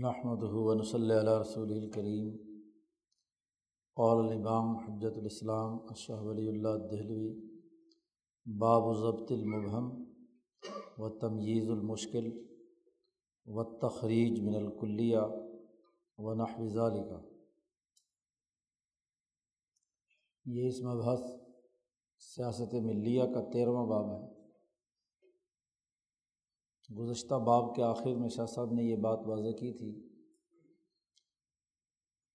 نحمد ہُون صلی اللہ رسول الکریم قول الامام حجت الاسلام اشہ ولی اللہ دہلوی باب ضبط المبہم و تمیز المشکل و تخریج من الکلیہ و نحو ذالکہ یہ اس مبحث سیاست ملیہ کا تیرواں باب ہے۔ گزشتہ باب کے آخر میں شاہ صاحب نے یہ بات واضح کی تھی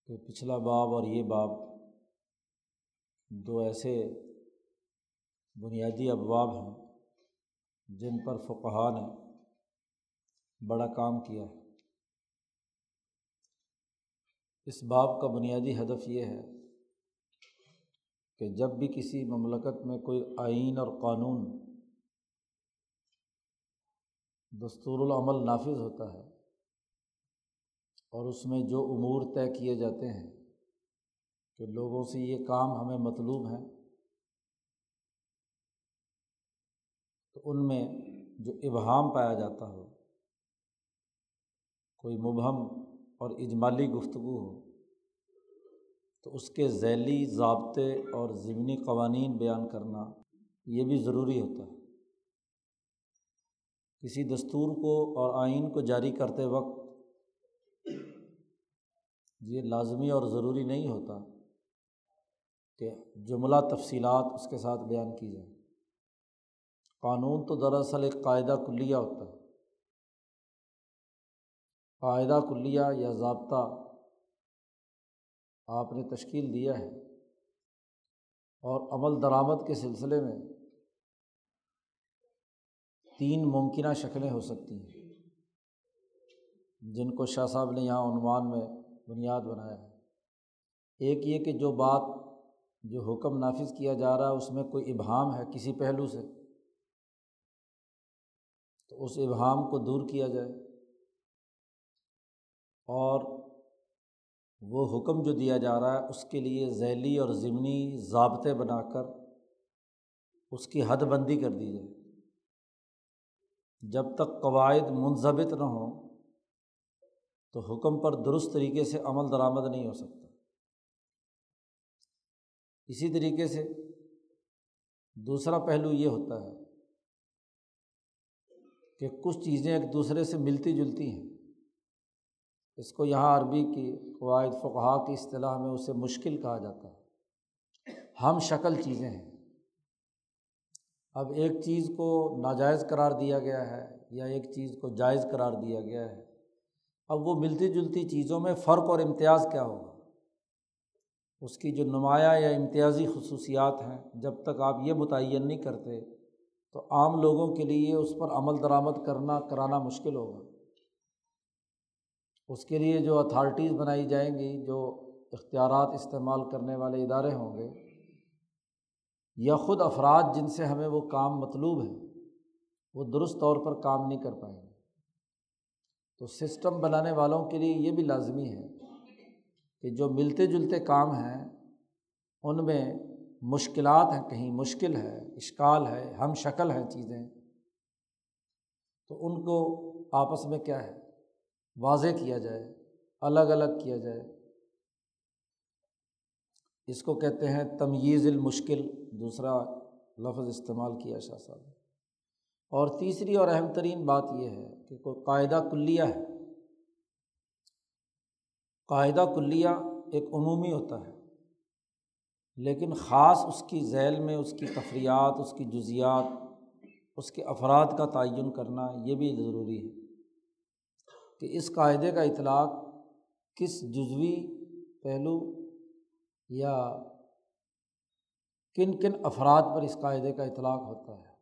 کہ پچھلا باب اور یہ باب دو ایسے بنیادی ابواب ہیں جن پر فقہ نے بڑا کام کیا ہے۔ اس باب کا بنیادی ہدف یہ ہے کہ جب بھی کسی مملکت میں کوئی آئین اور قانون دستور العمل نافذ ہوتا ہے اور اس میں جو امور طے کیے جاتے ہیں کہ لوگوں سے یہ کام ہمیں مطلوب ہیں، تو ان میں جو ابہام پایا جاتا ہو، کوئی مبہم اور اجمالی گفتگو ہو، تو اس کے ذیلی ضابطے اور ضمنی قوانین بیان کرنا یہ بھی ضروری ہوتا ہے۔ کسی دستور کو اور آئین کو جاری کرتے وقت یہ لازمی اور ضروری نہیں ہوتا کہ جملہ تفصیلات اس کے ساتھ بیان کی جائیں۔ قانون تو دراصل ایک قاعدہ کلیہ ہوتا ہے۔ قاعدہ کلیہ یا ضابطہ آپ نے تشکیل دیا ہے اور عمل درآمد کے سلسلے میں تین ممکنہ شکلیں ہو سکتی ہیں۔ جن کو شاہ صاحب نے یہاں عنوان میں بنیاد بنایا ہے۔ ایک یہ کہ جو بات، جو حکم نافذ کیا جا رہا ہے، اس میں کوئی ابہام ہے کسی پہلو سے، تو اس ابہام کو دور کیا جائے۔ اور وہ حکم جو دیا جا رہا ہے، اس کے لیے ذیلی اور ضمنی ضابطے بنا کر اس کی حد بندی کر دی جائے۔ جب تک قواعد منظمت نہ ہوں، تو حکم پر درست طریقے سے عمل درآمد نہیں ہو سکتا۔ اسی طریقے سے دوسرا پہلو یہ ہوتا ہے کہ کچھ چیزیں ایک دوسرے سے ملتی جلتی ہیں۔ اس کو یہاں عربی کی قواعد فقہ کی اصطلاح میں اسے مشکل کہا جاتا ہے۔ ہم شکل چیزیں ہیں۔ اب ایک چیز کو ناجائز قرار دیا گیا ہے یا ایک چیز کو جائز قرار دیا گیا ہے، اب وہ ملتی جلتی چیزوں میں فرق اور امتیاز کیا ہوگا؟ اس کی جو نمایاں یا امتیازی خصوصیات ہیں، جب تک آپ یہ متعین نہیں کرتے، تو عام لوگوں کے لیے اس پر عمل درآمد کرنا، کرانا مشکل ہوگا۔ اس کے لیے جو اتھارٹیز بنائی جائیں گی، جو اختیارات استعمال کرنے والے ادارے ہوں گے یا خود افراد جن سے ہمیں وہ کام مطلوب ہے وہ درست طور پر کام نہیں کر پائیں گے۔ تو سسٹم بنانے والوں کے لیے یہ بھی لازمی ہے کہ جو ملتے جلتے کام ہیں، ان میں مشکلات ہیں، کہیں مشکل ہے، اشکال ہے، ہم شکل ہیں چیزیں، تو ان کو آپس میں کیا ہے؟ واضح کیا جائے، الگ الگ کیا جائے۔ اس کو کہتے ہیں تمیز المشکل، دوسرا لفظ استعمال کیا شاہ صاحب اور تیسری اور اہم ترین بات یہ ہے کہ کوئی قاعدہ کلیہ ہے۔ قاعدہ کلیہ ایک عمومی ہوتا ہے، لیکن خاص اس کی ذیل میں، اس کی تفریحات، اس کی جزیات، اس کے افراد کا تعین کرنا یہ بھی ضروری ہے کہ اس قاعدے کا اطلاق کس جزوی پہلو یا کن کن افراد پر اس قاعدے کا اطلاق ہوتا ہے۔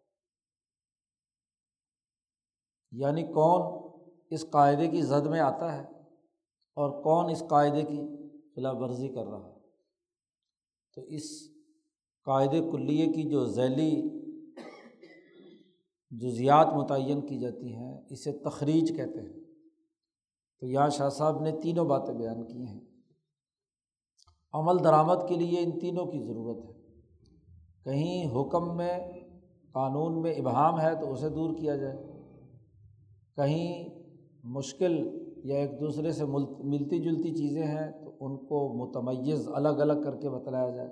یعنی کون اس قاعدے کی زد میں آتا ہے اور کون اس قاعدے کی خلاف ورزی کر رہا ہے۔ تو اس قاعدے کلیے کی جو ذیلی جزیات متعین کی جاتی ہیں، اسے تخریج کہتے ہیں۔ تو یہاں شاہ صاحب نے تینوں باتیں بیان کی ہیں۔ عمل درآمد کے لیے ان تینوں کی ضرورت ہے۔ کہیں حکم میں، قانون میں ابہام ہے تو اسے دور کیا جائے۔ کہیں مشکل یا ایک دوسرے سے ملتی جلتی چیزیں ہیں تو ان کو متمیز الگ الگ کر کے بتلایا جائے۔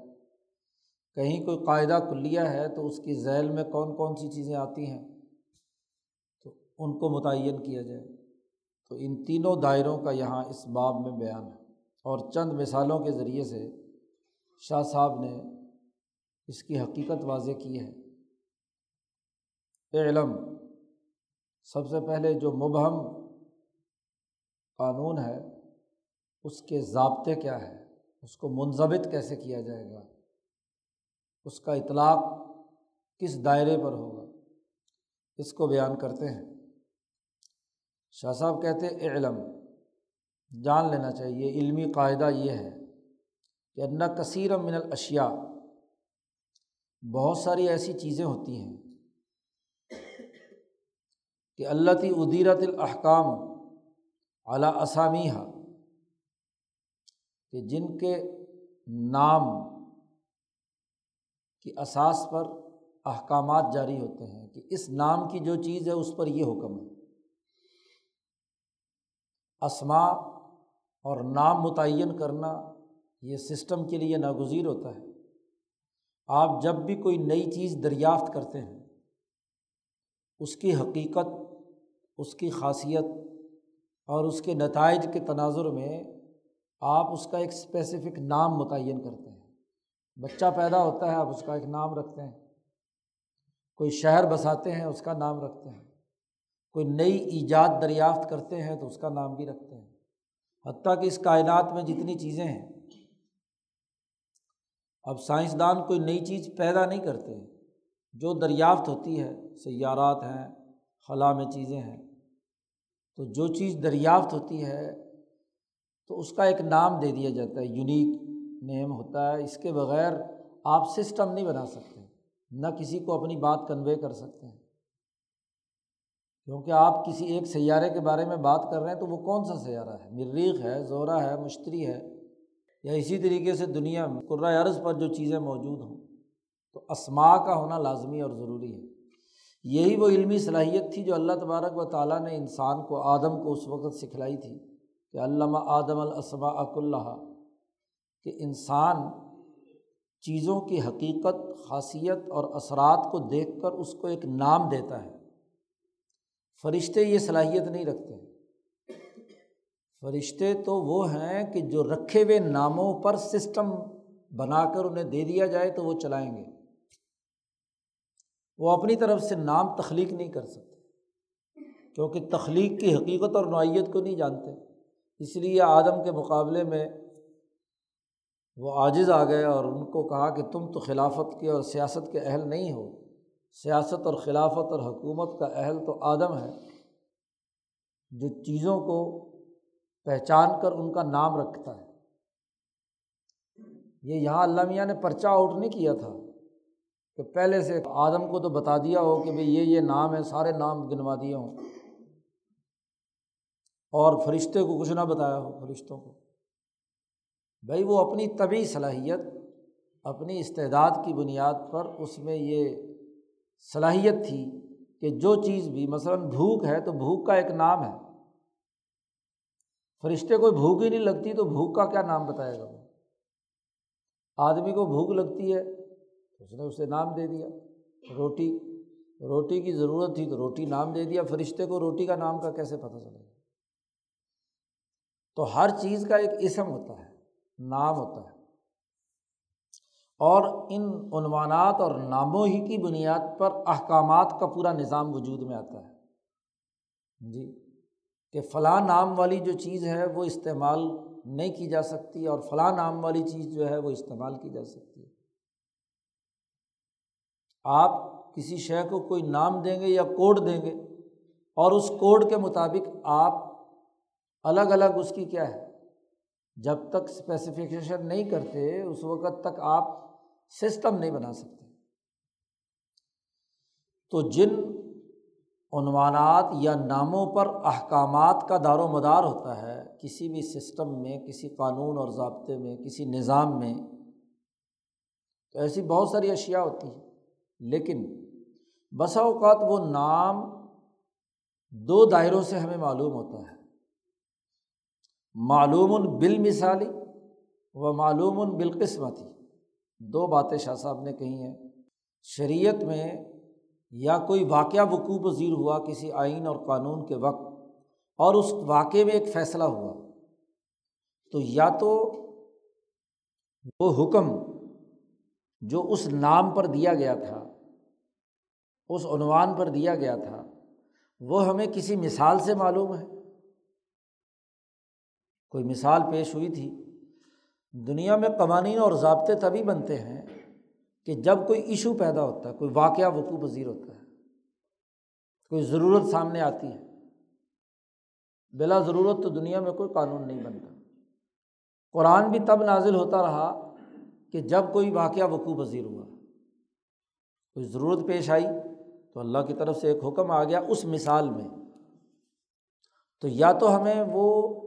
کہیں کوئی قاعدہ کلیہ ہے تو اس کی ذیل میں کون کون سی چیزیں آتی ہیں تو ان کو متعین کیا جائے۔ تو ان تینوں دائروں کا یہاں اس باب میں بیان ہے۔ اور چند مثالوں کے ذریعے سے شاہ صاحب نے اس کی حقیقت واضح کی ہے۔ علم سب سے پہلے جو مبہم قانون ہے، اس کے ضابطے کیا ہے اس کو منظمت کیسے کیا جائے گا؟ اس کا اطلاق کس دائرے پر ہوگا؟ اس کو بیان کرتے ہیں۔ شاہ صاحب کہتے علم جان لینا چاہیے، علمی قاعدہ یہ ہے کہ انا کثیر من الاشیاء بہت ساری ایسی چیزیں ہوتی ہیں کہ اللہ تی ادیرت الحکام اعلیٰ اسامیہ کہ جن کے نام کی اساس پر احکامات جاری ہوتے ہیں کہ اس نام کی جو چیز ہے اس پر یہ حکم ہے۔ اسما اور نام متعین کرنا یہ سسٹم کے لیے ناگزیر ہوتا ہے۔ آپ جب بھی کوئی نئی چیز دریافت کرتے ہیں، اس کی حقیقت، اس کی خاصیت اور اس کے نتائج کے تناظر میں آپ اس کا ایک اسپیسیفک نام متعین کرتے ہیں۔ بچہ پیدا ہوتا ہے، آپ اس کا ایک نام رکھتے ہیں۔ کوئی شہر بساتے ہیں، اس کا نام رکھتے ہیں۔ کوئی نئی ایجاد دریافت کرتے ہیں تو اس کا نام بھی رکھتے ہیں۔ حتیٰ کہ اس کائنات میں جتنی چیزیں ہیں، اب سائنسدان کوئی نئی چیز پیدا نہیں کرتے، جو دریافت ہوتی ہے، سیارات ہیں، خلا میں چیزیں ہیں، تو جو چیز دریافت ہوتی ہے، تو اس کا ایک نام دے دیا جاتا ہے، یونیک نیم ہوتا ہے، اس کے بغیر آپ سسٹم نہیں بنا سکتے، نہ کسی کو اپنی بات کنوے کر سکتے ہیں۔ کیونکہ آپ کسی ایک سیارے کے بارے میں بات کر رہے ہیں تو وہ کون سا سیارہ ہے؟ مریخ ہے، زورا ہے، مشتری ہے، یا اسی طریقے سے دنیا میں قرۂۂ عرض پر جو چیزیں موجود ہوں۔ تو اسما کا ہونا لازمی اور ضروری ہے۔ یہی وہ علمی صلاحیت تھی جو اللہ تبارک و تعالیٰ نے انسان کو، آدم کو اس وقت سکھلائی تھی کہ علامہ آدم الاسما اک اللہ کہ انسان چیزوں کی حقیقت، خاصیت اور اثرات کو دیکھ کر اس کو ایک نام دیتا ہے۔ فرشتے یہ صلاحیت نہیں رکھتے۔ فرشتے تو وہ ہیں کہ جو رکھے ہوئے ناموں پر سسٹم بنا کر انہیں دے دیا جائے تو وہ چلائیں گے۔ وہ اپنی طرف سے نام تخلیق نہیں کر سکتے، کیونکہ تخلیق کی حقیقت اور نوعیت کو نہیں جانتے۔ اس لیے آدم کے مقابلے میں وہ عاجز آ گئے اور ان کو کہا کہ تم تو خلافت کے اور سیاست کے اہل نہیں ہو۔ سیاست اور خلافت اور حکومت کا اہل تو آدم ہے، جو چیزوں کو پہچان کر ان کا نام رکھتا ہے۔ یہ یہاں اللہ میاں نے پرچہ آؤٹ نہیں کیا تھا کہ پہلے سے آدم کو تو بتا دیا ہو کہ بھائی یہ یہ نام ہے، سارے نام گنوا دیے ہوں۔ اور فرشتے کو کچھ نہ بتایا ہو، فرشتوں کو۔ بھائی وہ اپنی طبی صلاحیت، اپنی استعداد کی بنیاد پر اس میں یہ صلاحیت تھی کہ جو چیز بھی، مثلاً بھوک ہے تو بھوک کا ایک نام ہے۔ فرشتے کو بھوک ہی نہیں لگتی تو بھوک کا کیا نام بتائے گا وہ؟ آدمی کو بھوک لگتی ہے، اس نے اسے نام دے دیا، روٹی۔ روٹی کی ضرورت تھی تو روٹی نام دے دیا، فرشتے کو روٹی کا نام کا کیسے پتہ چلے گا؟ تو ہر چیز کا ایک اسم ہوتا ہے، نام ہوتا ہے۔ اور ان عنوانات اور ناموں ہی کی بنیاد پر احکامات کا پورا نظام وجود میں آتا ہے۔ جی کہ فلاں نام والی جو چیز ہے وہ استعمال نہیں کی جا سکتی اور فلاں نام والی چیز جو ہے وہ استعمال کی جا سکتی ہے۔ آپ کسی شے کو کوئی نام دیں گے یا کوڈ دیں گے اور اس کوڈ کے مطابق آپ الگ الگ اس کی کیا ہے؟ جب تک اسپیسیفکیشن نہیں کرتے، اس وقت تک آپ سسٹم نہیں بنا سکتے۔ تو جن عنوانات یا ناموں پر احکامات کا دار و مدار ہوتا ہے، کسی بھی سسٹم میں، کسی قانون اور ضابطے میں، کسی نظام میں، تو ایسی بہت ساری اشیا ہوتی ہیں۔ لیکن بسا اوقات وہ نام دو دائروں سے ہمیں معلوم ہوتا ہے۔ معلوم بال مثالی و معلوم بالقسمتی۔ دو باتیں شاہ صاحب نے کہی ہیں۔ شریعت میں یا کوئی واقعہ وقوع پذیر ہوا کسی آئین اور قانون کے وقت اور اس واقعے میں ایک فیصلہ ہوا، تو یا تو وہ حکم جو اس نام پر دیا گیا تھا، اس عنوان پر دیا گیا تھا، وہ ہمیں کسی مثال سے معلوم ہے؟ کوئی مثال پیش ہوئی تھی؟ دنیا میں قوانین اور ضابطے تبھی بنتے ہیں کہ جب کوئی ایشو پیدا ہوتا ہے، کوئی واقعہ وقوع پذیر ہوتا ہے، کوئی ضرورت سامنے آتی ہے۔ بلا ضرورت تو دنیا میں کوئی قانون نہیں بنتا۔ قرآن بھی تب نازل ہوتا رہا کہ جب کوئی واقعہ وقوع پذیر ہوا۔ کوئی ضرورت پیش آئی تو اللہ کی طرف سے ایک حکم آ گیا اس مثال میں۔ تو یا تو ہمیں وہ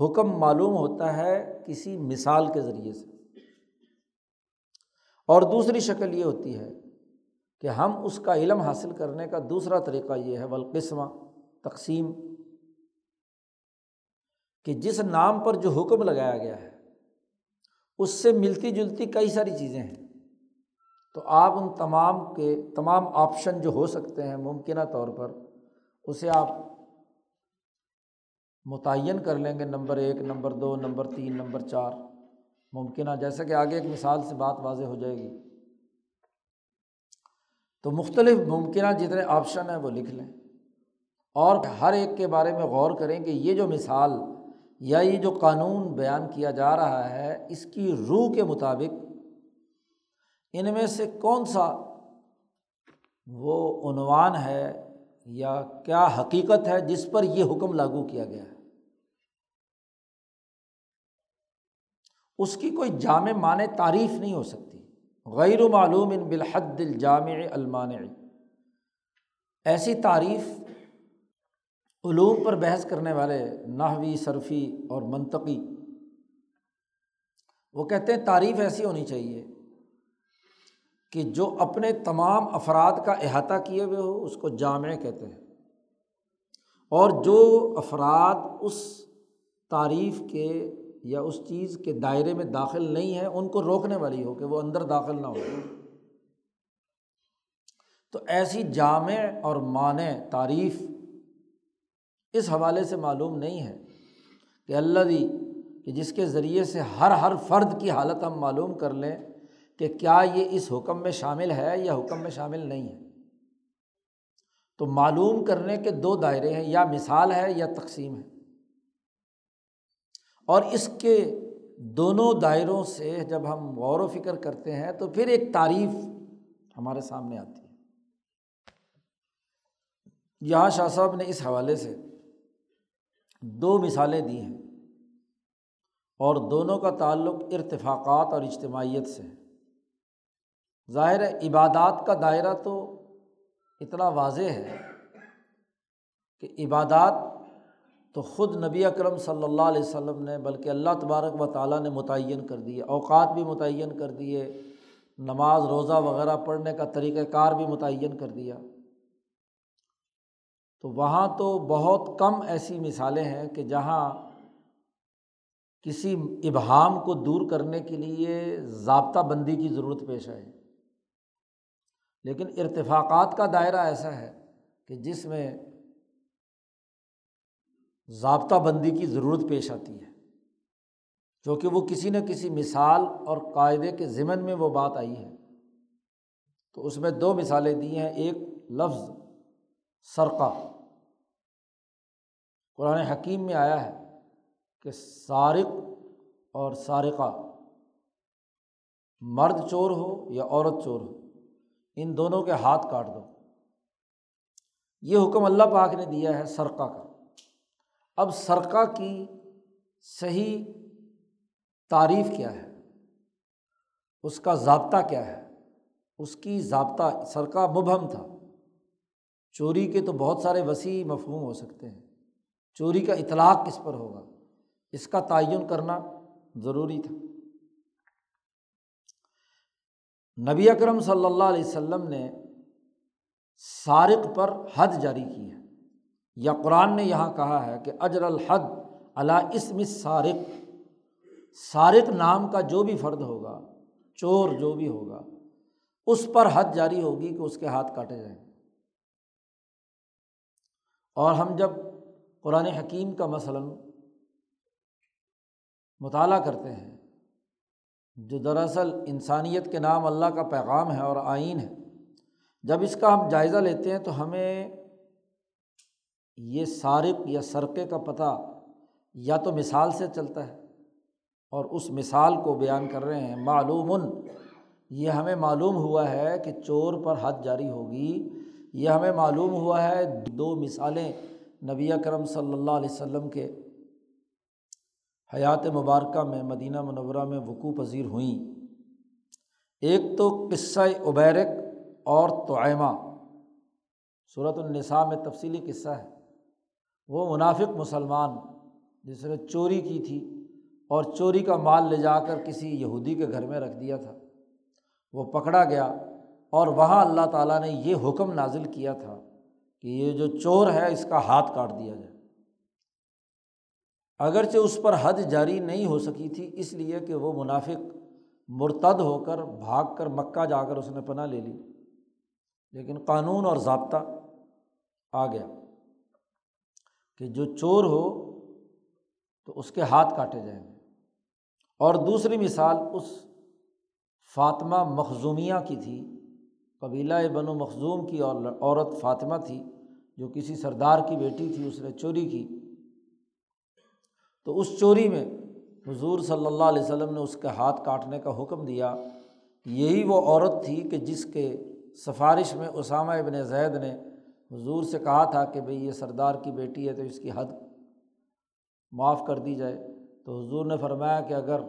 حکم معلوم ہوتا ہے کسی مثال کے ذریعے سے۔ اور دوسری شکل یہ ہوتی ہے کہ ہم اس کا علم حاصل کرنے کا دوسرا طریقہ یہ ہے بلقسمہ تقسیم۔ کہ جس نام پر جو حکم لگایا گیا ہے، اس سے ملتی جلتی کئی ساری چیزیں ہیں۔ تو آپ ان تمام کے تمام آپشن جو ہو سکتے ہیں ممکنہ طور پر، اسے آپ متعین کر لیں گے نمبر ایک، نمبر دو، نمبر تین، نمبر چار۔ ممکنہ جیسا کہ آگے ایک مثال سے بات واضح ہو جائے گی۔ تو مختلف ممکنہ جتنے آپشن ہیں وہ لکھ لیں۔ اور ہر ایک کے بارے میں غور کریں کہ یہ جو مثال یا یہ جو قانون بیان کیا جا رہا ہے، اس کی روح کے مطابق ان میں سے کون سا وہ عنوان ہے یا کیا حقیقت ہے جس پر یہ حکم لاگو کیا گیا ہے؟ اس کی کوئی جامع معنی تعریف نہیں ہو سکتی۔ غیر معلوم ان بالحد الجامع المان ایسی تعریف علوم پر بحث کرنے والے نحوی، صرفی اور منطقی۔ وہ کہتے ہیں تعریف ایسی ہونی چاہیے کہ جو اپنے تمام افراد کا احاطہ کیے ہوئے ہو، اس کو جامع کہتے ہیں۔ اور جو افراد اس تعریف کے یا اس چیز کے دائرے میں داخل نہیں ہے ان کو روکنے والی ہو کہ وہ اندر داخل نہ ہو۔ تو ایسی جامع اور معنی تعریف اس حوالے سے معلوم نہیں ہے کہ اللہ دی کہ جس کے ذریعے سے ہر ہر فرد کی حالت ہم معلوم کر لیں۔ کہ کیا یہ اس حکم میں شامل ہے یا حکم میں شامل نہیں ہے؟ تو معلوم کرنے کے دو دائرے ہیں، یا مثال ہے یا تقسیم ہے۔ اور اس کے دونوں دائروں سے جب ہم غور و فکر کرتے ہیں تو پھر ایک تعریف ہمارے سامنے آتی ہے۔ یہاں شاہ صاحب نے اس حوالے سے دو مثالیں دی ہیں اور دونوں کا تعلق ارتفاقات اور اجتماعیت سے ہے۔ ظاہر عبادات کا دائرہ تو اتنا واضح ہے کہ عبادات تو خود نبی اکرم صلی اللہ علیہ وسلم نے، بلکہ اللہ تبارک و تعالیٰ نے متعین کر دیے، اوقات بھی متعین کر دیے، نماز، روزہ وغیرہ پڑھنے کا طریقۂ کار بھی متعین کر دیا۔ تو وہاں تو بہت کم ایسی مثالیں ہیں کہ جہاں کسی ابہام کو دور کرنے کے لیے ضابطہ بندی کی ضرورت پیش آئے۔ لیکن ارتفاقات کا دائرہ ایسا ہے کہ جس میں ضابطہ بندی کی ضرورت پیش آتی ہے کیونکہ وہ کسی نہ کسی مثال اور قاعدے کے ضمن میں وہ بات آئی ہے۔ تو اس میں دو مثالیں دی ہیں، ایک لفظ سرقہ۔ قرآن حکیم میں آیا ہے کہ سارق اور سارقہ مرد چور ہو یا عورت چور ہو۔ ان دونوں کے ہاتھ کاٹ دو۔ یہ حکم اللہ پاک نے دیا ہے سرقہ کا۔ اب سرقہ کی صحیح تعریف کیا ہے؟ اس کا ضابطہ کیا ہے؟ اس کی ضابطہ سرقہ مبہم تھا۔ چوری کے تو بہت سارے وسیع مفہوم ہو سکتے ہیں۔ چوری کا اطلاق کس پر ہوگا۔ اس کا تعین کرنا ضروری تھا۔ نبی اکرم صلی اللہ علیہ وسلم نے سارق پر حد جاری کی ہے۔ یا قرآن نے یہاں کہا ہے کہ اجر الحد اللہ اسم سارق سارق نام کا جو بھی فرد ہوگا، چور جو بھی ہوگا، اس پر حد جاری ہوگی کہ اس کے ہاتھ کاٹے جائیں۔ اور ہم جب قرآن حکیم کا مثلاً مطالعہ کرتے ہیں جو دراصل انسانیت کے نام اللہ کا پیغام ہے اور آئین ہے۔ جب اس کا ہم جائزہ لیتے ہیں تو ہمیں یہ سارق یا سرقے کا پتہ یا تو مثال سے چلتا ہے اور اس مثال کو بیان کر رہے ہیں۔ معلوم، یہ ہمیں معلوم ہوا ہے کہ چور پر حد جاری ہوگی۔ یہ ہمیں معلوم ہوا ہے دو مثالیں نبی کرم صلی اللہ علیہ وسلم کے حیات مبارکہ میں مدینہ منورہ میں وقوع پذیر ہوئیں۔ ایک تو قصہ ابیرک اور توائمہ صورت النساء میں تفصیلی قصہ ہے۔ وہ منافق مسلمان جس نے چوری کی تھی اور چوری کا مال لے جا کر کسی یہودی کے گھر میں رکھ دیا تھا۔ وہ پکڑا گیا اور وہاں اللہ تعالیٰ نے یہ حکم نازل کیا تھا کہ یہ جو چور ہے اس کا ہاتھ کاٹ دیا جائے۔ اگرچہ اس پر حد جاری نہیں ہو سکی تھی، اس لیے کہ وہ منافق مرتد ہو کر بھاگ کر مکہ جا کر اس نے پناہ لے لی۔ لیکن قانون اور ضابطہ آ گیا کہ جو چور ہو تو اس کے ہاتھ کاٹے جائیں گے۔ اور دوسری مثال اس فاطمہ مخظومیہ کی تھی۔ قبیلہ بن و مخظوم کی اور عورت فاطمہ تھی جو کسی سردار کی بیٹی تھی، اس نے چوری کی۔ تو اس چوری میں حضور صلی اللہ علیہ وسلم نے اس کے ہاتھ کاٹنے کا حکم دیا۔ یہی وہ عورت تھی کہ جس کے سفارش میں اسامہ ابن زید نے حضور سے کہا تھا کہ بھئی یہ سردار کی بیٹی ہے تو اس کی حد معاف کر دی جائے۔ تو حضور نے فرمایا کہ اگر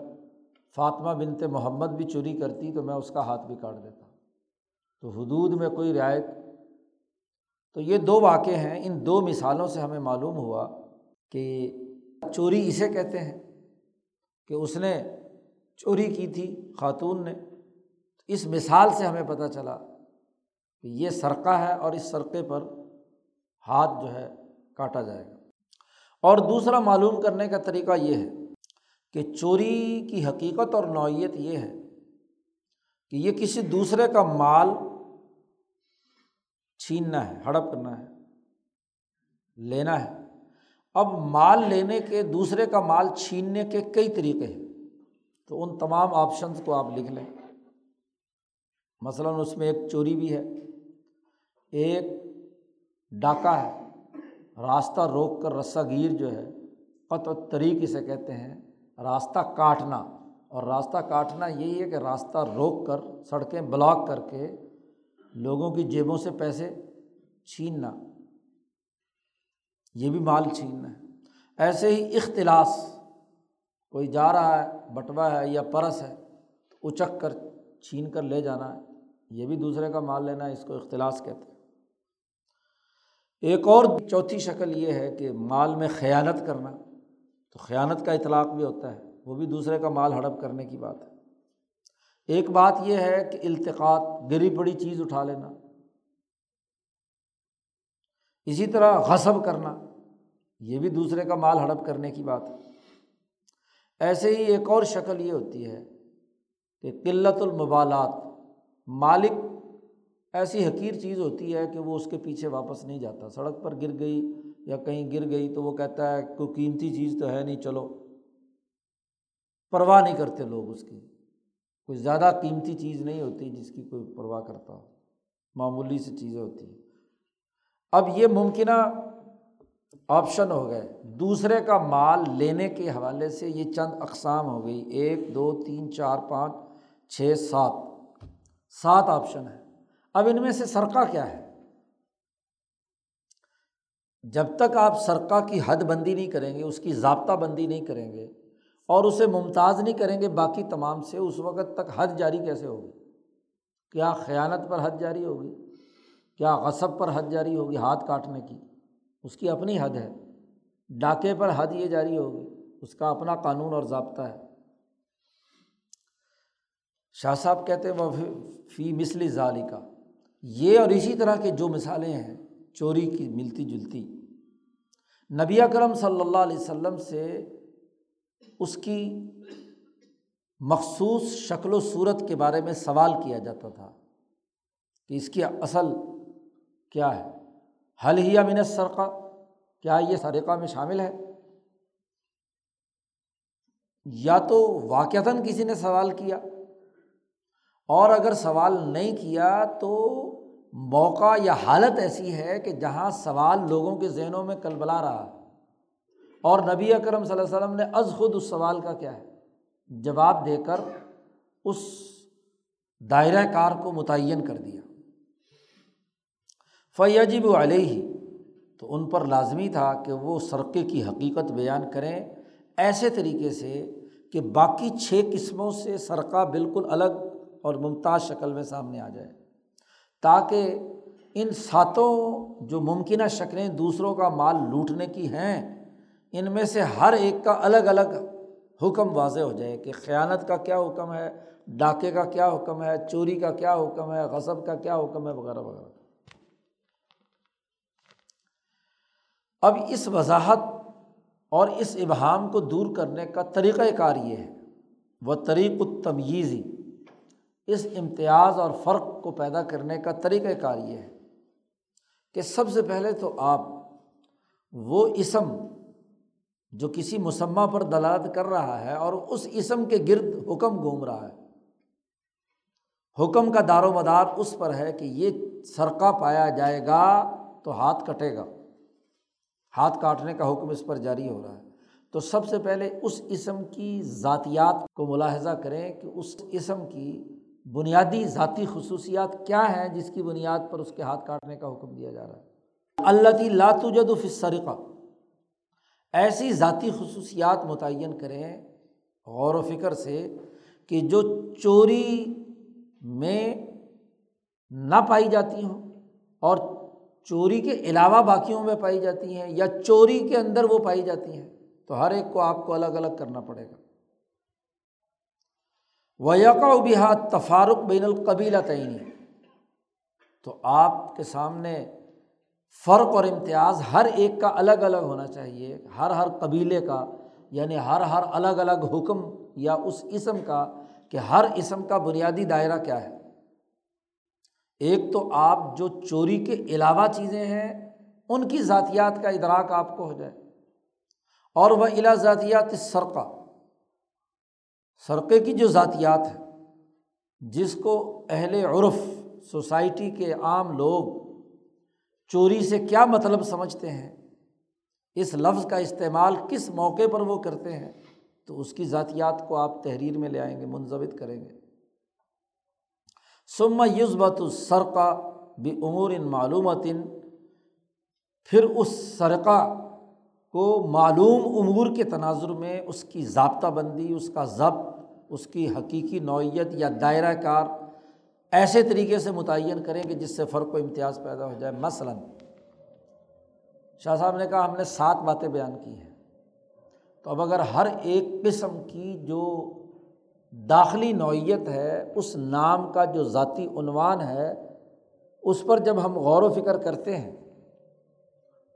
فاطمہ بنت محمد بھی چوری کرتی تو میں اس کا ہاتھ بھی کاٹ دیتا۔ تو حدود میں کوئی رعایت تو یہ دو واقع ہیں۔ ان دو مثالوں سے ہمیں معلوم ہوا کہ چوری اسے کہتے ہیں کہ اس نے چوری کی تھی خاتون نے۔ اس مثال سے ہمیں پتہ چلا کہ یہ سرقہ ہے اور اس سرقے پر ہاتھ جو ہے کاٹا جائے گا۔ اور دوسرا معلوم کرنے کا طریقہ یہ ہے کہ چوری کی حقیقت اور نوعیت یہ ہے کہ یہ کسی دوسرے کا مال چھیننا ہے، ہڑپ کرنا ہے، لینا ہے۔ اب مال لینے کے دوسرے کا مال چھیننے کے کئی طریقے ہیں۔ تو ان تمام آپشنس کو آپ لکھ لیں۔ مثلاً اس میں ایک چوری بھی ہے۔ ایک ڈاکہ ہے۔ راستہ روک کر رسہ گیر جو ہے قط طریق اسے کہتے ہیں۔ راستہ کاٹنا۔ اور راستہ کاٹنا یہی ہے کہ راستہ روک کر، سڑکیں بلاک کر کے لوگوں کی جیبوں سے پیسے چھیننا۔ یہ بھی مال چھیننا ہے ایسے ہی اختلاس، کوئی جا رہا ہے، بٹوا ہے یا پرس ہے اچک کر چھین کر لے جانا ہے۔ یہ بھی دوسرے کا مال لینا ہے، اس کو اختلاس کہتے ہیں۔ ایک اور چوتھی شکل یہ ہے کہ مال میں خیانت کرنا، تو خیانت کا اطلاق بھی ہوتا ہے، وہ بھی دوسرے کا مال ہڑپ کرنے کی بات ہے۔ ایک بات یہ ہے کہ التقاط، گری پڑی چیز اٹھا لینا اسی طرح غصب کرنا، یہ بھی دوسرے کا مال ہڑپ کرنے کی بات ہے۔ ایسے ہی ایک اور شکل یہ ہوتی ہے کہ قلت المبالات، مالک ایسی حقیر چیز ہوتی ہے کہ وہ اس کے پیچھے واپس نہیں جاتا۔ سڑک پر گر گئی یا کہیں گر گئی تو وہ کہتا ہے کوئی قیمتی چیز تو ہے نہیں، چلو۔ پرواہ نہیں کرتے لوگ اس کی۔ کوئی زیادہ قیمتی چیز نہیں ہوتی جس کی کوئی پرواہ کرتا ہو۔ معمولی سی چیزیں ہوتی ہیں۔ اب یہ ممکنہ آپشن ہو گئے۔ دوسرے کا مال لینے کے حوالے سے یہ چند اقسام ہو گئی۔ ایک، دو، تین، چار، پانچ، چھ، سات۔ سات آپشن ہے اب ان میں سے سرقہ کیا ہے؟ جب تک آپ سرقہ کی حد بندی نہیں کریں گے، اس کی ضابطہ بندی نہیں کریں گے اور اسے ممتاز نہیں کریں گے، باقی تمام سے اس وقت تک حد جاری کیسے ہوگی؟ کیا خیانت پر حد جاری ہوگی؟ کیا غصب پر حد جاری ہوگی ہاتھ کاٹنے کی؟ اس کی اپنی حد ہے۔ ڈاکے پر حد یہ جاری ہوگی، اس کا اپنا قانون اور ضابطہ ہے۔ شاہ صاحب کہتے ہیں وہ فی مسلی ظالی کا یہ اور اسی طرح کے جو مثالیں ہیں، چوری کی، ملتی جلتی۔ نبی اکرم صلی اللہ علیہ وسلم سے اس کی مخصوص شکل و صورت کے بارے میں سوال کیا جاتا تھا کہ اس کی اصل کیا ہے؟ حل ہی امن سرقہ کیا یہ سرقہ میں شامل ہے؟ یا تو واقعتاً کسی نے سوال کیا؟ اور اگر سوال نہیں کیا تو موقع یا حالت ایسی ہے کہ جہاں سوال لوگوں کے ذہنوں میں کل بلا رہا۔ ہے اور نبی اکرم صلی اللہ علیہ وسلم نے از خود اس سوال کا کیا ہے؟ جواب دے کر اس دائرۂ کار کو متعین کر دیا۔ فیجب علیہ ہی تو ان پر لازمی تھا کہ وہ سرقے کی حقیقت بیان کریں۔ ایسے طریقے سے کہ باقی چھ قسموں سے سرقہ بالکل الگ اور ممتاز شکل میں سامنے آ جائے۔ تاکہ ان ساتوں جو ممکنہ شکلیں دوسروں کا مال لوٹنے کی ہیں، ان میں سے ہر ایک کا الگ الگ حکم واضح ہو جائے کہ خیانت کا کیا حکم ہے، ڈاکے کا کیا حکم ہے، چوری کا کیا حکم ہے، غصب کا کیا حکم ہے، وغیرہ وغیرہ۔ اب اس وضاحت اور اس ابہام کو دور کرنے کا طریقۂ کار یہ ہے۔ وہ طریق التمیزی اس امتیاز اور فرق کو پیدا کرنے کا طریقۂ کار یہ ہے کہ سب سے پہلے تو آپ وہ اسم جو کسی مسمہ پر دلالت کر رہا ہے اور اس اسم کے گرد حکم گھوم رہا ہے۔ حکم کا دار و مدار اس پر ہے کہ یہ سرقہ پایا جائے گا تو ہاتھ کٹے گا۔ ہاتھ کاٹنے کا حکم اس پر جاری ہو رہا ہے۔ تو سب سے پہلے اس اسم کی ذاتیات کو ملاحظہ کریں کہ اس اسم کی بنیادی ذاتی خصوصیات کیا ہیں جس کی بنیاد پر اس کے ہاتھ کاٹنے کا حکم دیا جا رہا ہے۔ اللہ لاتجد و فسرقہ ایسی ذاتی خصوصیات متعین کریں غور و فکر سے کہ جو چوری میں نہ پائی جاتی ہوں اور چوری کے علاوہ باقیوں میں پائی جاتی ہیں یا چوری کے اندر وہ پائی جاتی ہیں، تو ہر ایک کو آپ کو الگ الگ کرنا پڑے گا۔ ویقا بحا تفارق بین القبیلا تعینی تو آپ کے سامنے فرق اور امتیاز ہر ایک کا الگ الگ ہونا چاہیے، ہر ہر قبیلے کا یعنی ہر ہر الگ الگ حکم یا اس اسم کا کہ ہر اسم کا بنیادی دائرہ کیا ہے۔ ایک تو آپ جو چوری کے علاوہ چیزیں ہیں، ان کی ذاتیات کا ادراک آپ کو ہو جائے۔ اور وہ الا ذاتیات سرقہ سرقے کی جو ذاتیات ہے جس کو اہل عرف، سوسائٹی کے عام لوگ چوری سے کیا مطلب سمجھتے ہیں، اس لفظ کا استعمال کس موقع پر وہ کرتے ہیں، تو اس کی ذاتیات کو آپ تحریر میں لے آئیں گے منظم کریں گے۔ سما یوزبت السرقہ بھی امور ان معلومات پھر اس سرقہ کو معلوم امور کے تناظر میں اس کی ضابطہ بندی، اس کا ضبط، اس کی حقیقی نوعیت یا دائرۂ کار ایسے طریقے سے متعین کریں کہ جس سے فرق و امتیاز پیدا ہو جائے۔ مثلاً، شاہ صاحب نے کہا ہم نے سات باتیں بیان کی ہیں۔ تو اب اگر ہر ایک قسم کی جو داخلی نوعیت ہے، اس نام کا جو ذاتی عنوان ہے، اس پر جب ہم غور و فکر کرتے ہیں،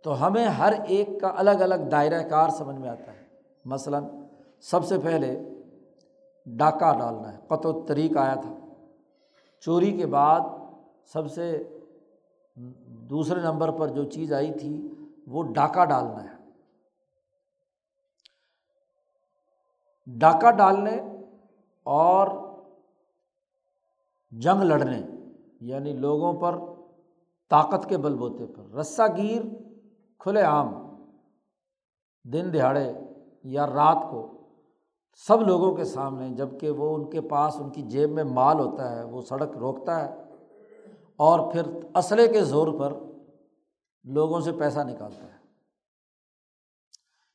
تو ہمیں ہر ایک کا الگ الگ دائرۂ کار سمجھ میں آتا ہے۔ مثلاً، سب سے پہلے ڈاکہ ڈالنا ہے۔ قط و طریق آیا تھا۔ چوری کے بعد سب سے دوسرے نمبر پر جو چیز آئی تھی، وہ ڈاکہ ڈالنا ہے۔ ڈاکہ ڈالنے اور جنگ لڑنے یعنی لوگوں پر طاقت کے بل بوتے پر۔ رسا گیر کھلے عام، دن دہاڑے یا رات کو سب لوگوں کے سامنے جبکہ وہ ان کے پاس، ان کی جیب میں مال ہوتا ہے، وہ سڑک روکتا ہے اور پھر اسلحے کے زور پر لوگوں سے پیسہ نکالتا ہے۔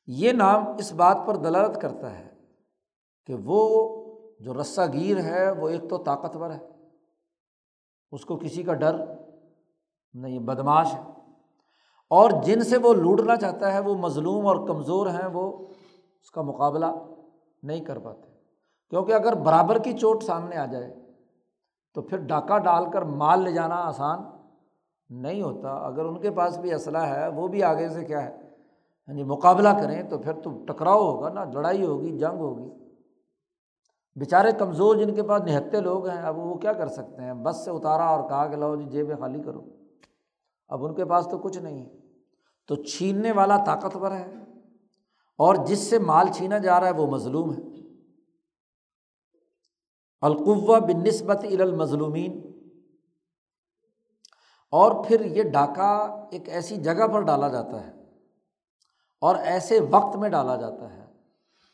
یہ نام اس بات پر دلالت کرتا ہے کہ وہ جو رسا گیر ہے وہ ایک تو طاقتور ہے۔ اس کو کسی کا ڈر نہیں بدماش ہے۔ اور جن سے وہ لوٹنا چاہتا ہے، وہ مظلوم اور کمزور ہیں، وہ اس کا مقابلہ نہیں کر پاتے۔ کیونکہ اگر برابر کی چوٹ سامنے آ جائے، تو پھر ڈاکہ ڈال کر مال لے جانا آسان نہیں ہوتا۔ اگر ان کے پاس بھی اسلحہ ہے، وہ بھی آگے سے کیا ہے؟ ہاں جی مقابلہ کریں تو پھر تو ٹکراؤ ہوگا نا، لڑائی ہوگی، جنگ ہوگی۔ بیچارے کمزور جن کے پاس نہتے لوگ ہیں، اب وہ کیا کر سکتے ہیں؟ بس سے اتارا اور کہا کہ لاؤ جی جیبیں خالی کرو۔ اب ان کے پاس تو کچھ نہیں۔ ہے تو چھیننے والا طاقتور ہے اور جس سے مال چھینا جا رہا ہے وہ مظلوم ہے۔ القوا بن نسبت المظلومین۔ اور پھر یہ ڈاکہ ایک ایسی جگہ پر ڈالا جاتا ہے اور ایسے وقت میں ڈالا جاتا ہے۔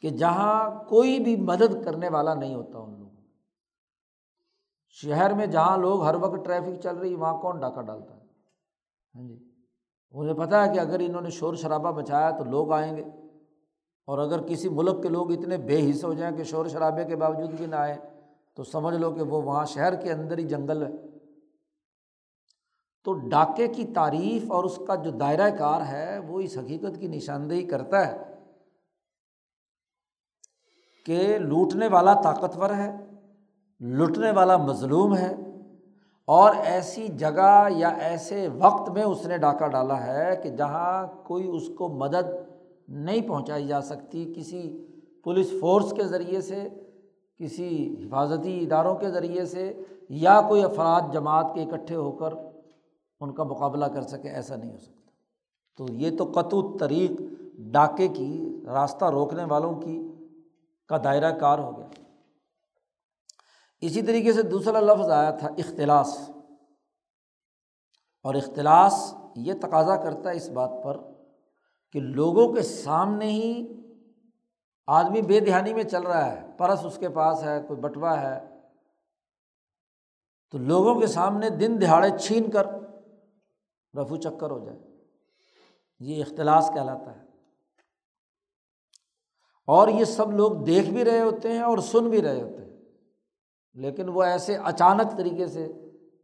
کہ جہاں کوئی بھی مدد کرنے والا نہیں ہوتا ان لوگوں شہر میں جہاں لوگ ہر وقت ٹریفک چل رہی وہاں کون ڈاکہ ڈالتا ہے؟ ہاں جی۔ مجھے پتا ہے کہ اگر انہوں نے شور شرابہ مچایا تو لوگ آئیں گے۔ اور اگر کسی ملک کے لوگ اتنے بے حص ہو جائیں کہ شور شرابے کے باوجود بھی نہ آئیں، تو سمجھ لو کہ وہ وہاں شہر کے اندر ہی جنگل ہے۔ تو ڈاکے کی تعریف اور اس کا جو دائرۂ کار ہے، وہ اس حقیقت کی نشاندہی کرتا ہے کہ لوٹنے والا طاقتور ہے لوٹنے والا مظلوم ہے، اور ایسی جگہ یا ایسے وقت میں اس نے ڈاکہ ڈالا ہے کہ جہاں کوئی اس کو مدد نہیں پہنچائی جا سکتی، کسی پولیس فورس کے ذریعے سے، کسی حفاظتی اداروں کے ذریعے سے، یا کوئی افراد جماعت کے اکٹھے ہو کر ان کا مقابلہ کر سکے، ایسا نہیں ہو سکتا۔ تو یہ تو قطو طریق ڈاکے کی، راستہ روکنے والوں کی کا دائرہ کار ہو گیا۔ اسی طریقے سے دوسرا لفظ آیا تھا، اختلاس۔ اور اختلاس یہ تقاضا کرتا ہے اس بات پر کہ لوگوں کے سامنے ہی آدمی بے دہانی میں چل رہا ہے، پرس اس کے پاس ہے، کوئی بٹوا ہے۔ تو لوگوں کے سامنے دن دہاڑے چھین کر رفو چکر ہو جائے۔ یہ اختلاس کہلاتا ہے۔ اور یہ سب لوگ دیکھ بھی رہے ہوتے ہیں اور سن بھی رہے ہوتے ہیں۔ لیکن وہ ایسے اچانک طریقے سے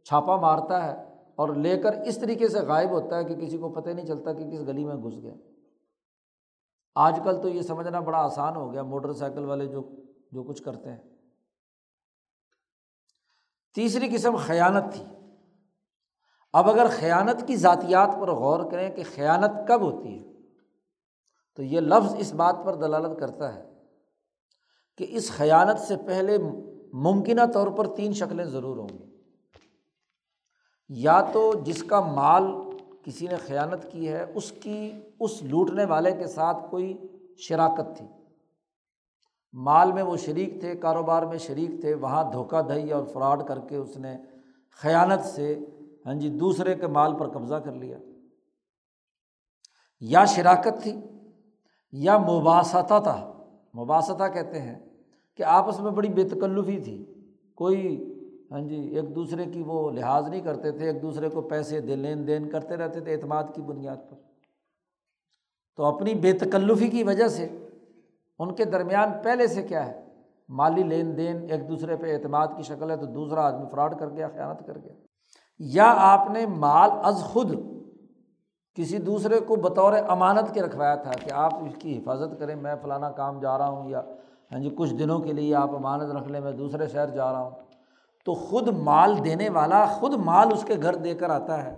چھاپا مارتا ہے اور لے کر اس طریقے سے غائب ہوتا ہے کہ کسی کو پتہ نہیں چلتا کہ کس گلی میں گھس گیا۔ آج کل تو یہ سمجھنا بڑا آسان ہو گیا موٹر سائیکل والے جو جو کچھ کرتے ہیں۔ تیسری قسم خیانت تھی۔ اب اگر خیانت کی ذاتیات پر غور کریں کہ خیانت کب ہوتی ہے؟ تو یہ لفظ اس بات پر دلالت کرتا ہے کہ اس خیانت سے پہلے ممکنہ طور پر تین شکلیں ضرور ہوں گی۔ یا تو جس کا مال کسی نے خیانت کی ہے، اس کی، اس لوٹنے والے کے ساتھ کوئی شراکت تھی۔ مال میں وہ شریک تھے، کاروبار میں شریک تھے، وہاں دھوکہ دہی اور فراڈ کر کے اس نے خیانت سے ہاں جی دوسرے کے مال پر قبضہ کر لیا۔ یا شراکت تھی یا مباستہ تھا۔ مباستہ کہتے ہیں کہ آپس میں بڑی بے تکلفی تھی۔ کوئی ہاں جی ایک دوسرے کی وہ لحاظ نہیں کرتے تھے، ایک دوسرے کو پیسے دے، لین دین کرتے رہتے تھے اعتماد کی بنیاد پر۔ تو اپنی بے تکلفی کی وجہ سے ان کے درمیان پہلے سے کیا ہے؟ مالی لین دین، ایک دوسرے پہ اعتماد کی شکل ہے تو دوسرا آدمی فراڈ کر گیا، خیانت کر گیا۔ یا آپ نے مال از خود کسی دوسرے کو بطور امانت کے رکھوایا تھا کہ آپ اس کی حفاظت کریں، میں فلانا کام جا رہا ہوں یا ہاں جی کچھ دنوں کے لیے آپ امانت رکھ لیں، میں دوسرے شہر جا رہا ہوں۔ تو خود مال دینے والا خود مال اس کے گھر دے کر آتا ہے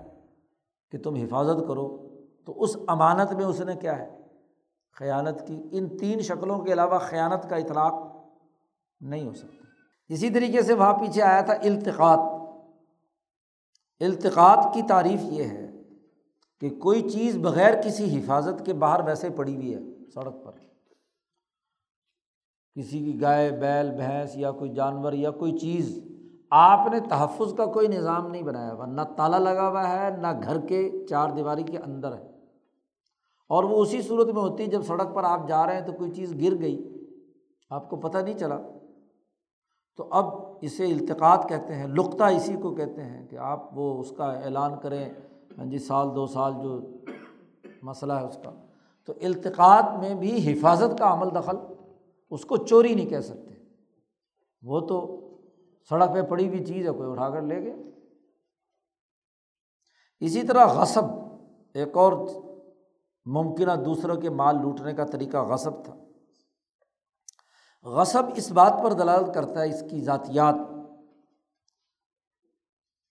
کہ تم حفاظت کرو۔ تو اس امانت میں اس نے کیا ہے؟ خیانت کی۔ ان تین شکلوں کے علاوہ خیانت کا اطلاق نہیں ہو سکتا۔ اسی طریقے سے وہاں پیچھے آیا تھا التقاط۔ التقاط کی تعریف یہ ہے کہ کوئی چیز بغیر کسی حفاظت کے باہر ویسے پڑی ہوئی ہے سڑک پر۔ کسی کی گائے، بیل، بھینس یا کوئی جانور یا کوئی چیز، آپ نے تحفظ کا کوئی نظام نہیں بنایا ہوا۔ نہ تالا لگا ہوا ہے، نہ گھر کے چار دیواری کے اندر ہے۔ اور وہ اسی صورت میں ہوتی ہے جب سڑک پر آپ جا رہے ہیں تو کوئی چیز گر گئی، آپ کو پتہ نہیں چلا۔ تو اب اسے التقاط کہتے ہیں، لقطہ اسی کو کہتے ہیں کہ آپ وہ اس کا اعلان کریں۔ ہاں جی سال، دو سال جو مسئلہ ہے اس کا۔ تو التقاط میں بھی حفاظت کا عمل دخل، اس کو چوری نہیں کہہ سکتے۔ وہ تو سڑک پہ پڑی ہوئی چیز ہے، کوئی اٹھا کر لے گئے۔ اسی طرح غصب، ایک اور ممکنہ دوسروں کے مال لوٹنے کا طریقہ غصب تھا۔ غصب اس بات پر دلالت کرتا ہے، اس کی ذاتیات،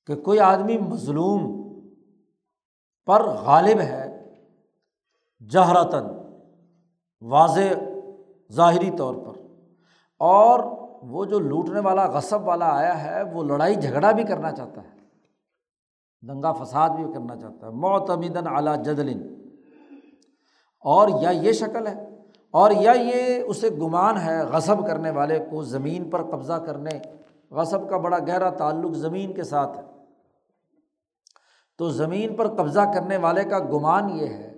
کہ کوئی آدمی مظلوم پر غالب ہے۔ جہرتاً، واضح ظاہری طور پر۔ اور وہ جو لوٹنے والا، غصب والا آیا ہے، وہ لڑائی جھگڑا بھی کرنا چاہتا ہے۔ دنگا فساد بھی کرنا چاہتا ہے۔ معتمدن اعلیٰ جدلن اور یا یہ شکل ہے، اور یا یہ اسے گمان ہے، غصب کرنے والے کو زمین پر قبضہ کرنے۔ غصب کا بڑا گہرا تعلق زمین کے ساتھ ہے۔ تو زمین پر قبضہ کرنے والے کا گمان یہ ہے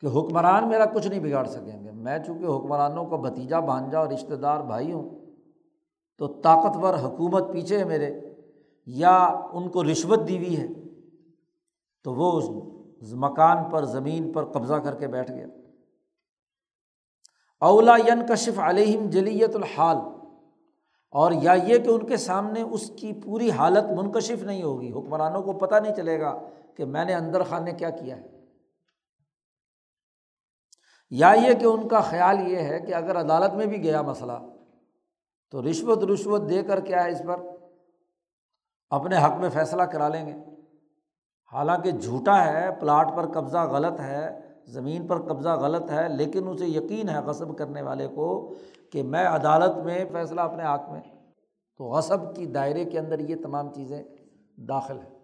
کہ حکمران میرا کچھ نہیں بگاڑ سکیں گے۔ میں چونکہ حکمرانوں کا بھتیجا، بھانجا اور رشتہ دار بھائی ہوں، تو طاقتور حکومت پیچھے ہے میرے، یا ان کو رشوت دی ہوئی ہے، تو وہ اس مکان پر، زمین پر قبضہ کر کے بیٹھ گیا اولا ین کشف علیہم جلیت الحال۔ اور یا یہ کہ ان کے سامنے اس کی پوری حالت منکشف نہیں ہوگی، حکمرانوں کو پتہ نہیں چلے گا کہ میں نے اندر خانے کیا کیا ہے۔ یا یہ کہ ان کا خیال یہ ہے کہ اگر عدالت میں بھی گیا مسئلہ، تو رشوت رشوت دے کر کیا ہے اس پر؟ اپنے حق میں فیصلہ کرا لیں گے۔ حالانکہ جھوٹا ہے، پلاٹ پر قبضہ غلط ہے، زمین پر قبضہ غلط ہے، لیکن اسے یقین ہے غصب کرنے والے کو کہ میں عدالت میں فیصلہ اپنے حق میں، تو غصب کی دائرے کے اندر یہ تمام چیزیں داخل ہیں۔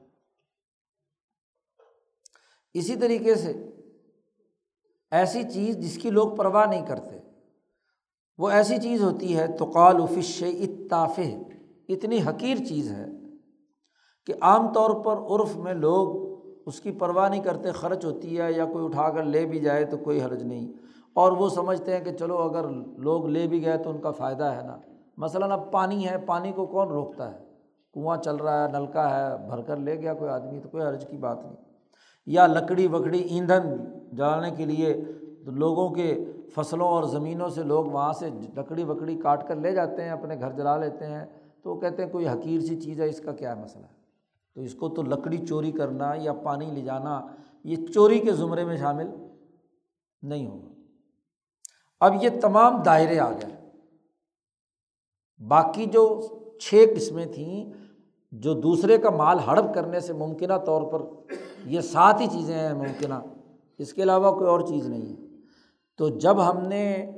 اسی طریقے سے ایسی چیز جس کی لوگ پرواہ نہیں کرتے، وہ ایسی چیز ہوتی ہے تو قال فش اتاف اتنی حقیر چیز ہے کہ عام طور پر عرف میں لوگ اس کی پرواہ نہیں کرتے، خرچ ہوتی ہے یا کوئی اٹھا کر لے بھی جائے تو کوئی حرج نہیں۔ اور وہ سمجھتے ہیں کہ چلو اگر لوگ لے بھی گئے تو ان کا فائدہ ہے نا۔ مثلاً اب پانی ہے، پانی کو کون روکتا ہے؟ کنواں چل رہا ہے، نلکا ہے، بھر کر لے گیا کوئی آدمی تو کوئی حرج کی بات نہیں۔ یا لکڑی وکڑی، ایندھن جلانے کے لیے لوگوں کے فصلوں اور زمینوں سے لوگ وہاں سے لکڑی وکڑی کاٹ کر لے جاتے ہیں، اپنے گھر جلا لیتے ہیں۔ تو وہ کہتے ہیں کوئی حقیر سی چیز ہے، اس کا کیا مسئلہ ہے؟ تو اس کو تو لکڑی چوری کرنا یا پانی لے جانا، یہ چوری کے زمرے میں شامل نہیں ہوگا۔ اب یہ تمام دائرے آ گئے۔ باقی جو چھ قسمیں تھیں، جو دوسرے کا مال ہڑپ کرنے سے ممکنہ طور پر یہ سات ہی چیزیں ہیں ممکنہ، اس کے علاوہ کوئی اور چیز نہیں ہے۔ تو جب ہم نے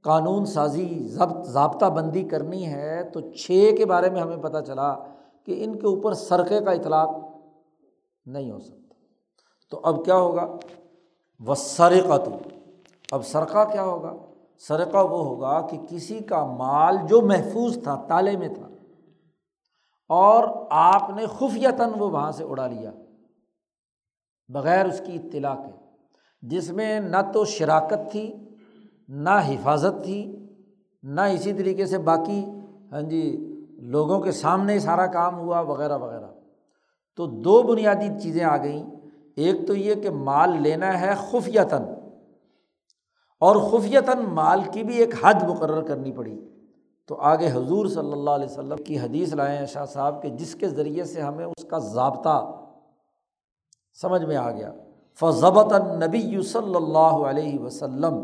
قانون سازی ضبط، ضابطہ بندی کرنی ہے، تو چھ کے بارے میں ہمیں پتہ چلا کہ ان کے اوپر سرقے کا اطلاق نہیں ہو سکتا۔ تو اب کیا ہوگا؟ وہ سرقہ اب سرقہ کیا ہوگا؟ سرقہ وہ ہوگا کہ کسی کا مال جو محفوظ تھا، تالے میں تھا، اور آپ نے خفیتاً وہ وہاں سے اڑا لیا، بغیر اس کی اطلاع کے، جس میں نہ تو شراکت تھی، نہ حفاظت تھی، نہ اسی طریقے سے باقی ہاں جی لوگوں کے سامنے سارا کام ہوا، وغیرہ وغیرہ۔ تو دو بنیادی چیزیں آ گئیں۔ ایک تو یہ کہ مال لینا ہے خفیتاً اور خفیتاً مال کی بھی ایک حد مقرر کرنی پڑی۔ تو آگے حضور صلی اللہ علیہ وسلم کی حدیث لائیں شاہ صاحب کہ جس کے ذریعے سے ہمیں اس کا ضابطہ سمجھ میں آ گیا۔ فضبط نبی صلی اللہ علیہ وسلم۔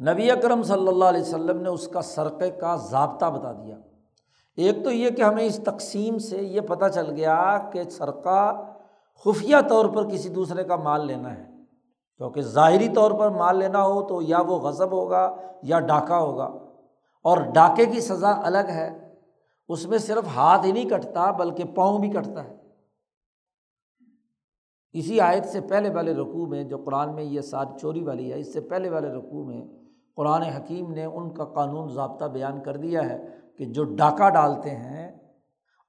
نبی اکرم صلی اللہ علیہ وسلم نے اس کا سرقے کا ضابطہ بتا دیا۔ ایک تو یہ کہ ہمیں اس تقسیم سے یہ پتہ چل گیا کہ سرقہ خفیہ طور پر کسی دوسرے کا مال لینا ہے۔ کیونکہ ظاہری طور پر مال لینا ہو تو یا وہ غضب ہوگا یا ڈاکہ ہوگا۔ اور ڈاکے کی سزا الگ ہے، اس میں صرف ہاتھ ہی نہیں کٹتا بلکہ پاؤں بھی کٹتا ہے۔ اسی آیت سے پہلے والے رقوع میں جو قرآن میں یہ سات چوری والی ہے، اس سے پہلے والے رقوع میں قرآن حکیم نے ان کا قانون ضابطہ بیان کر دیا ہے کہ جو ڈاکہ ڈالتے ہیں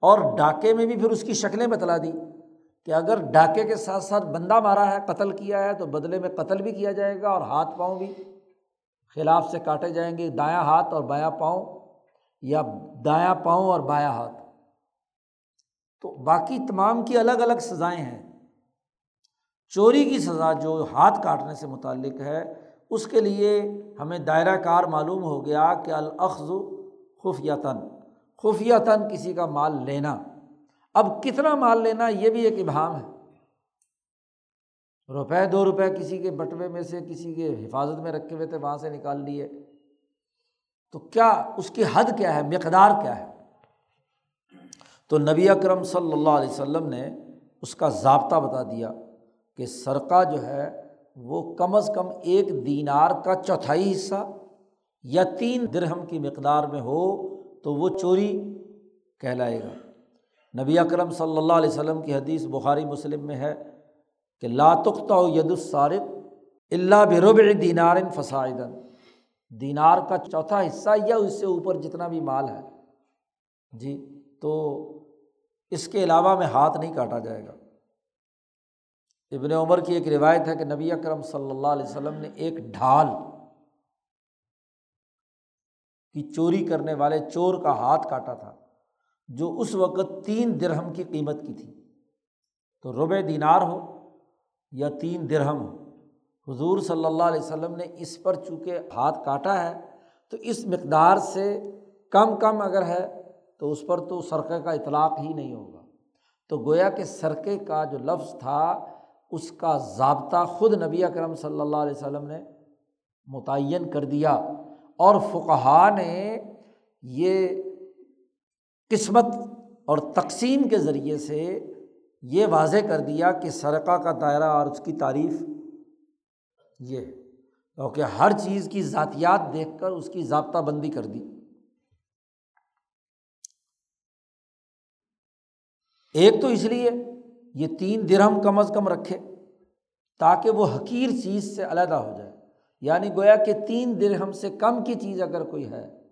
اور ڈاکے میں بھی پھر اس کی شکلیں بتلا دی۔ کہ اگر ڈاکے کے ساتھ ساتھ بندہ مارا ہے، قتل کیا ہے، تو بدلے میں قتل بھی کیا جائے گا اور ہاتھ پاؤں بھی خلاف سے کاٹے جائیں گے، دایاں ہاتھ اور بایاں پاؤں، یا دایاں پاؤں اور بایاں ہاتھ۔ تو باقی تمام کی الگ الگ سزائیں ہیں۔ چوری کی سزا جو ہاتھ کاٹنے سے متعلق ہے، اس کے لیے ہمیں دائرہ کار معلوم ہو گیا کہ الخذ خفیتاً خفیتاً کسی کا مال لینا۔ اب کتنا مال لینا یہ بھی ایک ابہام ہے۔ روپے، دو روپے کسی کے بٹوے میں سے، کسی کے حفاظت میں رکھے ہوئے تھے، وہاں سے نکال لیے۔ تو کیا اس کی حد کیا ہے؟ مقدار کیا ہے؟ تو نبی اکرم صلی اللہ علیہ وسلم نے اس کا ضابطہ بتا دیا کہ سرقہ جو ہے وہ کم از کم ایک دینار کا چوتھائی حصہ یا تین درہم کی مقدار میں ہو تو وہ چوری کہلائے گا۔ نبی اکرم صلی اللہ علیہ وسلم کی حدیث بخاری مسلم میں ہے کہ لاتختا ید الصارق اللہ برب دینار فسائدن دینار کا چوتھا حصہ یا اس سے اوپر جتنا بھی مال ہے۔ جی تو اس کے علاوہ میں ہاتھ نہیں کاٹا جائے گا۔ ابن عمر کی ایک روایت ہے کہ نبی اکرم صلی اللہ علیہ وسلم نے ایک ڈھال کی چوری کرنے والے چور کا ہاتھ کاٹا تھا۔ جو اس وقت تین درہم کی قیمت کی تھی۔ تو ربع دینار ہو یا تین درہم ہو۔ حضور صلی اللہ علیہ وسلم نے اس پر چونکہ ہاتھ کاٹا ہے، تو اس مقدار سے کم کم اگر ہے تو اس پر تو سرقے کا اطلاق ہی نہیں ہوگا۔ تو گویا کہ سرقے کا جو لفظ تھا، اس کا ضابطہ خود نبی اکرم صلی اللہ علیہ وسلم نے متعین کر دیا۔ اور فقہ نے یہ قسمت اور تقسیم کے ذریعے سے یہ واضح کر دیا کہ سرقہ کا دائرہ اور اس کی تعریف یہ کیونکہ ہر چیز کی ذاتیات دیکھ کر اس کی ضابطہ بندی کر دی۔ ایک تو اس لیے یہ تین درہم کم از کم رکھے تاکہ وہ حقیر چیز سے علیحدہ ہو جائے۔ یعنی گویا کہ تین درہم سے کم کی چیز اگر کوئی ہے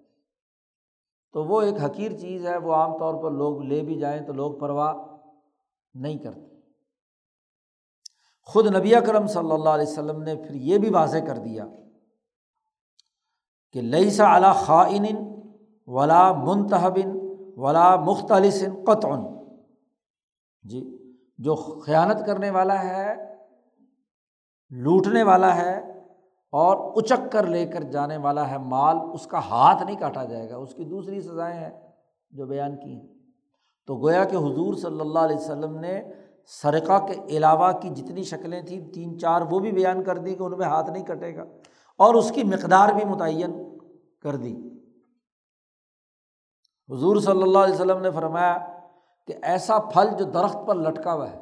تو وہ ایک حقیر چیز ہے، وہ عام طور پر لوگ لے بھی جائیں تو لوگ پرواہ نہیں کرتے۔ خود نبی کرم صلی اللہ علیہ وسلم نے پھر یہ بھی واضح کر دیا کہ لئی سا علا خائن ولا منتحبن ولا مختلف قطع۔ جی جو خیانت کرنے والا ہے، لوٹنے والا ہے اور اچک کر لے کر جانے والا ہے مال، اس کا ہاتھ نہیں کاٹا جائے گا، اس کی دوسری سزائیں ہیں جو بیان کی ہیں۔ تو گویا کہ حضور صلی اللہ علیہ وسلم نے سرقہ کے علاوہ کی جتنی شکلیں تھیں، تین چار، وہ بھی بیان کر دی کہ ان میں ہاتھ نہیں کٹے گا، اور اس کی مقدار بھی متعین کر دی۔ حضور صلی اللہ علیہ وسلم نے فرمایا کہ ایسا پھل جو درخت پر لٹکا ہوا ہے،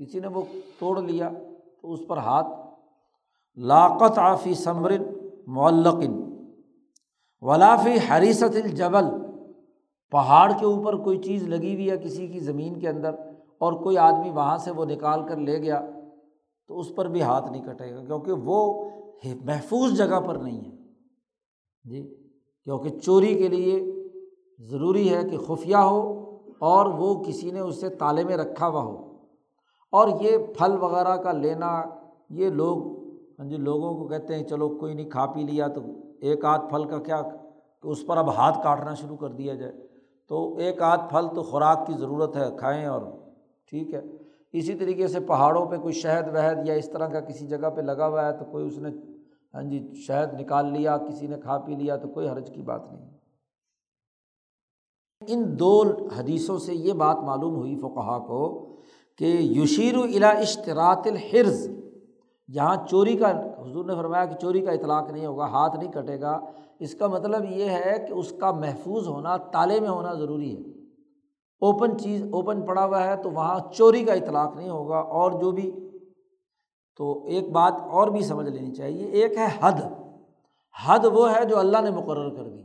کسی نے وہ توڑ لیا تو اس پر ہاتھ لاقت آفی ثمرن معلقن ولافی حریثت الجبل۔ پہاڑ کے اوپر کوئی چیز لگی ہوئی ہے کسی کی زمین کے اندر اور کوئی آدمی وہاں سے وہ نکال کر لے گیا تو اس پر بھی ہاتھ نہیں کٹے گا کیونکہ وہ محفوظ جگہ پر نہیں ہے۔ جی کیونکہ چوری کے لیے ضروری ہے کہ خفیہ ہو اور وہ کسی نے اسے تالے میں رکھا ہوا ہو۔ اور یہ پھل وغیرہ کا لینا، یہ لوگ ہاں جی لوگوں کو کہتے ہیں، چلو کوئی نہیں، کھا پی لیا تو ایک آدھ پھل کا کیا کہ اس پر اب ہاتھ کاٹنا شروع کر دیا جائے۔ تو ایک آدھ پھل تو خوراک کی ضرورت ہے، کھائیں اور ٹھیک ہے۔ اسی طریقے سے پہاڑوں پہ کوئی شہد وہد یا اس طرح کا کسی جگہ پہ لگا ہوا ہے تو کوئی اس نے ہاں جی شہد نکال لیا، کسی نے کھا پی لیا تو کوئی حرج کی بات نہیں۔ ان دو حدیثوں سے یہ بات معلوم ہوئی فقہ کو کہ یشیر الا اشتراط الحرز۔ جہاں چوری کا، حضور نے فرمایا کہ چوری کا اطلاق نہیں ہوگا، ہاتھ نہیں کٹے گا۔ اس کا مطلب یہ ہے کہ اس کا محفوظ ہونا، تالے میں ہونا ضروری ہے۔ اوپن چیز، اوپن پڑا ہوا ہے تو وہاں چوری کا اطلاق نہیں ہوگا اور جو بھی۔ تو ایک بات اور بھی سمجھ لینی چاہیے، ایک ہے حد۔ حد وہ ہے جو اللہ نے مقرر کر دی۔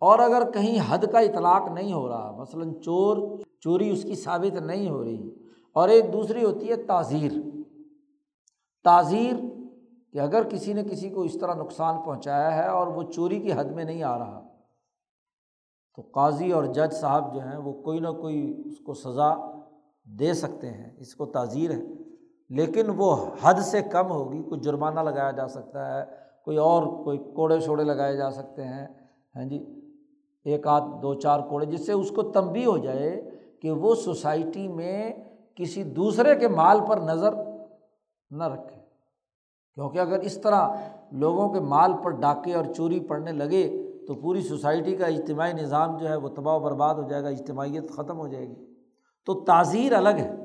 اور اگر کہیں حد کا اطلاق نہیں ہو رہا، مثلاً چور، چوری اس کی ثابت نہیں ہو رہی، اور ایک دوسری ہوتی ہے تعزیر تعزیر کہ اگر کسی نے کسی کو اس طرح نقصان پہنچایا ہے اور وہ چوری کی حد میں نہیں آ رہا، تو قاضی اور جج صاحب جو ہیں وہ کوئی نہ کوئی اس کو سزا دے سکتے ہیں، اس کو تعزیر ہے۔ لیکن وہ حد سے کم ہوگی، کوئی جرمانہ لگایا جا سکتا ہے، کوئی اور کوئی کوڑے شوڑے لگائے جا سکتے ہیں ہاں جی؟ ایک آدھ، دو چار کوڑے، جس سے اس کو تنبی ہو جائے کہ وہ سوسائٹی میں کسی دوسرے کے مال پر نظر نہ رکھے۔ کیونکہ اگر اس طرح لوگوں کے مال پر ڈاکے اور چوری پڑنے لگے تو پوری سوسائٹی کا اجتماعی نظام جو ہے وہ تباہ و برباد ہو جائے گا، اجتماعیت ختم ہو جائے گی۔ تو تعزیر الگ ہے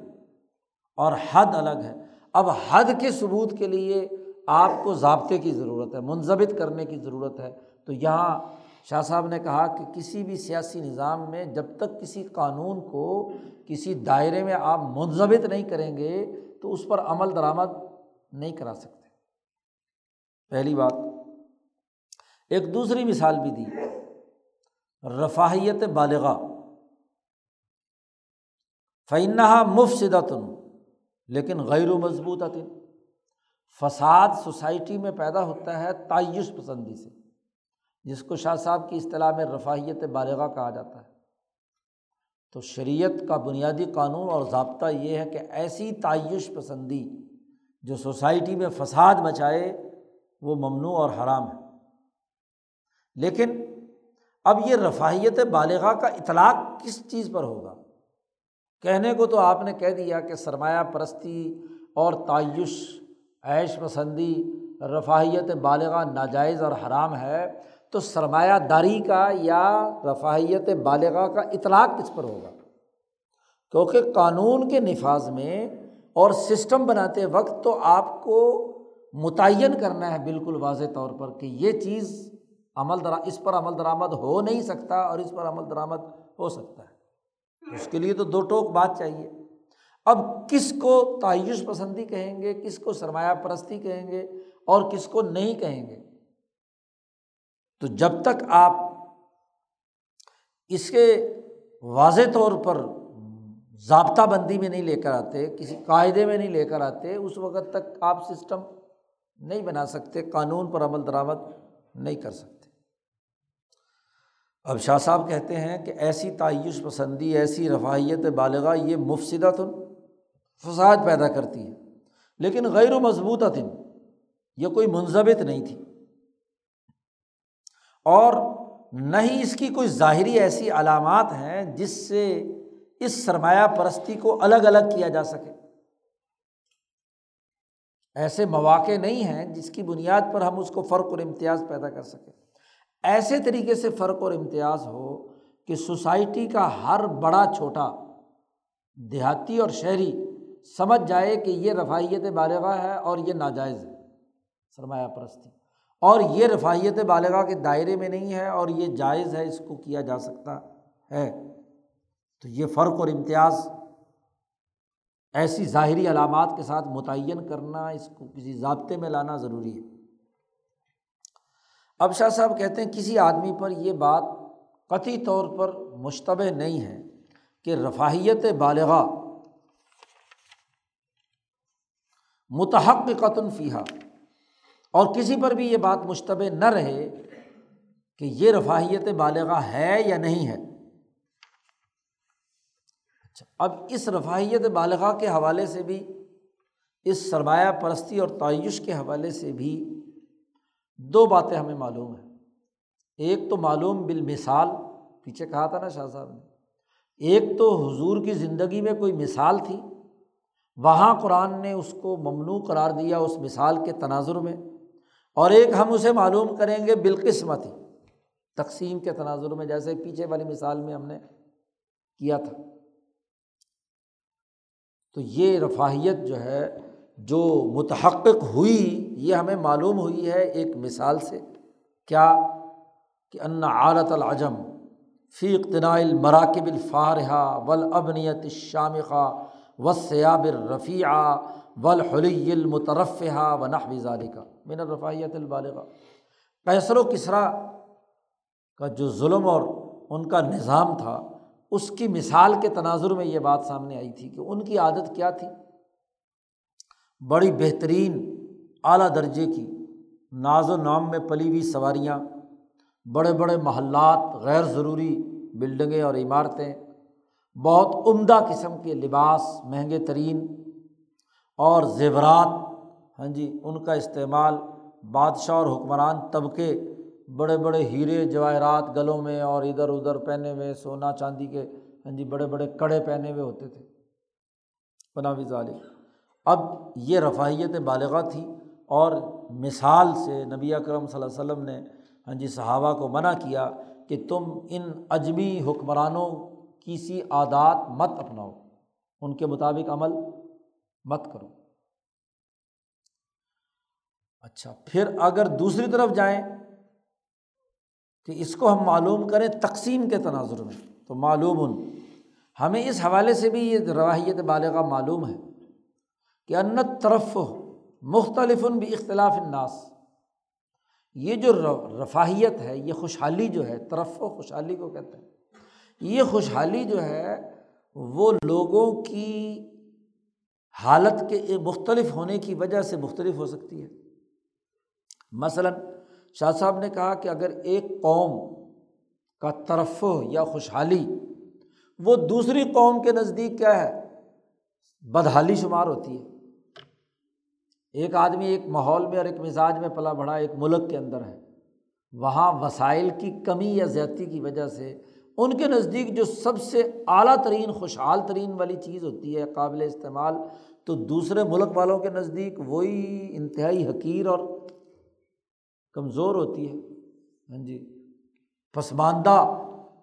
اور حد الگ ہے۔ اب حد کے ثبوت کے لیے آپ کو ضابطے کی ضرورت ہے منظمت کرنے کی ضرورت ہے۔ تو یہاں شاہ صاحب نے کہا کہ کسی بھی سیاسی نظام میں جب تک کسی قانون کو کسی دائرے میں آپ منظمت نہیں کریں گے تو اس پر عمل درآمد نہیں کرا سکتے۔ پہلی بات، ایک دوسری مثال بھی دی۔ رفاہیت بالغ فعنحا مفصدتن لیکن غیر و مضبوط فساد سوسائٹی میں پیدا ہوتا ہے تعیش پسندی سے، جس کو شاہ صاحب کی اصطلاح میں رفاہیت بالغ کہا جاتا ہے۔ تو شریعت کا بنیادی قانون اور ضابطہ یہ ہے کہ ایسی تعیش پسندی جو سوسائٹی میں فساد مچائے، وہ ممنوع اور حرام ہے۔ لیکن اب یہ رفاہیت بالغ کا اطلاق کس چیز پر ہوگا؟ کہنے کو تو آپ نے کہہ دیا کہ سرمایہ پرستی اور تعیش، عیش پسندی، رفاہیت بالغ ناجائز اور حرام ہے۔ تو سرمایہ داری کا یا رفاہیت بالغ کا اطلاق کس پر ہوگا؟ کیونکہ قانون کے نفاذ میں اور سسٹم بناتے وقت تو آپ کو متعین کرنا ہے بالکل واضح طور پر کہ یہ چیز عمل درا، اس پر عمل درآمد ہو نہیں سکتا اور اس پر عمل درآمد ہو سکتا ہے۔ اس کے لیے تو دو ٹوک بات چاہیے۔ اب کس کو تعیش پسندی کہیں گے، کس کو سرمایہ پرستی کہیں گے اور کس کو نہیں کہیں گے؟ تو جب تک آپ اس کے واضح طور پر ضابطہ بندی میں نہیں لے کر آتے، کسی قاعدے میں نہیں لے کر آتے، اس وقت تک آپ سسٹم نہیں بنا سکتے، قانون پر عمل درآمد نہیں کر سکتے۔ اب شاہ صاحب کہتے ہیں کہ ایسی تعیش پسندی، ایسی رفاہیت بالغ یہ مفصدہ تن فساد پیدا کرتی ہے، لیکن غیر و مضبوط تن یہ کوئی منظمت نہیں تھی۔ اور نہ ہی اس کی کوئی ظاہری ایسی علامات ہیں جس سے اس سرمایہ پرستی کو الگ الگ کیا جا سکے۔ ایسے مواقع نہیں ہیں جس کی بنیاد پر ہم اس کو فرق اور امتیاز پیدا کر سکیں۔ ایسے طریقے سے فرق اور امتیاز ہو کہ سوسائٹی کا ہر بڑا چھوٹا دیہاتی اور شہری سمجھ جائے کہ یہ رفاہیت بالغ ہے اور یہ ناجائز ہے، سرمایہ پرستی۔ اور یہ رفاہیت بالغ کے دائرے میں نہیں ہے اور یہ جائز ہے اس کو کیا جا سکتا ہے۔ تو یہ فرق اور امتیاز ایسی ظاہری علامات کے ساتھ متعین کرنا، اس کو کسی ضابطے میں لانا ضروری ہے۔ اب شاہ صاحب کہتے ہیں کسی آدمی پر یہ بات قطعی طور پر مشتبہ نہیں ہے کہ رفاہیت بالغ متحق قطن فیحا اور کسی پر بھی یہ بات مشتبہ نہ رہے کہ یہ رفاہیت بالغ ہے یا نہیں ہے۔ اچھا اب اس رفاہیت بالغ کے حوالے سے بھی، اس سرمایہ پرستی اور تعیش کے حوالے سے بھی دو باتیں ہمیں معلوم ہیں۔ ایک تو معلوم بالمثال، پیچھے کہا تھا نا شاہ صاحب نے۔ ایک تو حضور کی زندگی میں کوئی مثال تھی، وہاں قرآن نے اس کو ممنوع قرار دیا اس مثال کے تناظر میں۔ اور ایک ہم اسے معلوم کریں گے بالقسمتی تقسیم کے تناظر میں جیسے پیچھے والی مثال میں ہم نے کیا تھا۔ تو یہ رفاہیت جو ہے، جو متحقق ہوئی، یہ ہمیں معلوم ہوئی ہے ایک مثال سے۔ کیا؟ کہ ان عالت العجم فی اقتناء المراکب الفارحہ ولابنیت الشامخہ و سیاب الرفیع ولحلی المترفہ و نحو ذالکہ من الرفاہیت البالغہ۔ کیسر و کسرا کا جو ظلم اور ان کا نظام تھا، اس کی مثال کے تناظر میں یہ بات سامنے آئی تھی کہ ان کی عادت کیا تھی؟ بڑی بہترین اعلیٰ درجے کی ناز و نام میں پلی ہوئی سواریاں، بڑے بڑے محلات، غیر ضروری بلڈنگیں اور عمارتیں، بہت عمدہ قسم کے لباس، مہنگے ترین اور زیورات ہاں جی ان کا استعمال بادشاہ اور حکمران طبقے بڑے بڑے ہیرے، جواہرات گلوں میں اور ادھر ادھر پہنے ہوئے، سونا چاندی کے ہاں جی بڑے بڑے کڑے پہنے ہوئے ہوتے تھے۔ پناہ ظالم اب یہ رفاہیت بالغ تھی اور مثال سے نبی اکرم صلی اللہ علیہ وسلم نے ہاں جی صحابہ کو منع کیا کہ تم ان اجمی حکمرانوں کی سی عادات مت اپناؤ۔ ان کے مطابق عمل مت کرو۔ اچھا پھر اگر دوسری طرف جائیں کہ اس کو ہم معلوم کریں تقسیم کے تناظر میں، تو معلوم، ہمیں اس حوالے سے بھی یہ رواحیت بالغ معلوم ہے کہ انت طرف مختلف بھی اختلاف الناس۔ یہ جو رفاہیت ہے، یہ خوشحالی جو ہے، طرف و خوشحالی کو کہتے ہیں، یہ خوشحالی جو ہے وہ لوگوں کی حالت کے مختلف ہونے کی وجہ سے مختلف ہو سکتی ہے۔ مثلاً شاہ صاحب نے کہا کہ اگر ایک قوم کا طرف یا خوشحالی، وہ دوسری قوم کے نزدیک کیا ہے؟ بدحالی شمار ہوتی ہے۔ ایک آدمی ایک ماحول میں اور ایک مزاج میں پلا بڑھا ایک ملک کے اندر ہے۔ وہاں وسائل کی کمی یا زیادتی کی وجہ سے ان کے نزدیک جو سب سے اعلیٰ ترین، خوشحال ترین والی چیز ہوتی ہے قابل استعمال، تو دوسرے ملک والوں کے نزدیک وہی انتہائی حقیر اور کمزور ہوتی ہے۔ ہاں جی پسماندہ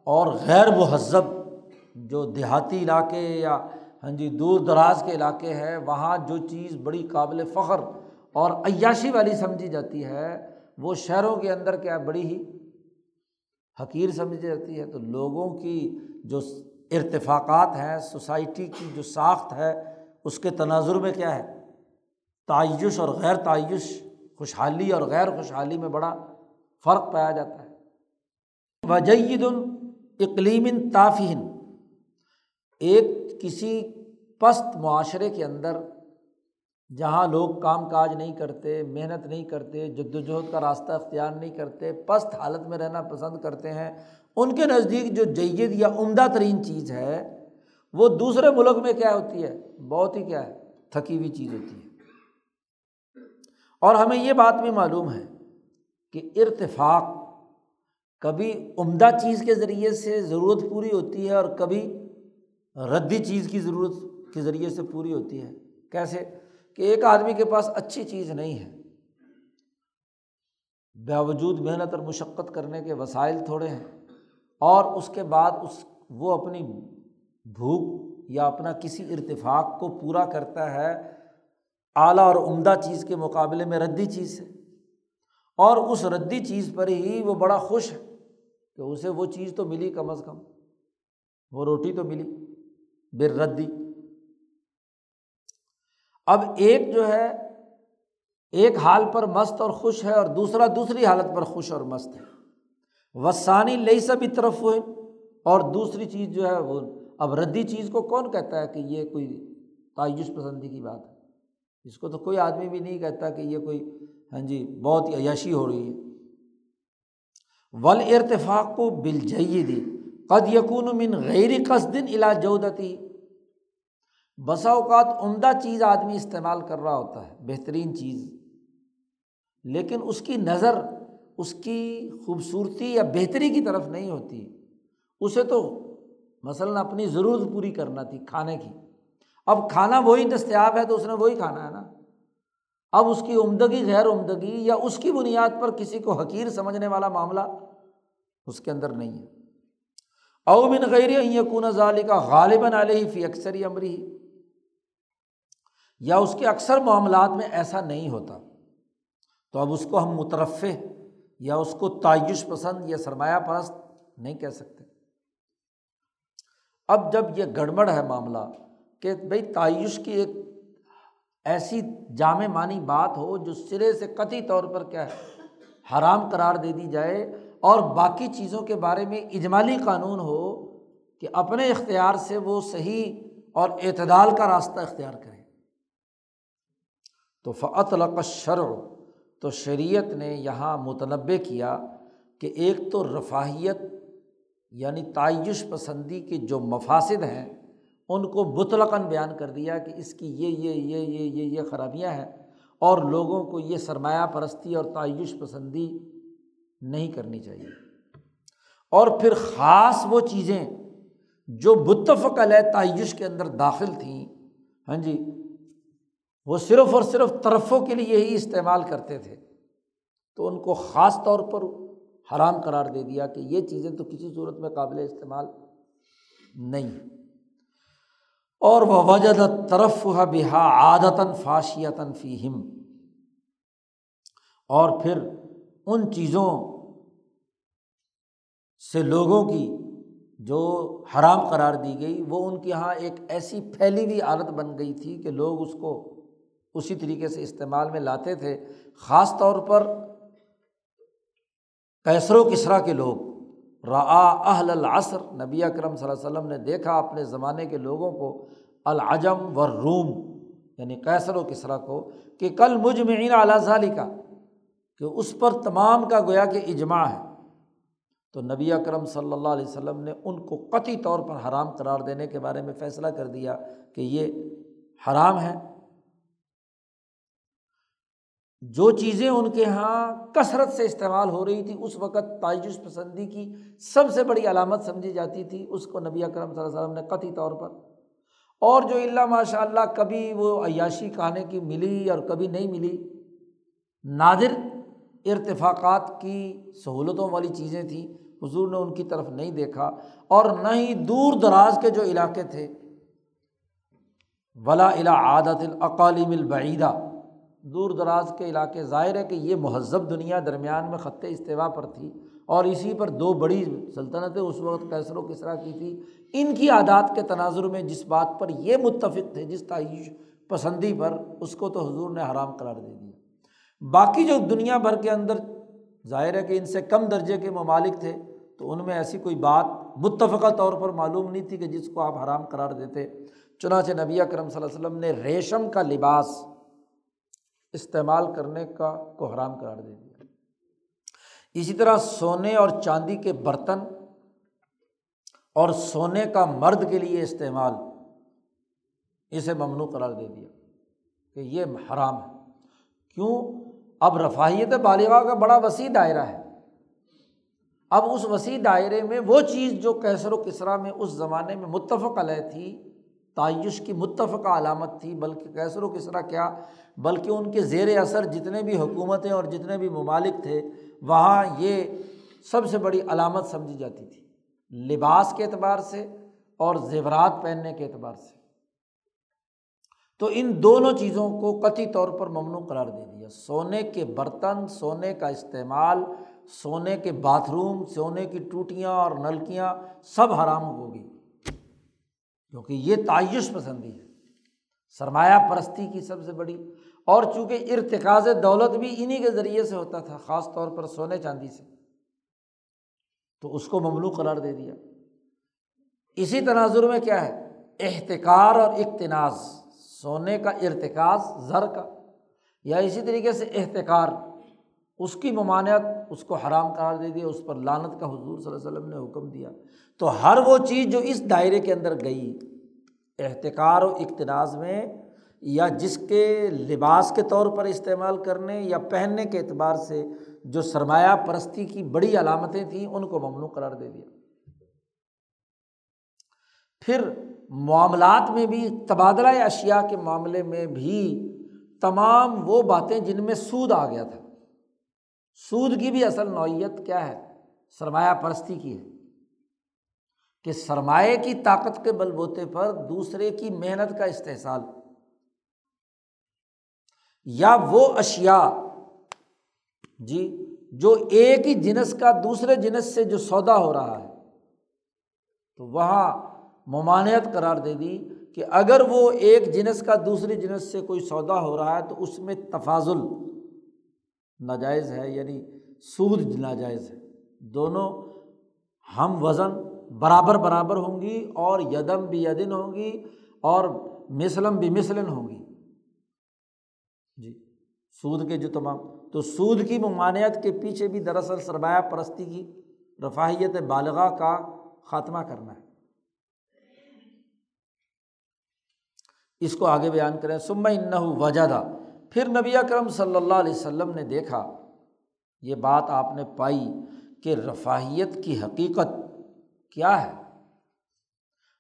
اور غیر مہذب جو دیہاتی علاقے یا ہاں جی دور دراز کے علاقے ہیں، وہاں جو چیز بڑی قابل فخر اور عیاشی والی سمجھی جاتی ہے، وہ شہروں کے اندر کیا بڑی ہی حقیر سمجھی جاتی ہے تو لوگوں کی جو ارتفاقات ہیں، سوسائٹی کی جو ساخت ہے، اس کے تناظر میں کیا ہے؟ تعیش اور غیر تعیش، خوشحالی اور غیر خوشحالی میں بڑا فرق پایا جاتا ہے۔ وجید اقلیم تافہن، ایک کسی پست معاشرے کے اندر جہاں لوگ کام کاج نہیں کرتے، محنت نہیں کرتے، جد وجہد کا راستہ اختیار نہیں کرتے، پست حالت میں رہنا پسند کرتے ہیں، ان کے نزدیک جو جید یا عمدہ ترین چیز ہے، وہ دوسرے ملک میں کیا ہوتی ہے؟ بہت ہی کیا ہے؟ تھکی ہوئی چیز ہوتی ہے۔ اور ہمیں یہ بات بھی معلوم ہے کہ ارتفاق کبھی عمدہ چیز کے ذریعے سے ضرورت پوری ہوتی ہے اور کبھی ردی چیز کی ضرورت کے ذریعے سے پوری ہوتی ہے۔ کیسے؟ کہ ایک آدمی کے پاس اچھی چیز نہیں ہے۔ باوجود محنت اور مشقت کرنے کے وسائل تھوڑے ہیں اور اس کے بعد اس، وہ اپنی بھوک یا اپنا کسی ارتفاق کو پورا کرتا ہے، اعلیٰ اور عمدہ چیز کے مقابلے میں ردی چیز سے اور اس ردی چیز پر ہی وہ بڑا خوش ہے کہ اسے وہ چیز تو ملی کم از کم۔ وہ روٹی تو ملی بر ردی۔ اب ایک جو ہے، ایک حال پر مست اور خوش ہے اور دوسرا دوسری حالت پر خوش اور مست ہے۔ وسانی لئی سب طرف ہوئے اور دوسری چیز جو ہے وہ، اب ردی چیز کو کون کہتا ہے کہ یہ کوئی تعیش پسندی کی بات ہے؟ اس کو تو کوئی آدمی بھی نہیں کہتا کہ یہ کوئی ہاں جی بہت ہی عیاشی ہو رہی ہے۔ ول ارتفاق کو بل جائیے دی قد یقون من غیر قصدن علاج جودتی بسا اوقات عمدہ چیز آدمی استعمال کر رہا ہوتا ہے، بہترین چیز۔ لیکن اس کی نظر، اس کی خوبصورتی یا بہتری کی طرف نہیں ہوتی۔ اسے تو مثلاً اپنی ضرورت پوری کرنا تھی کھانے کی۔ اب کھانا وہی دستیاب ہے تو اس نے وہی کھانا ہے نا۔ اب اس کی عمدگی، غیر عمدگی یا اس کی بنیاد پر کسی کو حقیر سمجھنے والا معاملہ اس کے اندر نہیں ہے۔ اومن غیر یقون ظالی کا غالباً علیہ فی اکثر عمری یا اس کے اکثر معاملات میں ایسا نہیں ہوتا۔ تو اب اس کو ہم مترف یا اس کو تعیش پسند یا سرمایہ پرست نہیں کہہ سکتے۔ اب جب یہ گڑبڑ ہے معاملہ کہ بھائی تعیش کی ایک ایسی جامع معنی بات ہو جو سرے سے قطعی طور پر کیا ہے، حرام قرار دے دی جائے اور باقی چیزوں کے بارے میں اجمالی قانون ہو کہ اپنے اختیار سے وہ صحیح اور اعتدال کا راستہ اختیار کرے۔ تو فعت شرع تو شریعت نے یہاں متنوع کیا کہ ایک تو رفاہیت یعنی تعیش پسندی کے جو مفاصد ہیں، ان کو مطلقاً بیان کر دیا کہ اس کی یہ یہ یہ یہ یہ یہ خرابیاں ہیں اور لوگوں کو یہ سرمایہ پرستی اور تعیش پسندی نہیں کرنی چاہیے۔ اور پھر خاص وہ چیزیں جو متفق علیہ تعیش کے اندر داخل تھیں۔ ہاں جی وہ صرف اور صرف طرفوں کے لیے ہی استعمال کرتے تھے تو ان کو خاص طور پر حرام قرار دے دیا کہ یہ چیزیں تو کسی صورت میں قابل استعمال نہیں اور وہ وجد طرف بہا عادتاً فاشیتاً فیم اور پھر ان چیزوں سے لوگوں کی جو حرام قرار دی گئی وہ ان کے یہاں ایک ایسی پھیلی ہوئی عادت بن گئی تھی کہ لوگ اس کو اسی طریقے سے استعمال میں لاتے تھے، خاص طور پر کیسر و کسرا کے لوگ۔ اہل العصر، نبی اکرم صلی اللہ علیہ وسلم نے دیکھا اپنے زمانے کے لوگوں کو، العجم یعنی و روم یعنی کیسر و کسرا کو، کہ کل مجمعین اعلیٰ ظالی کا کہ اس پر تمام کا گویا کہ اجماع ہے۔ تو نبی اکرم صلی اللہ علیہ وسلم نے ان کو قطعی طور پر حرام قرار دینے کے بارے میں فیصلہ کر دیا کہ یہ حرام ہے۔ جو چیزیں ان کے یہاں کثرت سے استعمال ہو رہی تھی اس وقت تعجس پسندی کی سب سے بڑی علامت سمجھی جاتی تھی، اس کو نبی اکرم صلی اللہ علیہ وسلم نے قطعی طور پر۔ اور جو اللہ ماشاء اللہ کبھی وہ عیاشی کھانے کی ملی اور کبھی نہیں ملی، نادر ارتفاقات کی سہولتوں والی چیزیں تھیں، حضور نے ان کی طرف نہیں دیکھا۔ اور نہ ہی دور دراز کے جو علاقے تھے، ولا الا عادت العقالم البعیدہ۔ دور دراز کے علاقے، ظاہر ہے کہ یہ مہذب دنیا درمیان میں خط استوا پر تھی اور اسی پر دو بڑی سلطنتیں اس وقت کیسر و کسرا کی تھی ان کی عادات کے تناظر میں جس بات پر یہ متفق تھے، جس تعیش پسندی پر، اس کو تو حضور نے حرام قرار دے دیا۔ باقی جو دنیا بھر کے اندر ظاہر ہے کہ ان سے کم درجے کے ممالک تھے، تو ان میں ایسی کوئی بات متفقہ طور پر معلوم نہیں تھی کہ جس کو آپ حرام قرار دیتے۔ چنانچہ نبی کرم صلی اللہ علیہ وسلم نے ریشم کا لباس استعمال کرنے کا کو حرام قرار دے دیا۔ اسی طرح سونے اور چاندی کے برتن اور سونے کا مرد کے لیے استعمال، اسے ممنوع قرار دے دیا کہ یہ حرام ہے۔ کیوں؟ اب رفاہیت بالغاہ کا بڑا وسیع دائرہ ہے۔ اب اس وسیع دائرے میں وہ چیز جو کیسر و کسرا میں اس زمانے میں متفق علیہ تھی تعیش کی متفقہ علامت تھی، بلکہ کیسر و کسرا کیا؟ بلکہ ان کے زیر اثر جتنے بھی حکومتیں اور جتنے بھی ممالک تھے، وہاں یہ سب سے بڑی علامت سمجھی جاتی تھی، لباس کے اعتبار سے اور زیورات پہننے کے اعتبار سے۔ تو ان دونوں چیزوں کو قطعی طور پر ممنوع قرار دے دیا۔ سونے کے برتن، سونے کا استعمال، سونے کے باتھ روم، سونے کی ٹوٹیاں اور نلکیاں سب حرام ہوگی کیونکہ یہ تعیش پسندی ہے۔ سرمایہ پرستی کی سب سے بڑی۔ اور چونکہ ارتقاض دولت بھی انہیں کے ذریعے سے ہوتا تھا، خاص طور پر سونے چاندی سے۔ تو اس کو ممنوع قرار دے دیا۔ اسی تناظر میں کیا ہے؟ احتکار اور اقتناز۔ سونے کا ارتکاز، زر کا۔ یا اسی طریقے سے احتکار۔ اس کی ممانعت اس کو حرام قرار دے دیا اس پر لانت کا حضور صلی اللہ علیہ وسلم نے حکم دیا۔ تو ہر وہ چیز جو اس دائرے کے اندر گئی، احتکار و اقتناز میں یا جس کے لباس کے طور پر استعمال کرنے یا پہننے کے اعتبار سے جو سرمایہ پرستی کی بڑی علامتیں تھیں، ان کو ممنوع قرار دے دیا۔ پھر معاملات میں بھی، تبادلہ اشیا کے معاملے میں بھی تمام وہ باتیں جن میں سود آ گیا تھا۔ سود کی بھی اصل نوعیت کیا ہے؟ سرمایہ پرستی کی ہے۔ کہ سرمایہ کی طاقت کے بل بوتے پر دوسرے کی محنت کا استحصال۔ یا وہ اشیا جی جو ایک ہی جنس کا دوسرے جنس سے جو سودا ہو رہا ہے۔ تو وہاں ممانعت قرار دے دی کہ اگر وہ ایک جنس کا دوسری جنس سے کوئی سودا ہو رہا ہے تو اس میں تفاضل۔ ناجائز ہے یعنی سود ناجائز ہے۔ دونوں ہم وزن برابر برابر ہوں گی اور یدم بھی یدن ہوں گی اور مثلم بھی مثلاً ہوں گی۔ جی سود کے جو تمام، تو سود کی ممانعت کے پیچھے بھی دراصل سرمایہ پرستی کی رفاہیت بالغاہ کا خاتمہ کرنا ہے۔ اس کو آگے بیان کریں۔ سما ان وجادہ پھر نبی اکرم صلی اللہ علیہ وسلم نے دیکھا، یہ بات آپ نے پائی کہ رفاہیت کی حقیقت کیا ہے۔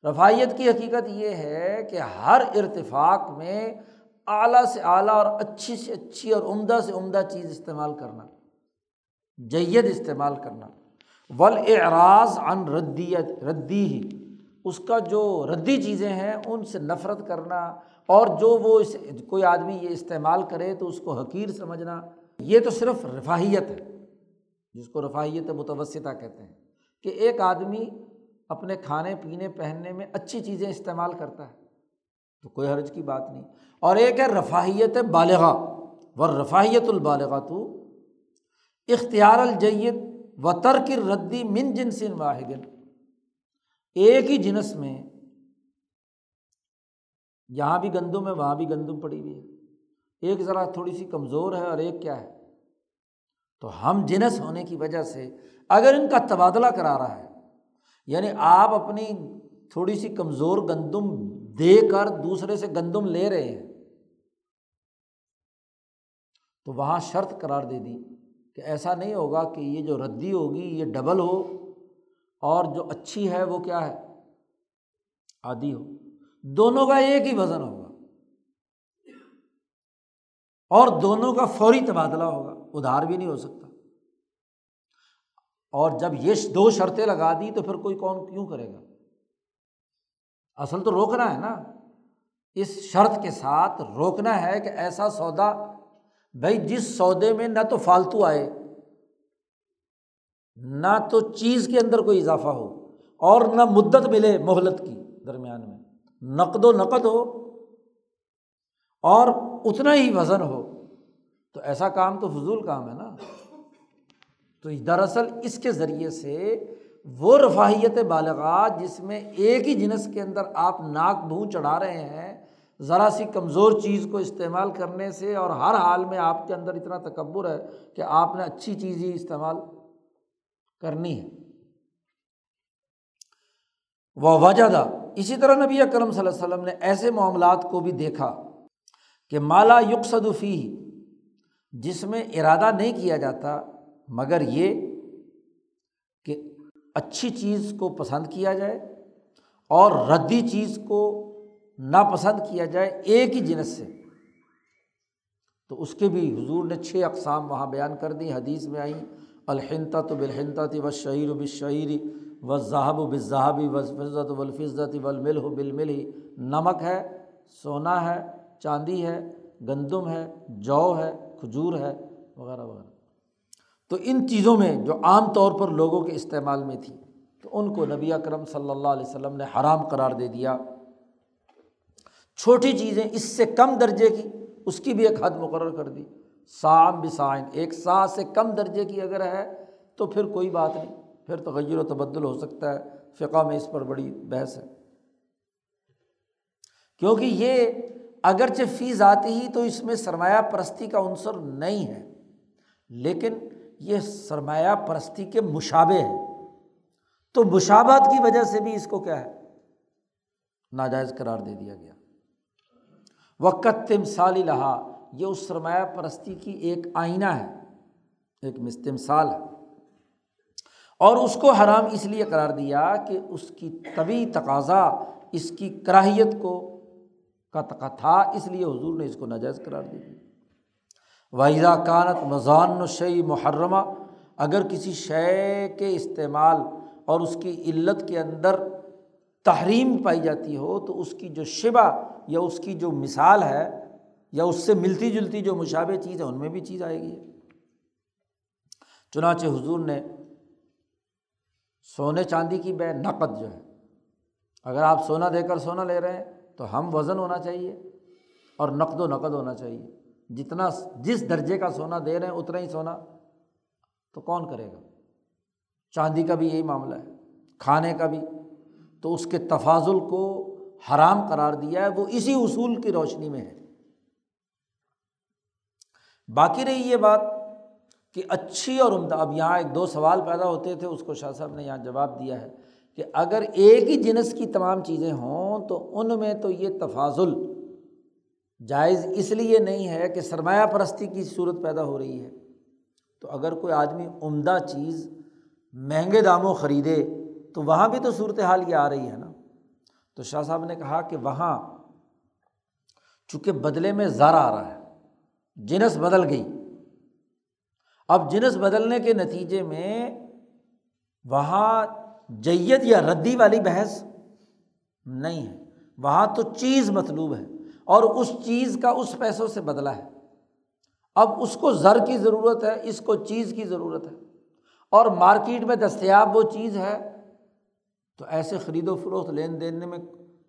رفاہیت کی حقیقت یہ ہے کہ ہر ارتفاق میں اعلیٰ سے اعلیٰ اور اچھی سے اچھی اور عمدہ سے عمدہ چیز استعمال کرنا، جید استعمال کرنا۔ ول اعراض عن ردیت، ردی ہی، اس کا جو ردی چیزیں ہیں، ان سے نفرت کرنا اور جو وہ اس کوئی آدمی یہ استعمال کرے تو اس کو حقیر سمجھنا، یہ تو صرف رفاہیت ہے، جس کو رفاہیت متوسطہ کہتے ہیں، کہ ایک آدمی اپنے کھانے پینے پہننے میں اچھی چیزیں استعمال کرتا ہے، تو کوئی حرج کی بات نہیں۔ اور ایک ہے رفاہیت بالغ و رفاہیت البالغ تو اختیار الجیت و ترک ردی من جنسن واحد۔ ایک ہی جنس میں یہاں بھی گندم ہے، وہاں بھی گندم پڑی ہوئی ہے۔ ایک ذرا تھوڑی سی کمزور ہے اور ایک کیا ہے؟ تو ہم جنس ہونے کی وجہ سے اگر ان کا تبادلہ کرا رہا ہے یعنی آپ اپنی تھوڑی سی کمزور گندم دے کر دوسرے سے گندم لے رہے ہیں، تو وہاں شرط قرار دے دی کہ ایسا نہیں ہوگا کہ یہ جو ردی ہوگی، یہ ڈبل ہو اور جو اچھی ہے وہ کیا ہے؟ آدھی ہو۔ دونوں کا ایک ہی وزن ہوگا۔ اور دونوں کا فوری تبادلہ ہوگا۔ ادھار بھی نہیں ہو سکتا۔ اور جب یہ دو شرطیں لگا دی تو پھر کوئی کون کیوں کرے گا؟ اصل تو روکنا ہے نا۔ اس شرط کے ساتھ روکنا ہے کہ ایسا سودا، بھائی جس سودے میں نہ تو فالتو آئے، نہ تو چیز کے اندر کوئی اضافہ ہو اور نہ مدت ملے مہلت کی درمیان میں۔ نقد و نقد ہو اور اتنا ہی وزن ہو تو ایسا کام تو فضول کام ہے نا تو دراصل اس کے ذریعے سے وہ رفاہیت بالغات جس میں ایک ہی جنس کے اندر آپ ناک بھون چڑھا رہے ہیں، ذرا سی کمزور چیز کو استعمال کرنے سے اور ہر حال میں آپ کے اندر اتنا تکبر ہے کہ آپ نے اچھی چیز ہی استعمال کرنی ہے۔ وہ وجہ اسی طرح نبی اکرم صلی اللہ علیہ وسلم نے ایسے معاملات کو بھی دیکھا کہ مالا یکسدفی جس میں ارادہ نہیں کیا جاتا، مگر یہ کہ اچھی چیز کو پسند کیا جائے اور ردی چیز کو ناپسند کیا جائے ایک ہی جنس سے۔ تو اس کے بھی حضور نے چھ اقسام وہاں بیان کر دی، حدیث میں آئیں الحنتا تو بالحنتا تھی بس شعیر و بس شعری و ذہب و بصحابی و و الفظت و المل ہو بالمل ہی نمک ہے، سونا ہے، چاندی ہے، گندم ہے، جو ہے، کھجور ہے، وغیرہ وغیرہ. تو ان چیزوں میں جو عام طور پر لوگوں کے استعمال میں تھی، تو ان کو نبی اکرم صلی اللہ علیہ وسلم نے حرام قرار دے دیا۔ چھوٹی چیزیں اس سے کم درجے کی، اس کی بھی ایک حد مقرر کر دی۔ سام بسائن ایک سا سے کم درجے کی اگر ہے، تو پھر کوئی بات نہیں۔ پھر تغیر و تبدل ہو سکتا ہے۔ فقہ میں اس پر بڑی بحث ہے۔ کیونکہ یہ اگرچہ فیس آتی ہی تو اس میں سرمایہ پرستی کا عنصر نہیں ہے، لیکن یہ سرمایہ پرستی کے مشابے ہے۔ تو مشابات کی وجہ سے بھی اس کو کیا ہے؟ ناجائز قرار دے دیا گیا۔ وقت تمثالی لہا یہ اس سرمایہ پرستی کی ایک آئینہ ہے، ایک مستمثال ہے۔ اور اس کو حرام اس لیے قرار دیا کہ اس کی طبی تقاضا، اس کی کراہیت کو کا تھا، اس لیے حضور نے اس کو ناجائز قرار دی واحدہ کانت مضان و شعی محرمہ اگر کسی شے کے استعمال اور اس کی علت کے اندر تحریم پائی جاتی ہو، تو اس کی جو شبہ یا اس کی جو مثال ہے یا اس سے ملتی جلتی جو مشابہ چیز ہے، ان میں بھی چیز آئے گی۔ چنانچہ حضور نے سونے چاندی کی بے نقد جو ہے۔ اگر آپ سونا دے کر سونا لے رہے ہیں تو ہم وزن ہونا چاہیے اور نقد و نقد ہونا چاہیے۔ جتنا جس درجے کا سونا دے رہے ہیں اتنا ہی سونا تو کون کرے گا؟ چاندی کا بھی یہی معاملہ ہے، کھانے کا بھی۔ تو اس کے تفاضل کو حرام قرار دیا ہے، وہ اسی اصول کی روشنی میں ہے۔ باقی رہی یہ بات کہ اچھی اور عمدہ، اب یہاں ایک دو سوال پیدا ہوتے تھے، اس کو شاہ صاحب نے یہاں جواب دیا ہے کہ اگر ایک ہی جنس کی تمام چیزیں ہوں تو ان میں تو یہ تفاضل جائز اس لیے نہیں ہے کہ سرمایہ پرستی کی صورت پیدا ہو رہی ہے۔ تو اگر کوئی آدمی عمدہ چیز مہنگے داموں خریدے تو وہاں بھی تو صورت حال یہ آ رہی ہے نا۔ تو شاہ صاحب نے کہا کہ وہاں چونکہ بدلے میں زر آ رہا ہے، جنس بدل گئی۔ اب جنس بدلنے کے نتیجے میں وہاں جیت یا ردی والی بحث نہیں ہے۔ وہاں تو چیز مطلوب ہے اور اس چیز کا اس پیسوں سے بدلا ہے۔ اب اس کو زر کی ضرورت ہے، اس کو چیز کی ضرورت ہے۔ اور مارکیٹ میں دستیاب وہ چیز ہے، تو ایسے خرید و فروخت لین دین میں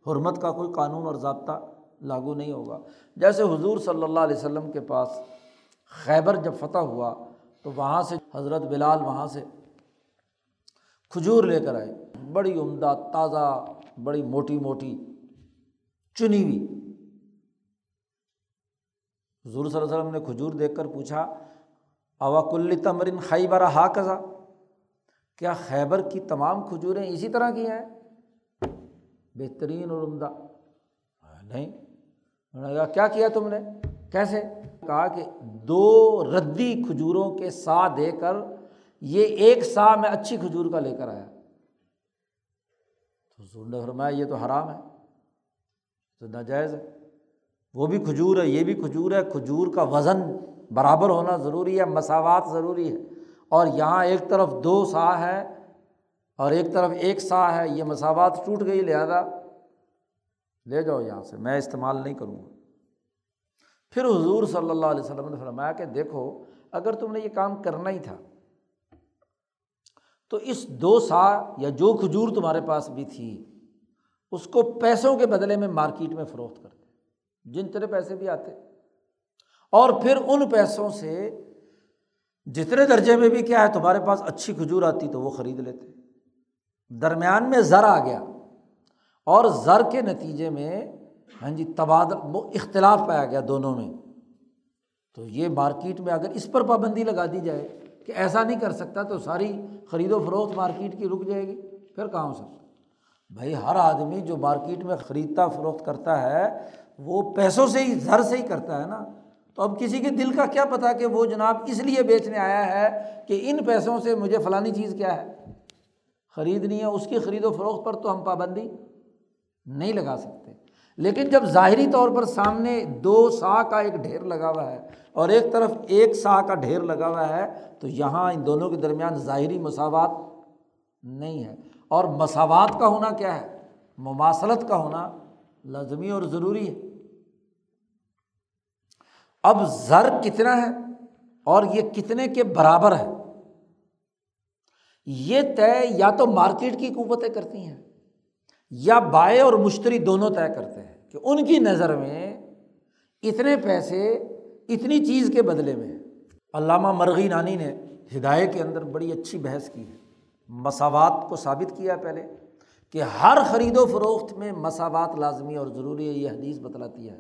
حرمت کا کوئی قانون اور ضابطہ لاگو نہیں ہوگا۔ جیسے حضور صلی اللہ علیہ وسلم کے پاس خیبر جب فتح ہوا تو وہاں سے حضرت بلال وہاں سے کھجور لے کر آئے۔ بڑی عمدہ، تازہ، بڑی موٹی موٹی چنی ہوئی۔ حضور صلی اللہ علیہ وسلم نے کھجور دیکھ کر پوچھا، اوا کل تمرین خیبر ہا کزا کیا خیبر کی تمام کھجوریں اسی طرح کی ہیں؟ بہترین اور عمدہ. نہیں؟ انہوں نے کہا، کیا کیا تم نے؟ کیسے؟ کہا کہ دو ردی کھجوروں کے سا دے کر یہ ایک سا میں اچھی کھجور کا لے کر آیا۔ تو حضور نے فرمایا، یہ تو حرام ہے تو ناجائز ہے۔ وہ بھی کھجور ہے، یہ بھی کھجور ہے۔ کھجور کا وزن برابر ہونا ضروری ہے، مساوات ضروری ہے۔ اور یہاں ایک طرف دو سا ہے اور ایک طرف ایک سا ہے، یہ مساوات ٹوٹ گئی، لہٰذا لے جاؤ یہاں سے۔ میں استعمال نہیں کروں گا۔ پھر حضور صلی اللہ علیہ وسلم نے فرمایا کہ دیکھو، اگر تم نے یہ کام کرنا ہی تھا، تو اس دو سا یا جو کھجور تمہارے پاس بھی تھی، اس کو پیسوں کے بدلے میں مارکیٹ میں فروخت کرتے جن تیرے پیسے بھی آتے۔ اور پھر ان پیسوں سے جتنے درجے میں بھی کیا ہے، تمہارے پاس اچھی کھجور آتی تو وہ خرید لیتے۔ درمیان میں زر آ گیا۔ اور زر کے نتیجے میں ہاں جی تبادل، وہ اختلاف پایا گیا دونوں میں۔ تو یہ مارکیٹ میں اگر اس پر پابندی لگا دی جائے کہ ایسا نہیں کر سکتا تو ساری خرید و فروخت مارکیٹ کی رک جائے گی، پھر کہاں ہو سکتا؟ بھائی، ہر آدمی جو مارکیٹ میں خریدتا فروخت کرتا ہے، وہ پیسوں سے ہی، زر سے ہی کرتا ہے نا۔ تو اب کسی کے دل کا کیا پتا کہ وہ جناب اس لیے بیچنے آیا ہے کہ ان پیسوں سے مجھے فلانی چیز کیا ہے؟ خریدنی ہے، اس کی خرید و فروخت پر تو ہم پابندی نہیں لگا سکتے۔ لیکن جب ظاہری طور پر سامنے دو سا کا ایک ڈھیر لگا ہوا ہے اور ایک طرف ایک سا کا ڈھیر لگا ہوا ہے، تو یہاں ان دونوں کے درمیان ظاہری مساوات نہیں ہے۔ اور مساوات کا ہونا کیا ہے؟ مماثلت کا ہونا لازمی اور ضروری ہے۔ اب زر کتنا ہے اور یہ کتنے کے برابر ہے؟ یہ طے یا تو مارکیٹ کی قوتیں کرتی ہیں۔ یا بائیں اور مشتری دونوں طے کرتے ہیں کہ ان کی نظر میں اتنے پیسے، اتنی چیز کے بدلے میں۔ علامہ مرغی نانی نے ہدایت کے اندر بڑی اچھی بحث کی ہے۔ مساوات کو ثابت کیا پہلے کہ ہر خرید و فروخت میں مساوات لازمی اور ضروری ہے، یہ حدیث بتلاتی ہے۔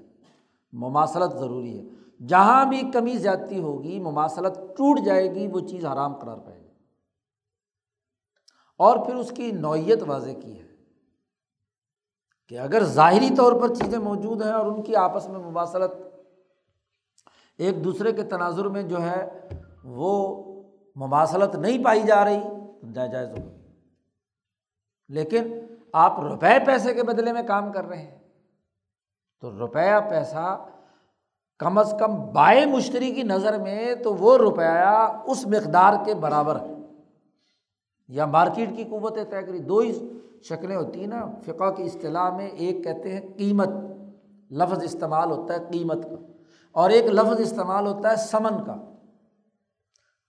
مماثلت ضروری ہے۔ جہاں بھی کمی زیادتی ہوگی، مماثلت ٹوٹ جائے گی، وہ چیز حرام قرار پائے گی۔ اور پھر اس کی نوعیت واضح کی ہے۔ کہ اگر ظاہری طور پر چیزیں موجود ہیں اور ان کی آپس میں مماثلت ایک دوسرے کے تناظر میں جو ہے وہ مماثلت نہیں پائی جا رہی، تو ناجائز ہوگی لیکن آپ روپے پیسے کے بدلے میں کام کر رہے ہیں، تو روپیہ پیسہ کم از کم بائیں مشتری کی نظر میں تو وہ روپیہ اس مقدار کے برابر ہے۔ یا مارکیٹ کی قوت طے کری۔ دو ہی شکلیں ہوتی ہیں نا۔ فقہ کی اصطلاح میں ایک کہتے ہیں قیمت، لفظ استعمال ہوتا ہے قیمت کا، اور ایک لفظ استعمال ہوتا ہے سمن کا۔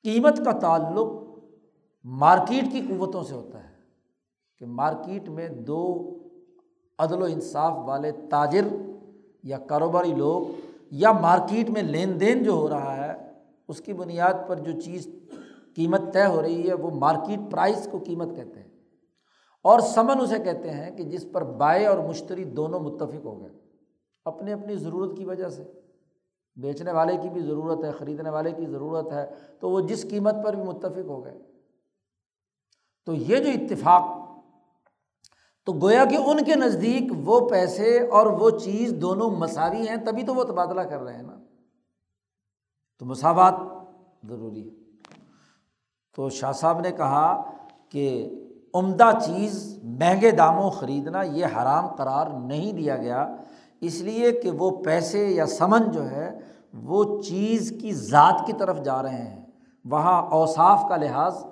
قیمت کا تعلق مارکیٹ کی قوتوں سے ہوتا ہے کہ مارکیٹ میں دو عدل و انصاف والے تاجر یا کاروباری لوگ یا مارکیٹ میں لین دین جو ہو رہا ہے، اس کی بنیاد پر جو چیز قیمت طے ہو رہی ہے، وہ مارکیٹ پرائز کو قیمت کہتے ہیں۔ اور سمن اسے کہتے ہیں کہ جس پر بائیں اور مشتری دونوں متفق ہو گئے اپنی اپنی ضرورت کی وجہ سے۔ بیچنے والے کی بھی ضرورت ہے، خریدنے والے کی ضرورت ہے، تو وہ جس قیمت پر بھی متفق ہو گئے۔ تو یہ جو اتفاق، تو گویا کہ ان کے نزدیک وہ پیسے اور وہ چیز دونوں مساوی ہیں، تبھی تو وہ تبادلہ کر رہے ہیں نا۔ تو مساوات ضروری ہے۔ تو شاہ صاحب نے کہا کہ عمدہ چیز مہنگے داموں خریدنا یہ حرام قرار نہیں دیا گیا۔ اس لیے کہ وہ پیسے یا سمن جو ہے وہ چیز کی ذات کی طرف جا رہے ہیں۔ وہاں اوصاف کا لحاظ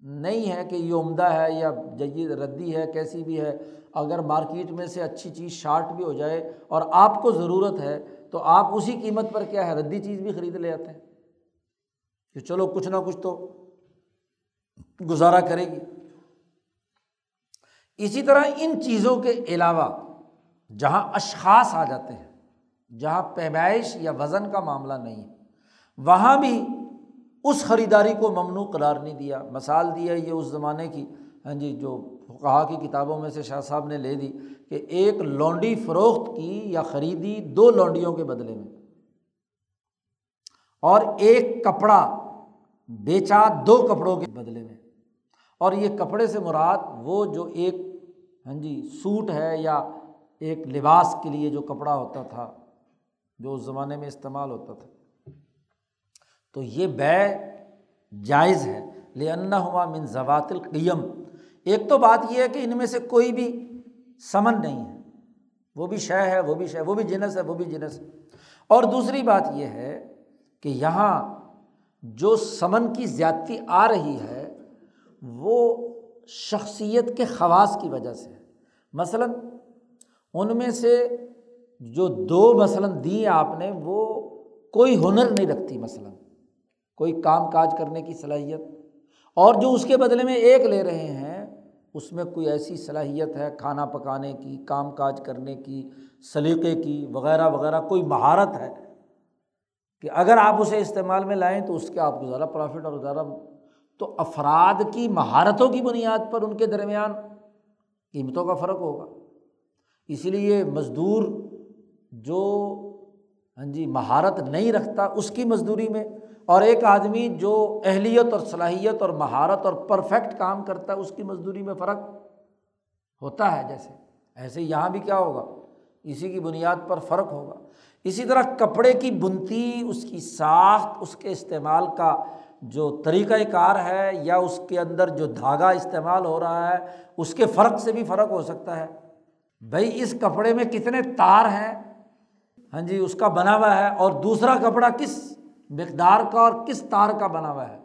نہیں ہے کہ یہ عمدہ ہے یا جید ردی ہے، کیسی بھی ہے۔ اگر مارکیٹ میں سے اچھی چیز شارٹ بھی ہو جائے اور آپ کو ضرورت ہے تو آپ اسی قیمت پر کیا ہے، ردی چیز بھی خرید لے آتے ہیں۔ کہ چلو کچھ نہ کچھ تو گزارا کرے گی۔ اسی طرح ان چیزوں کے علاوہ جہاں اشخاص آ جاتے ہیں، جہاں پیمائش یا وزن کا معاملہ نہیں ہے، وہاں بھی اس خریداری کو ممنوع قرار نہیں دیا۔ مثال دیا یہ اس زمانے کی ہاں جی جو کہا کی کتابوں میں سے شاہ صاحب نے لے دی کہ ایک لونڈی فروخت کی یا خریدی دو لونڈیوں کے بدلے میں، اور ایک کپڑا بیچا دو کپڑوں کے بدلے میں۔ اور یہ کپڑے سے مراد وہ جو ایک ہاں جی سوٹ ہے یا ایک لباس کے لیے جو کپڑا ہوتا تھا، جو اس زمانے میں استعمال ہوتا تھا۔ تو یہ بے جائز ہے۔ لنا ہوا من زوات القیم ایک تو بات یہ ہے کہ ان میں سے کوئی بھی سمن نہیں ہے۔ وہ بھی شے ہے، وہ بھی شے، وہ بھی جنس ہے، وہ بھی جنس۔ ہے اور دوسری بات یہ ہے کہ یہاں جو سمن کی زیادتی آ رہی ہے، وہ شخصیت کے خواص کی وجہ سے مثلاً، ان میں سے جو دو مثلاً دی آپ نے، وہ کوئی ہنر نہیں رکھتی مثلاً۔ کوئی کام کاج کرنے کی صلاحیت۔ اور جو اس کے بدلے میں ایک لے رہے ہیں، اس میں کوئی ایسی صلاحیت ہے، کھانا پکانے کی، کام کاج کرنے کی، سلیقے کی، وغیرہ وغیرہ، کوئی مہارت ہے۔ کہ اگر آپ اسے استعمال میں لائیں تو اس کے آپ کو زیادہ پرافٹ اور زیادہ تو افراد کی مہارتوں کی بنیاد پر ان کے درمیان قیمتوں کا فرق ہوگا۔ اسی لیے مزدور جو ہاں جی مہارت نہیں رکھتا اس کی مزدوری میں، اور ایک آدمی جو اہلیت اور صلاحیت اور مہارت اور پرفیکٹ کام کرتا ہے، اس کی مزدوری میں فرق ہوتا ہے۔ جیسے، ایسے یہاں بھی کیا ہوگا؟ اسی کی بنیاد پر فرق ہوگا۔ اسی طرح کپڑے کی بنتی، اس کی ساخت، اس کے استعمال کا جو طریقۂ کار ہے یا اس کے اندر جو دھاگا استعمال ہو رہا ہے، اس کے فرق سے بھی فرق ہو سکتا ہے۔ بھائی، اس کپڑے میں کتنے تار ہیں؟ ہاں جی اس کا بنا ہوا ہے۔ اور دوسرا کپڑا کس مقدار کا اور کس تار کا بنا ہوا ہے؟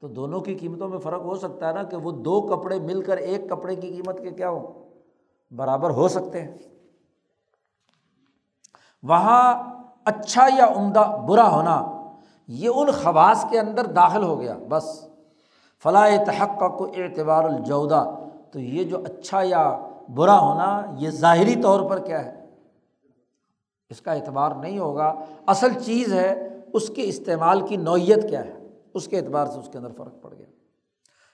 تو دونوں کی قیمتوں میں فرق ہو سکتا ہے نا کہ وہ دو کپڑے مل کر ایک کپڑے کی قیمت کے کیا ہو برابر ہو سکتے ہیں۔ وہاں اچھا یا عمدہ برا ہونا، یہ ان خواص کے اندر داخل ہو گیا، بس۔ فلاح تحق کا کو اعتبار الجودا تو یہ جو اچھا یا برا ہونا، یہ ظاہری طور پر کیا ہے؟ اس کا اعتبار نہیں ہوگا۔ اصل چیز ہے، اس کے استعمال کی نوعیت کیا ہے؟ اس کے اعتبار سے اس کے اندر فرق پڑ گیا۔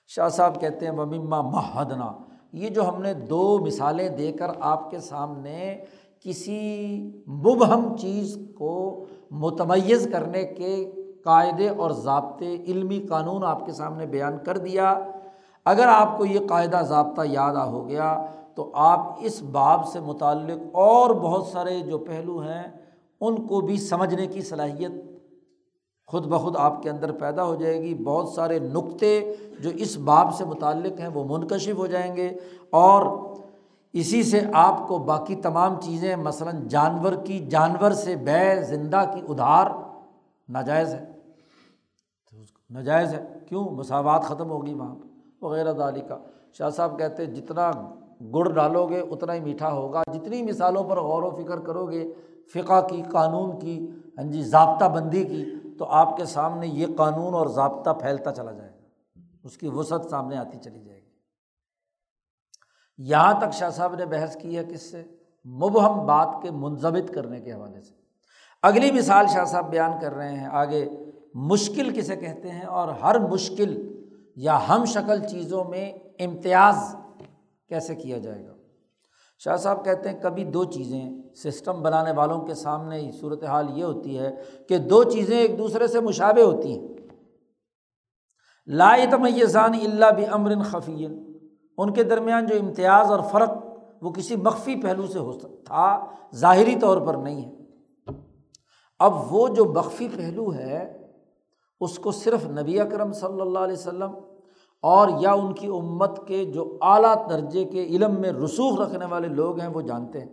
شاہ صاحب کہتے ہیں مما مہدنا یہ جو ہم نے دو مثالیں دے کر آپ کے سامنے کسی مبہم چیز کو متمیز کرنے کے قاعدے اور ضابطے علمی قانون آپ کے سامنے بیان کر دیا۔ اگر آپ کو یہ قاعدہ ضابطہ یاد آ ہو گیا تو آپ اس باب سے متعلق اور بہت سارے جو پہلو ہیں ان کو بھی سمجھنے کی صلاحیت خود بخود آپ کے اندر پیدا ہو جائے گی۔ بہت سارے نقطے جو اس باب سے متعلق ہیں وہ منکشف ہو جائیں گے اور اسی سے آپ کو باقی تمام چیزیں، مثلاً جانور کی جانور سے بے زندہ کی ادھار ناجائز ہے۔ ناجائز ہے۔ کیوں؟ مساوات ختم ہوگی وہاں۔ پہ وغیرہ دالی کا شاہ صاحب کہتے ہیں، جتنا گڑ ڈالو گے، اتنا ہی میٹھا ہوگا۔ جتنی مثالوں پر غور و فکر کرو گے، فقہ کی، قانون کی ہاں جی ضابطہ بندی کی، تو آپ کے سامنے یہ قانون اور ضابطہ پھیلتا چلا جائے گا۔ اس کی وسعت سامنے آتی چلی جائے گی۔ یہاں تک شاہ صاحب نے بحث کی ہے کس سے مبہم بات کے منظمت کرنے کے حوالے سے۔ اگلی مثال شاہ صاحب بیان کر رہے ہیں۔ آگے مشکل کسے کہتے ہیں اور ہر مشکل یا ہم شکل چیزوں میں امتیاز کیسے کیا جائے گا؟ شاہ صاحب کہتے ہیں کبھی دو چیزیں سسٹم بنانے والوں کے سامنے صورت حال یہ ہوتی ہے کہ دو چیزیں ایک دوسرے سے مشابے ہوتی ہیں۔ لا تمیزان اللہ بھی امرن خفی ان کے درمیان جو امتیاز اور فرق وہ کسی مخفی پہلو سے ہو تھا، ظاہری طور پر نہیں ہے۔ اب وہ جو مخفی پہلو ہے، اس کو صرف نبی اکرم صلی اللہ علیہ وسلم اور یا ان کی امت کے جو اعلیٰ درجے کے علم میں رسوخ رکھنے والے لوگ ہیں، وہ جانتے ہیں۔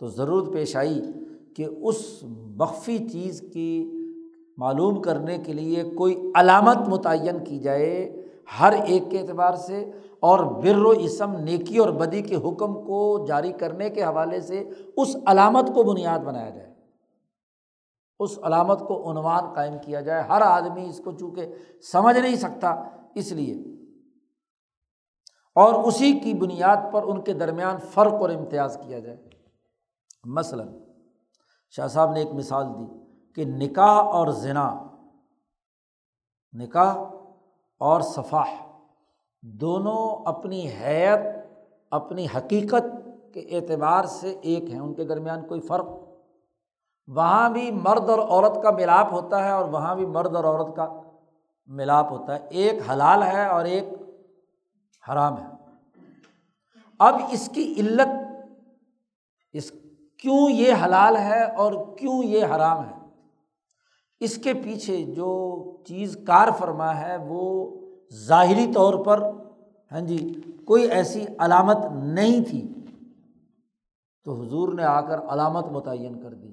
تو ضرورت پیش آئی کہ اس مخفی چیز کی معلوم کرنے کے لیے کوئی علامت متعین کی جائے ہر ایک کے اعتبار سے۔ اور بر و اسم نیکی اور بدی کے حکم کو جاری کرنے کے حوالے سے اس علامت کو بنیاد بنایا جائے۔ اس علامت کو عنوان قائم کیا جائے۔ ہر آدمی اس کو چونکہ سمجھ نہیں سکتا، اس لیے۔ اور اسی کی بنیاد پر ان کے درمیان فرق اور امتیاز کیا جائے۔ مثلاً، شاہ صاحب نے ایک مثال دی کہ نکاح اور زنا، نکاح اور صفاح۔ دونوں اپنی حیت اپنی حقیقت کے اعتبار سے ایک ہیں، ان کے درمیان کوئی فرق۔ وہاں بھی مرد اور عورت کا ملاپ ہوتا ہے اور وہاں بھی مرد اور عورت کا ملاپ ہوتا ہے۔ ایک حلال ہے اور ایک حرام ہے۔ اب اس کی علت، اس کیوں یہ حلال ہے اور کیوں یہ حرام ہے؟ اس کے پیچھے جو چیز کار فرما ہے وہ ظاہری طور پر ہاں جی کوئی ایسی علامت نہیں تھی۔ تو حضور نے آ کر علامت متعین کر دی۔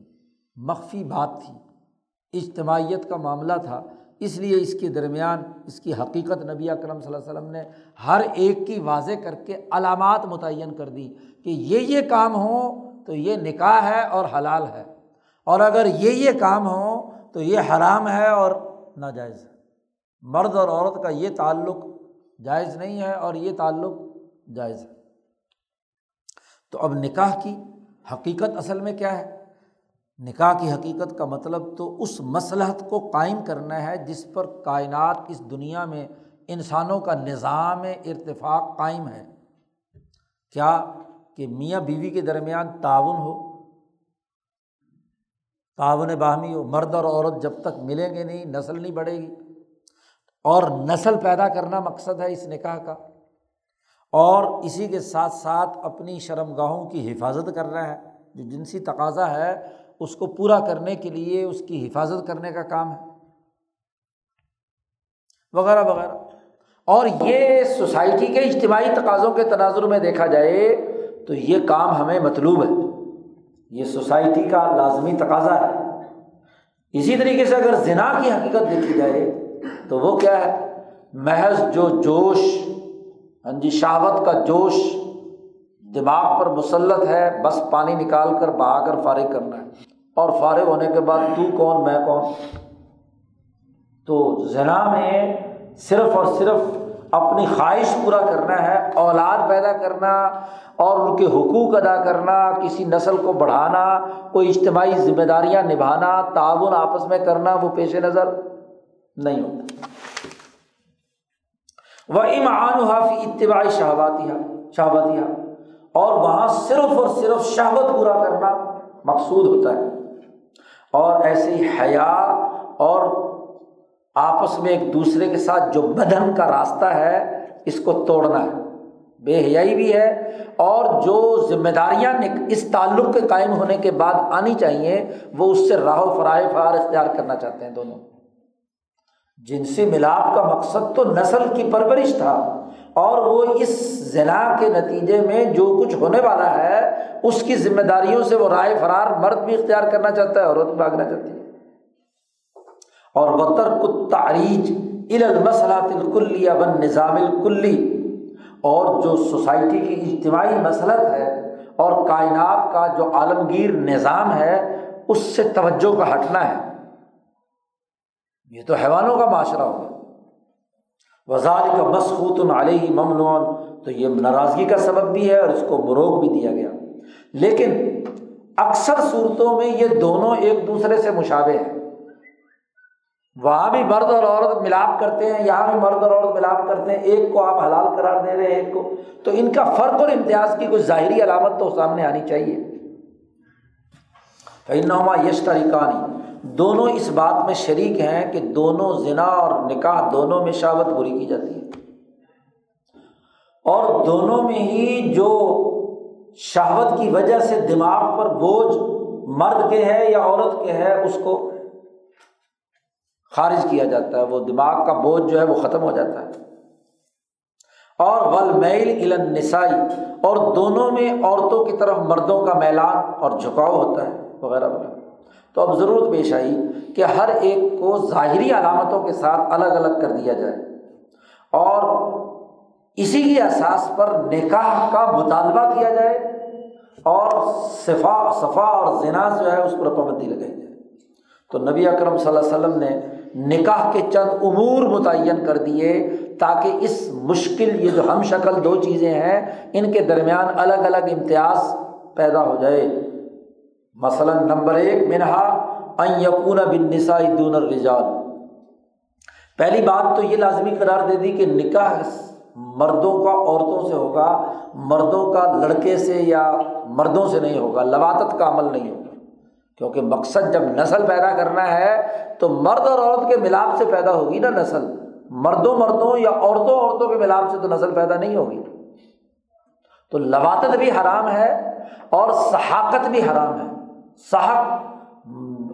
مخفی بات تھی۔ اجتماعیت کا معاملہ تھا۔ اس لیے اس کے درمیان اس کی حقیقت نبی اکرم صلی اللہ علیہ وسلم نے ہر ایک کی واضح کر کے علامات متعین کر دی کہ یہ یہ کام ہوں تو یہ نکاح ہے اور حلال ہے۔ اور اگر یہ یہ کام ہوں تو یہ حرام ہے اور ناجائز ہے۔ مرد اور عورت کا یہ تعلق جائز نہیں ہے اور یہ تعلق جائز ہے۔ تو اب نکاح کی حقیقت اصل میں کیا ہے؟ نکاح کی حقیقت کا مطلب تو اس مسلحت کو قائم کرنا ہے جس پر کائنات اس دنیا میں انسانوں کا نظام ارتفاق قائم ہے۔ کیا کہ میاں بیوی کے درمیان تعاون ہو؟ تعاون باہمی ہو۔ مرد اور عورت جب تک ملیں گے نہیں، نسل نہیں بڑھے گی۔ اور نسل پیدا کرنا مقصد ہے اس نکاح کا، اور اسی کے ساتھ ساتھ اپنی شرم گاہوں کی حفاظت کرنا ہے۔ جو جنسی تقاضا ہے، اس کو پورا کرنے کے لیے اس کی حفاظت کرنے کا کام ہے۔ وغیرہ وغیرہ۔ اور یہ سوسائٹی کے اجتماعی تقاضوں کے تناظر میں دیکھا جائے تو یہ کام ہمیں مطلوب ہے۔ یہ سوسائٹی کا لازمی تقاضا ہے۔ اسی طریقے سے اگر زنا کی حقیقت دیکھی جائے تو وہ کیا ہے؟ محض جو جوش ہاں جی شہوت کا جوش دماغ پر مسلط ہے، بس پانی نکال کر بہا کر فارغ کرنا ہے۔ اور فارغ ہونے کے بعد تو کون، میں کون؟ تو ذنا میں صرف اور صرف اپنی خواہش پورا کرنا ہے، اولاد پیدا کرنا، اور ان کے حقوق ادا کرنا، کسی نسل کو بڑھانا، کوئی اجتماعی ذمہ داریاں نبھانا، تعاون آپس میں کرنا، وہ پیش نظر۔ نہیں ہوتا۔ وہ امان حافی اتباعی شہباتیہ شہباتیہ اور وہاں صرف اور صرف شہبت پورا کرنا مقصود ہوتا ہے۔ اور ایسے ہی حیا اور آپس میں ایک دوسرے کے ساتھ جو بدن کا راستہ ہے، اس کو توڑنا ہے۔ بے حیائی بھی ہے۔ اور جو ذمہ داریاں اس تعلق کے قائم ہونے کے بعد آنی چاہیے، وہ اس سے راہ و فرائے فار اختیار کرنا چاہتے ہیں دونوں۔ جنسی ملاپ کا مقصد تو نسل کی پرورش تھا، اور وہ اس ضلع کے نتیجے میں جو کچھ ہونے والا ہے، اس کی ذمہ داریوں سے وہ رائے فرار مرد بھی اختیار کرنا چاہتا ہے، عورت بھی بھاگنا چاہتی ہے۔ اور وطر تاریج المسلات الکلی بن نظام الکلی اور جو سوسائٹی کی اجتماعی مسلط ہے، اور کائنات کا جو عالمگیر نظام ہے، اس سے توجہ کا ہٹنا ہے۔ یہ تو حیوانوں کا معاشرہ ہو گیا۔ وزار کا مسخوط علیہ ممنوع۔ تو یہ ناراضگی کا سبب بھی ہے اور اس کو مروغ بھی دیا گیا۔ لیکن اکثر صورتوں میں یہ دونوں ایک دوسرے سے مشابے ہیں۔ وہاں بھی مرد اور عورت ملاپ کرتے ہیں، یہاں بھی مرد اور عورت ملاپ کرتے ہیں۔ ایک کو آپ حلال قرار دے رہے ہیں، ایک کو۔ تو ان کا فرق اور امتیاز کی کوئی ظاہری علامت تو سامنے آنی چاہیے۔ فنما یش طریقانی دونوں اس بات میں شریک ہیں کہ دونوں ذنا اور نکاح دونوں میں شاوت پوری کی جاتی ہے۔ اور دونوں میں ہی جو شہوت کی وجہ سے دماغ پر بوجھ مرد کے ہے یا عورت کے ہے، اس کو خارج کیا جاتا ہے۔ وہ دماغ کا بوجھ جو ہے وہ ختم ہو جاتا ہے۔ اور ول میل نسائی اور دونوں میں عورتوں کی طرف مردوں کا میلان اور جھکاؤ ہوتا ہے، وغیرہ وغیرہ۔ تو اب ضرورت پیش آئی کہ ہر ایک کو ظاہری علامتوں کے ساتھ الگ الگ کر دیا جائے۔ اور اسی کی احساس پر نکاح کا مطالبہ کیا جائے اور صفا صفا اور زنا جو ہے اس پر پابندی لگائی جائے۔ تو نبی اکرم صلی اللہ علیہ وسلم نے نکاح کے چند امور متعین کر دیے تاکہ اس مشکل، یہ جو ہم شکل دو چیزیں ہیں، ان کے درمیان الگ الگ امتیاز پیدا ہو جائے۔ مثلاً نمبر ایک منہا ان یقون بن نسائی دون الرجال۔ پہلی بات تو یہ لازمی قرار دے دی کہ نکاح مردوں کا عورتوں سے ہوگا، مردوں کا لڑکے سے یا مردوں سے نہیں ہوگا، لواطت کا عمل نہیں ہوگا۔ کیونکہ مقصد جب نسل پیدا کرنا ہے تو مرد اور عورت کے ملاپ سے پیدا ہوگی نا نسل۔ مردوں مردوں یا عورتوں عورتوں کے ملاپ سے تو نسل پیدا نہیں ہوگی۔ تو لواطت بھی حرام ہے اور صحاقت بھی حرام ہے۔ صحق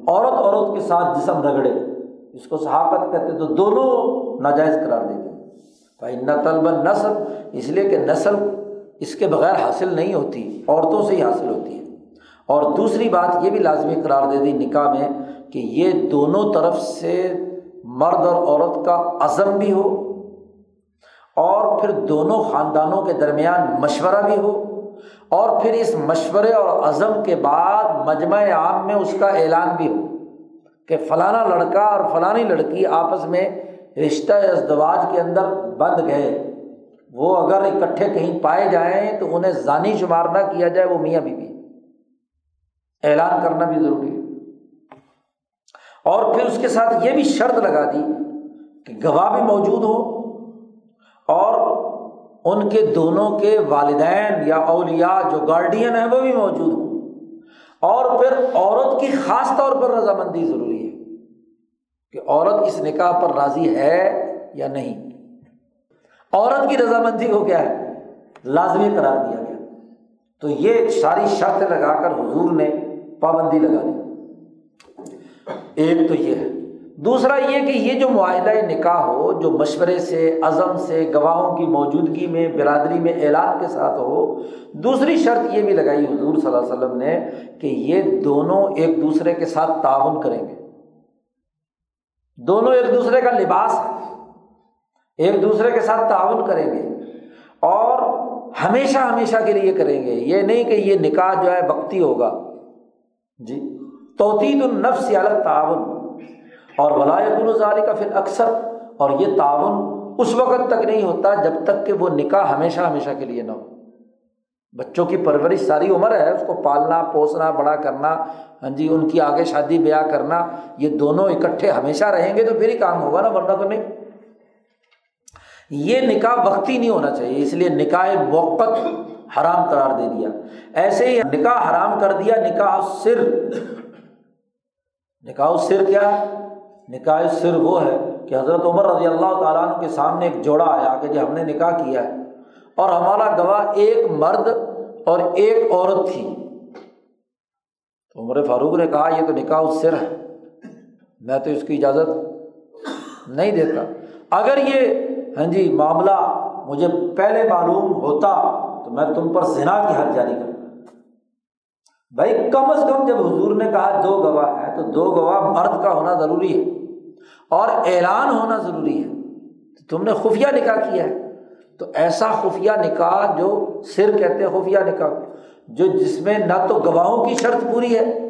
عورت عورت کے ساتھ جسم رگڑے، اس کو صحافت کہتے تو دونوں ناجائز قرار دے بھائی نہ طلب نسل اس لیے کہ نسل اس کے بغیر حاصل نہیں ہوتی، عورتوں سے ہی حاصل ہوتی ہے۔ اور دوسری بات یہ بھی لازمی قرار دے دی نکاح میں کہ یہ دونوں طرف سے مرد اور عورت کا عزم بھی ہو اور پھر دونوں خاندانوں کے درمیان مشورہ بھی ہو۔ اور پھر اس مشورے اور عزم کے بعد مجمع عام میں اس کا اعلان بھی ہو کہ فلانا لڑکا اور فلانی لڑکی آپس میں رشتہ ازدواج کے اندر بند گئے۔ وہ اگر اکٹھے کہیں پائے جائیں تو انہیں ذانی شمار نہ کیا جائے، وہ میاں بیوی۔ اعلان کرنا بھی ضروری ہے۔ اور پھر اس کے ساتھ یہ بھی شرط لگا دی کہ گواہ بھی موجود ہو ان کے دونوں کے والدین یا اولیاء جو گارڈین ہیں وہ بھی موجود ہوں۔ اور پھر عورت کی خاص طور پر رضامندی ضروری ہے کہ عورت اس نکاح پر راضی ہے یا نہیں۔ عورت کی رضامندی کو کیا ہے؟ لازمی قرار دیا گیا۔ تو یہ ساری شرط لگا کر حضور نے پابندی لگا دی۔ ایک تو یہ ہے دوسرا یہ کہ یہ جو معاہدہ نکاح ہو، جو مشورے سے، عزم سے، گواہوں کی موجودگی میں، برادری میں اعلان کے ساتھ ہو، دوسری شرط یہ بھی لگائی حضور صلی اللہ علیہ وسلم نے کہ یہ دونوں ایک دوسرے کے ساتھ تعاون کریں گے۔ دونوں ایک دوسرے کا لباس ہے ایک دوسرے کے ساتھ تعاون کریں گے اور ہمیشہ ہمیشہ کے لیے کریں گے۔ یہ نہیں کہ یہ نکاح جو ہے وقتی ہوگا۔ جی توتید النفس الگ تعاون اور ولائے کا پھر اکثر اور یہ تعاون اس وقت تک نہیں ہوتا جب تک کہ وہ نکاح ہمیشہ ہمیشہ کے لیے نہ ہو۔ بچوں کی پرورش ساری عمر ہے، اس کو پالنا، پوسنا، بڑا کرنا ہاں جی ان کی آگے شادی، بیاہ کرنا، یہ دونوں اکٹھے ہمیشہ رہیں گے تو پھر ہی کام ہوگا نا، ورنہ تو نہیں۔ یہ نکاح وقتی نہیں ہونا چاہیے، اس لیے نکاح موقع حرام قرار دے دیا۔ ایسے ہی نکاح حرام کر دیا، نکاح سر نکاح سر کیا؟ نکاح سر وہ ہے کہ حضرت عمر رضی اللہ تعالیٰ عنہ کے سامنے ایک جوڑا آیا کہ جی ہم نے نکاح کیا ہے اور ہمارا گواہ ایک مرد اور ایک عورت تھی۔ تو عمر فاروق نے کہا، یہ تو نکاح سر ہے، میں تو اس کی اجازت نہیں دیتا۔ اگر یہ ہاں جی معاملہ مجھے پہلے معلوم ہوتا تو میں تم پر زنا کی حد جاری کرتا۔ بھائی، کم از کم جب حضور نے کہا دو گواہ ہے تو دو گواہ مرد کا ہونا ضروری ہے اور اعلان ہونا ضروری ہے۔ تو تم نے خفیہ نکاح کیا ہے۔ تو ایسا خفیہ نکاح جو سر کہتے ہیں خفیہ نکاح، جو جس میں نہ تو گواہوں کی شرط پوری ہے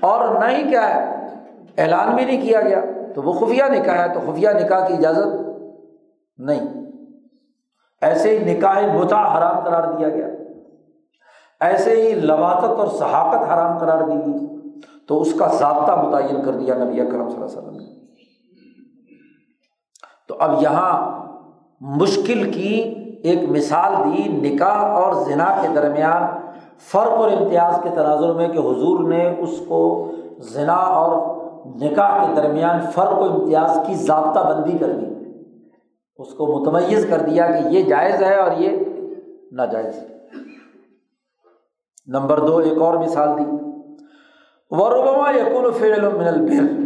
اور نہ ہی کیا ہے، اعلان بھی نہیں کیا گیا۔ تو وہ خفیہ نکاح ہے، تو خفیہ نکاح کی اجازت نہیں۔ ایسے ہی نکاح متا حرام قرار دیا گیا۔ ایسے ہی لواطت اور صحافت حرام قرار دی گئی۔ تو اس کا ضابطہ متعین کر دیا نبی اکرم صلی اللہ علیہ وسلم نے۔ تو اب یہاں مشکل کی ایک مثال دی نکاح اور زنا کے درمیان فرق اور امتیاز کے تناظر میں کہ حضور نے اس کو زنا اور نکاح کے درمیان فرق و امتیاز کی ضابطہ بندی کر دی۔ اس کو متمیز کر دیا کہ یہ جائز ہے اور یہ ناجائز۔ ہے نمبر دو، ایک اور مثال دی۔ وربما یقون فعل من البر۔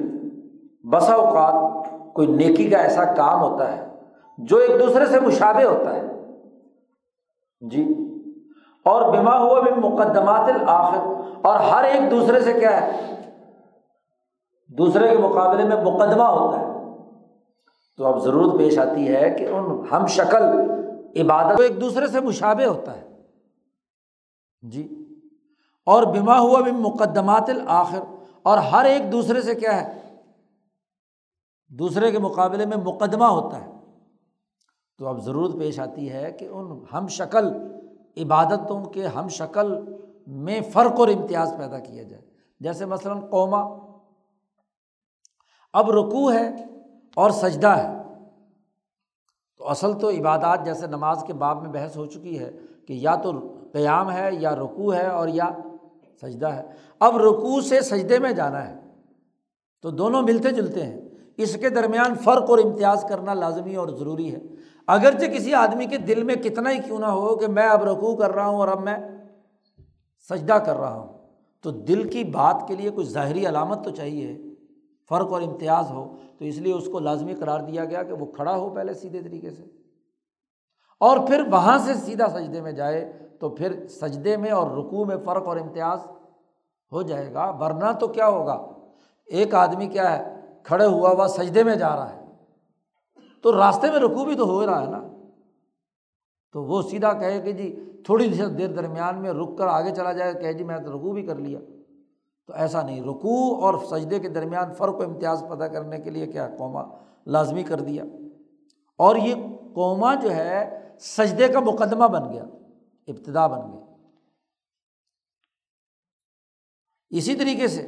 بسا اوقات کوئی نیکی کا ایسا کام ہوتا ہے جو ایک دوسرے سے مشابہ ہوتا ہے۔ جی۔ اور بیما ہوا بھی مقدمات الآخر۔ اور ہر ایک دوسرے سے کیا ہے؟ دوسرے کے مقابلے میں مقدمہ ہوتا ہے۔ تو اب ضرورت پیش آتی ہے کہ ان ہم شکل، عبادت ایک دوسرے سے مشابہ ہوتا ہے۔ جی۔ اور بیما ہوا بھی مقدمات الآخر اور ہر ایک دوسرے سے کیا ہے؟ دوسرے کے مقابلے میں مقدمہ ہوتا ہے۔ تو اب ضرورت پیش آتی ہے کہ ان ہم شکل، عبادتوں کے ہم شکل میں فرق اور امتیاز پیدا کیا جائے۔ جیسے مثلاً قوما اب رکوع ہے اور سجدہ ہے۔ تو اصل تو عبادات جیسے نماز کے باب میں بحث ہو چکی ہے کہ یا تو قیام ہے یا رکوع ہے اور یا سجدہ ہے۔ اب رکوع سے سجدے میں جانا ہے۔ تو دونوں ملتے جلتے ہیں۔ اس کے درمیان فرق اور امتیاز کرنا لازمی اور ضروری ہے۔ اگرچہ کسی آدمی کے دل میں کتنا ہی کیوں نہ ہو کہ میں اب رکوع کر رہا ہوں اور اب میں سجدہ کر رہا ہوں، تو دل کی بات کے لیے کوئی ظاہری علامت تو چاہیے۔ فرق اور امتیاز ہو۔ تو اس لیے اس کو لازمی قرار دیا گیا کہ وہ کھڑا ہو پہلے سیدھے طریقے سے۔ اور پھر وہاں سے سیدھا سجدے میں جائے۔ تو پھر سجدے میں اور رکوع میں فرق اور امتیاز ہو جائے گا۔ ورنہ تو کیا ہوگا؟ ایک آدمی کیا ہے؟ کھڑے ہوا ہوا سجدے میں جا رہا ہے۔ تو راستے میں رکو بھی تو ہو رہا ہے نا۔ تو وہ سیدھا کہے کہ جی تھوڑی دیر درمیان میں رک کر آگے چلا جائے کہ جی میں تو رکو بھی کر لیا۔ تو ایسا نہیں۔ رکوع اور سجدے کے درمیان فرق و امتیاز پیدا کرنے کے لیے کیا قوما لازمی کر دیا۔ اور یہ قوما جو ہے، سجدے کا مقدمہ بن گیا۔ ابتدا بن گیا اسی طریقے سے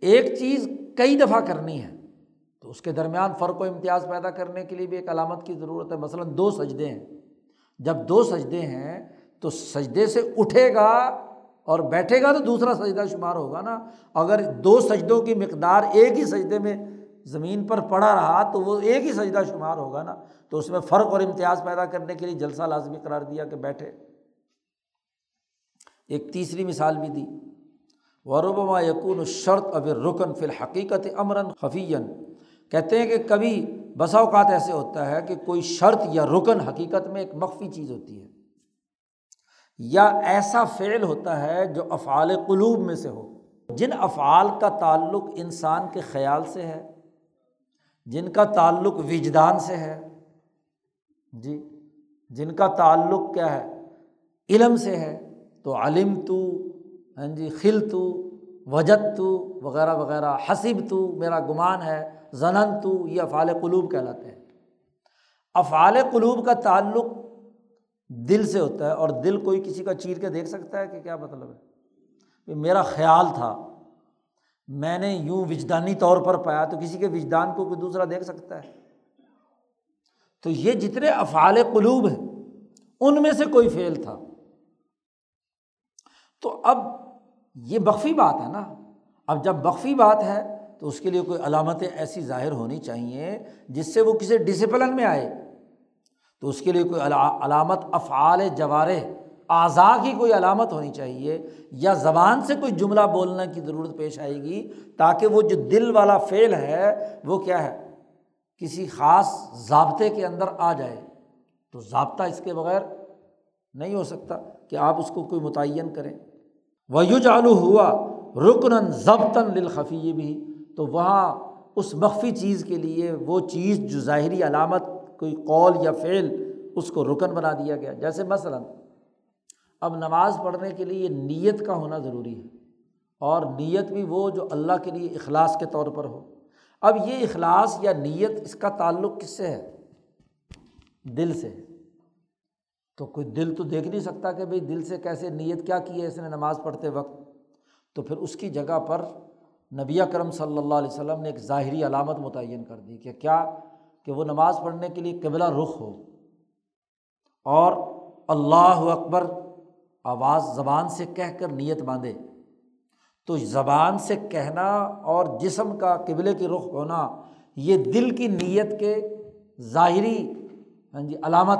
ایک چیز کئی دفعہ کرنی ہے، تو اس کے درمیان فرق و امتیاز پیدا کرنے کے لیے بھی ایک علامت کی ضرورت ہے۔ مثلاً دو سجدے ہیں۔ جب دو سجدے ہیں، تو سجدے سے اٹھے گا اور بیٹھے گا تو دوسرا سجدہ شمار ہوگا نا۔ اگر دو سجدوں کی مقدار ایک ہی سجدے میں زمین پر پڑا رہا، تو وہ ایک ہی سجدہ شمار ہوگا نا۔ تو اس میں فرق اور امتیاز پیدا کرنے کے لیے جلسہ لازمی قرار دیا کہ بیٹھے۔ ایک تیسری مثال بھی دی۔ وربما یقون شرط اب رکن فی الحقیقت امراً خفیین کہتے ہیں کہ کبھی بسا اوقات ایسے ہوتا ہے کہ کوئی شرط یا رکن حقیقت میں ایک مخفی چیز ہوتی ہے۔ یا ایسا فعل ہوتا ہے جو افعال قلوب میں سے ہو۔ جن افعال کا تعلق انسان کے خیال سے ہے، جن کا تعلق وجدان سے ہے جی جن کا تعلق کیا ہے؟ علم سے ہے۔ تو علم تو ہاں جی خل تو وجد تو وغیرہ وغیرہ حسب تو میرا گمان ہے زنن تو یہ افعال قلوب کہلاتے ہیں۔ افعال قلوب کا تعلق دل سے ہوتا ہے اور دل کوئی کسی کا چیر کے دیکھ سکتا ہے کہ کیا مطلب ہے؟ میرا خیال تھا، میں نے یوں وجدانی طور پر پایا تو کسی کے وجدان کو کوئی دوسرا دیکھ سکتا ہے؟ تو یہ جتنے افعال قلوب ہیں، ان میں سے کوئی فعل تھا۔ تو اب یہ بخفی بات ہے نا۔ اب جب بخفی بات ہے تو اس کے لیے کوئی علامتیں ایسی ظاہر ہونی چاہیے جس سے وہ کسی ڈسپلن میں آئے۔ تو اس کے لیے کوئی علامت، افعال جوارے اعضاء کی کوئی علامت ہونی چاہیے یا زبان سے کوئی جملہ بولنے کی ضرورت پیش آئے گی تاکہ وہ جو دل والا فعل ہے وہ کیا ہے؟ کسی خاص ضابطے کے اندر آ جائے۔ تو ضابطہ اس کے بغیر نہیں ہو سکتا کہ آپ اس کو کوئی متعین کریں۔ ویو چالو ہوا رکن ضبطن للخفی بھی تو وہاں اس مخفی چیز کے لیے وہ چیز جو ظاہری علامت کوئی قول یا فعل اس کو رکن بنا دیا گیا۔ جیسے مثلاً اب نماز پڑھنے کے لیے نیت کا ہونا ضروری ہے اور نیت بھی وہ جو اللہ کے لیے اخلاص کے طور پر ہو۔ اب یہ اخلاص یا نیت اس کا تعلق کس سے ہے؟ دل سے۔ ہے تو کوئی دل تو دیکھ نہیں سکتا کہ بھائی دل سے کیسے نیت کیا کی ہے اس نے نماز پڑھتے وقت۔ تو پھر اس کی جگہ پر نبی کرم صلی اللہ علیہ وسلم نے ایک ظاہری علامت متعین کر دی کہ کیا؟ کہ وہ نماز پڑھنے کے لیے قبلہ رخ ہو۔ اور اللہ اکبر آواز زبان سے کہہ کر نیت باندھے۔ تو زبان سے کہنا اور جسم کا قبلے کی رخ ہونا، یہ دل کی نیت کے ظاہری ہاں جی علامت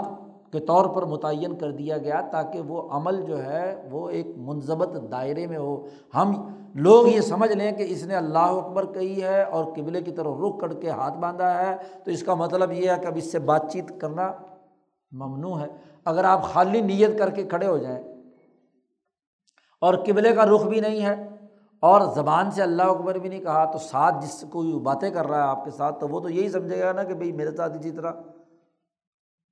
کے طور پر متعین کر دیا گیا تاکہ وہ عمل جو ہے وہ ایک منظمت دائرے میں ہو۔ ہم لوگ یہ سمجھ لیں کہ اس نے اللہ اکبر کہی ہے اور قبلے کی طرف رخ کر کے ہاتھ باندھا ہے، تو اس کا مطلب یہ ہے کہ اب اس سے بات چیت کرنا ممنوع ہے۔ اگر آپ خالی نیت کر کے کھڑے ہو جائیں اور قبلے کا رخ بھی نہیں ہے اور زبان سے اللہ اکبر بھی نہیں کہا، تو ساتھ جس کوئی باتیں کر رہا ہے آپ کے ساتھ، تو وہ تو یہی سمجھے گا نا کہ بھائی میرے ساتھ اسی طرح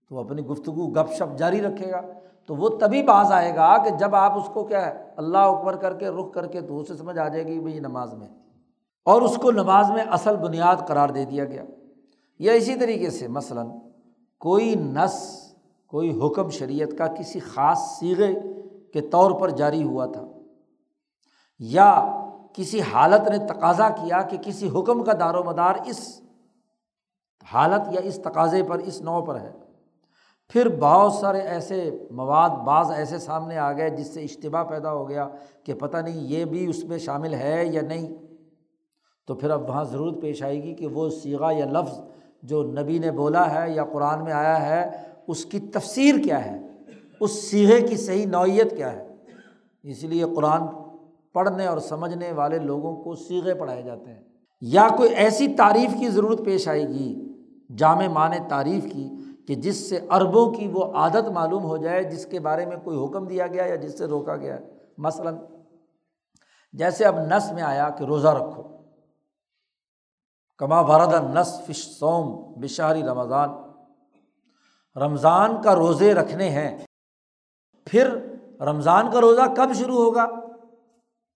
تو وہ اپنی گفتگو، گپ شپ جاری رکھے گا۔ تو وہ تبھی باز آئے گا کہ جب آپ اس کو کیا ہے، اللہ اکبر کر کے، رخ کر کے تو اسے سمجھ آ جائے گی بھائی نماز میں۔ اور اس کو نماز میں اصل بنیاد قرار دے دیا گیا۔ یا اسی طریقے سے مثلاً کوئی نس کوئی حکم شریعت کا کسی خاص سیغے کے طور پر جاری ہوا تھا۔ یا کسی حالت نے تقاضا کیا کہ کسی حکم کا دار و مدار اس حالت یا اس تقاضے پر، اس نو پر ہے۔ پھر بہت سارے ایسے مواد بعض ایسے سامنے آ گئے جس سے اجتباع پیدا ہو گیا کہ پتہ نہیں یہ بھی اس میں شامل ہے یا نہیں۔ تو پھر اب وہاں ضرورت پیش آئے گی کہ وہ سیگا یا لفظ جو نبی نے بولا ہے یا قرآن میں آیا ہے، اس کی تفسیر کیا ہے؟ اس سیغے کی صحیح نوعیت کیا ہے؟ اس لیے قرآن پڑھنے اور سمجھنے والے لوگوں کو سیغے پڑھائے جاتے ہیں۔ یا کوئی ایسی تعریف کی ضرورت پیش آئے گی، جامع معنی تعریف کی کہ جس سے عربوں کی وہ عادت معلوم ہو جائے، جس کے بارے میں کوئی حکم دیا گیا یا جس سے روکا گیا۔ ہے مثلاً، جیسے اب نس میں آیا کہ روزہ رکھو۔ کما ورد نس فش سوم بشاری رمضان۔ رمضان کا روزے رکھنے ہیں، پھر رمضان کا روزہ کب شروع ہوگا؟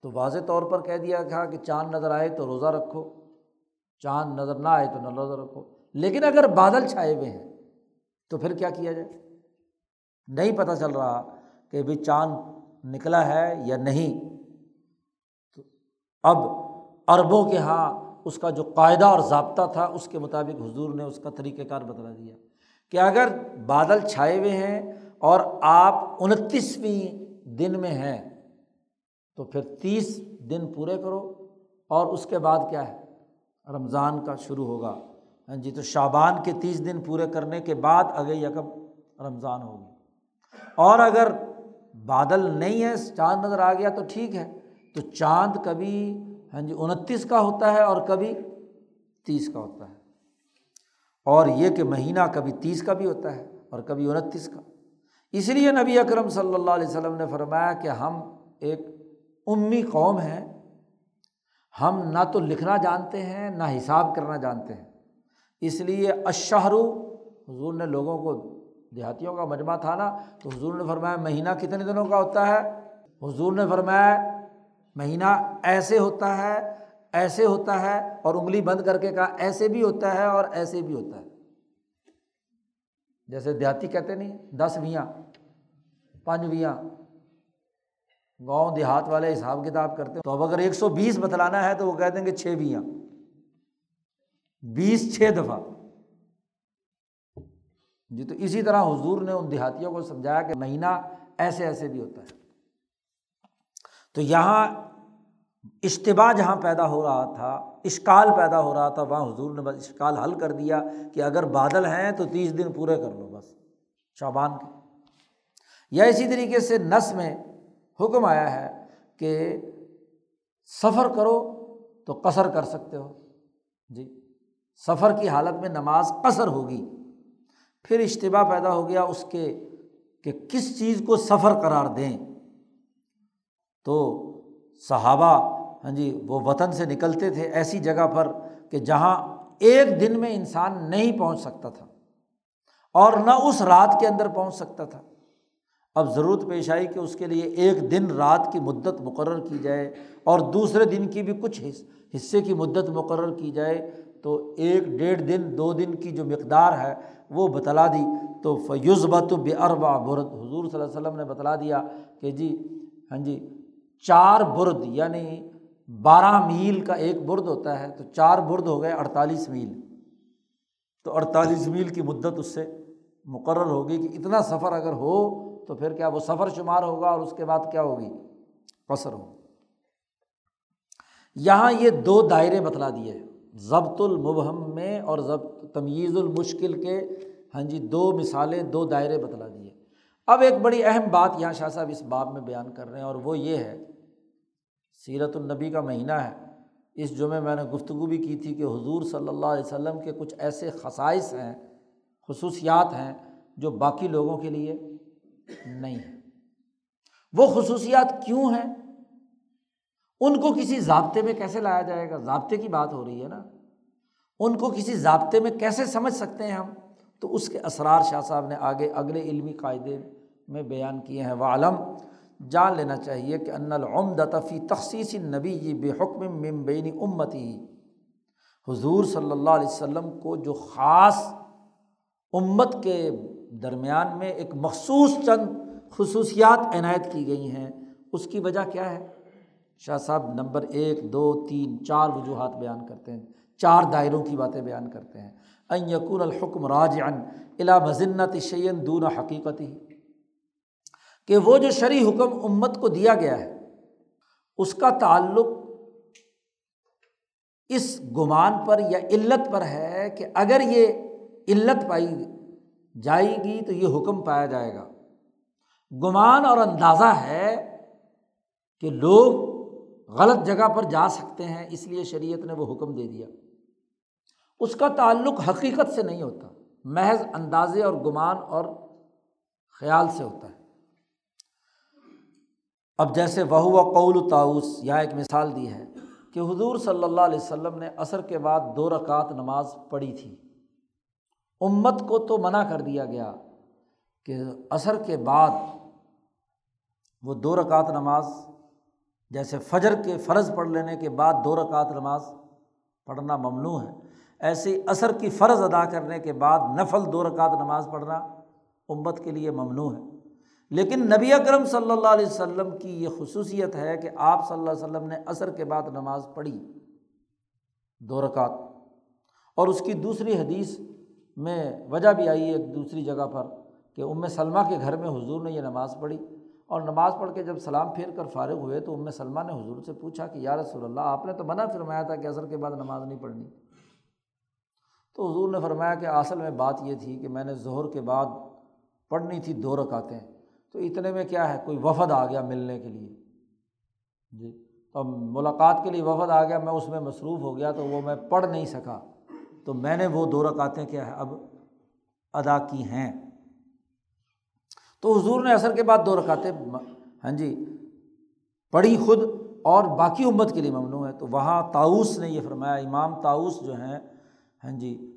تو واضح طور پر کہہ دیا تھا کہ چاند نظر آئے تو روزہ رکھو، چاند نظر نہ آئے تو نہ روزہ رکھو۔ لیکن اگر بادل چھائے ہوئے ہیں تو پھر کیا کیا جائے؟ نہیں پتہ چل رہا کہ بھائی چاند نکلا ہے یا نہیں۔ تو اب عربوں کے یہاں اس کا جو قاعدہ اور ضابطہ تھا، اس کے مطابق حضور نے اس کا طریقۂ کار بتلا دیا کہ اگر بادل چھائے ہوئے ہیں اور آپ انتیسویں دن میں ہیں، تو پھر تیس دن پورے کرو۔ اور اس کے بعد کیا ہے؟ رمضان کا شروع ہوگا۔ ہاں جی تو شابان کے تیس دن پورے کرنے کے بعد اگے یکم رمضان ہوگی۔ اور اگر بادل نہیں ہے، چاند نظر آ گیا تو ٹھیک ہے۔ تو چاند کبھی ہاں جی انتیس کا ہوتا ہے اور کبھی تیس کا ہوتا ہے۔ اور یہ کہ مہینہ کبھی تیس کا بھی ہوتا ہے اور کبھی انتیس کا۔ اس لیے نبی اکرم صلی اللہ علیہ وسلم نے فرمایا کہ ہم ایک امی قوم ہیں۔ ہم نہ تو لکھنا جانتے ہیں، نہ حساب کرنا جانتے ہیں۔ اس لیے اشہرو حضور نے لوگوں کو، دیہاتیوں کا مجمع تھا نا، تو حضور نے فرمایا مہینہ کتنے دنوں کا ہوتا ہے؟ حضور نے فرمایا مہینہ ایسے ہوتا ہے، ایسے ہوتا ہے، اور انگلی بند کر کے کہا ایسے بھی ہوتا ہے اور ایسے بھی ہوتا ہے۔ جیسے دیہاتی کہتے نہیں، دس ویاں، پانچ ویاں۔ گاؤں دیہات والے حساب کتاب کرتے ہیں۔ تو اب اگر ایک سو بیس بتلانا ہے تو وہ کہہ دیں گے چھ ویاں۔ بیس چھ دفعہ۔ جی تو اسی طرح حضور نے ان دیہاتیوں کو سمجھایا کہ مہینہ ایسے ایسے بھی ہوتا ہے۔ تو یہاں اشتبا جہاں پیدا ہو رہا تھا، اشکال پیدا ہو رہا تھا، وہاں حضور نے بس اشکال حل کر دیا کہ اگر بادل ہیں تو تیس دن پورے کر لو بس شابان کے۔ یا اسی طریقے سے نس میں حکم آیا ہے کہ سفر کرو تو قصر کر سکتے ہو۔ جی۔ سفر کی حالت میں نماز قصر ہوگی، پھر اجتباع پیدا ہو گیا اس کے کہ کس چیز کو سفر قرار دیں۔ تو صحابہ ہاں جی وہ وطن سے نکلتے تھے ایسی جگہ پر کہ جہاں ایک دن میں انسان نہیں پہنچ سکتا تھا اور نہ اس رات کے اندر پہنچ سکتا تھا۔ اب ضرورت پیش آئی کہ اس کے لیے ایک دن رات کی مدت مقرر کی جائے اور دوسرے دن کی بھی کچھ حصے کی مدت مقرر کی جائے۔ تو ایک ڈیڑھ دن، دو دن کی جو مقدار ہے وہ بتلا دی۔ تو فیوز بت بے اربا برد۔ حضور صلی اللہ علیہ وسلم نے بتلا دیا کہ جی ہاں جی چار برد یعنی بارہ میل کا ایک برد ہوتا ہے، تو چار برد ہو گئے اڑتالیس میل۔ تو اڑتالیس میل کی مدت اس سے مقرر ہوگی کہ اتنا سفر اگر ہو تو پھر کیا وہ سفر شمار ہوگا اور اس کے بعد کیا ہوگی؟ قصر ہو یہاں یہ دو دائرے بتلا دیے۔ ضبط المبہم میں اور ضبط تمیز المشکل کے ہاں جی دو مثالیں، دو دائرے بتلا دیے۔ اب ایک بڑی اہم بات یہاں شاہ صاحب اس باب میں بیان کر رہے ہیں اور وہ یہ ہے، سیرت النبی کا مہینہ ہے۔ اس جمعے میں نے گفتگو بھی کی تھی کہ حضور صلی اللہ علیہ وسلم کے کچھ ایسے خصائص ہیں، خصوصیات ہیں جو باقی لوگوں کے لیے نہیں ہے وہ خصوصیات کیوں ہیں؟ ان کو کسی ضابطے میں کیسے لایا جائے گا؟ ضابطے کی بات ہو رہی ہے نا۔ ان کو کسی ضابطے میں کیسے سمجھ سکتے ہیں ہم؟ تو اس کے اسرار شاہ صاحب نے آگے اگلے علمی قاعدے میں بیان کیے ہیں۔ وہ عالم جان لینا چاہیے کہ ان العمد فی تخصیص نبی یہ بے حکم ممبینی امتی حضور صلی اللہ علیہ وسلم کو جو خاص امت کے درمیان میں ایک مخصوص چند خصوصیات عنایت کی گئی ہیں، اس کی وجہ کیا ہے؟ شاہ صاحب نمبر ایک، دو، تین، چار وجوہات بیان کرتے ہیں۔ چار دائروں کی باتیں بیان کرتے ہیں۔ این یقون الحکم راج ان الا مذنت شعین دون حقیقت ہی کہ وہ جو شرعی حکم امت کو دیا گیا ہے، اس کا تعلق اس گمان پر یا علت پر ہے کہ اگر یہ علت پائی جائے گی تو یہ حکم پایا جائے گا۔ گمان اور اندازہ ہے کہ لوگ غلط جگہ پر جا سکتے ہیں، اس لیے شریعت نے وہ حکم دے دیا۔ اس کا تعلق حقیقت سے نہیں ہوتا، محض اندازے اور گمان اور خیال سے ہوتا ہے۔ اب جیسے وہ قول تاؤس یہاں ایک مثال دی ہے کہ حضور صلی اللہ علیہ وسلم نے عصر کے بعد دو رکعت نماز پڑھی تھی۔ امت کو تو منع کر دیا گیا کہ عصر کے بعد وہ دو رکعت نماز جیسے فجر کے فرض پڑھ لینے کے بعد دو رکعت نماز پڑھنا ممنوع ہے۔ ایسے عصر کی فرض ادا کرنے کے بعد نفل دو رکعت نماز پڑھنا امت کے لیے ممنوع ہے۔ لیکن نبی اکرم صلی اللہ علیہ وسلم کی یہ خصوصیت ہے کہ آپ صلی اللہ علیہ وسلم نے عصر کے بعد نماز پڑھی دو رکعت۔ اور اس کی دوسری حدیث میں وجہ بھی آئی ایک دوسری جگہ پر کہ ام سلمہ کے گھر میں حضور نے یہ نماز پڑھی۔ اور نماز پڑھ کے جب سلام پھیر کر فارغ ہوئے تو ام سلمہ نے حضور سے پوچھا کہ یا رسول اللہ، آپ نے تو منع فرمایا تھا کہ عصر کے بعد نماز نہیں پڑھنی۔ تو حضور نے فرمایا کہ اصل میں بات یہ تھی کہ میں نے ظہر کے بعد پڑھنی تھی دو رکعتیں۔ تو اتنے میں کیا ہے؟ کوئی وفد آ گیا ملنے کے لیے۔ جی۔ تو ملاقات کے لیے وفد آ گیا، میں اس میں مصروف ہو گیا تو وہ میں پڑھ نہیں سکا۔ تو میں نے وہ دو رکعتیں کیا ہے، اب ادا کی ہیں۔ تو حضور نے اثر کے بعد دو رکعتیں ہاں جی پڑھی خود اور باقی امت کے لیے ممنوع ہے۔ تو وہاں تاؤس نے یہ فرمایا، امام تاؤس جو ہیں ہاں جی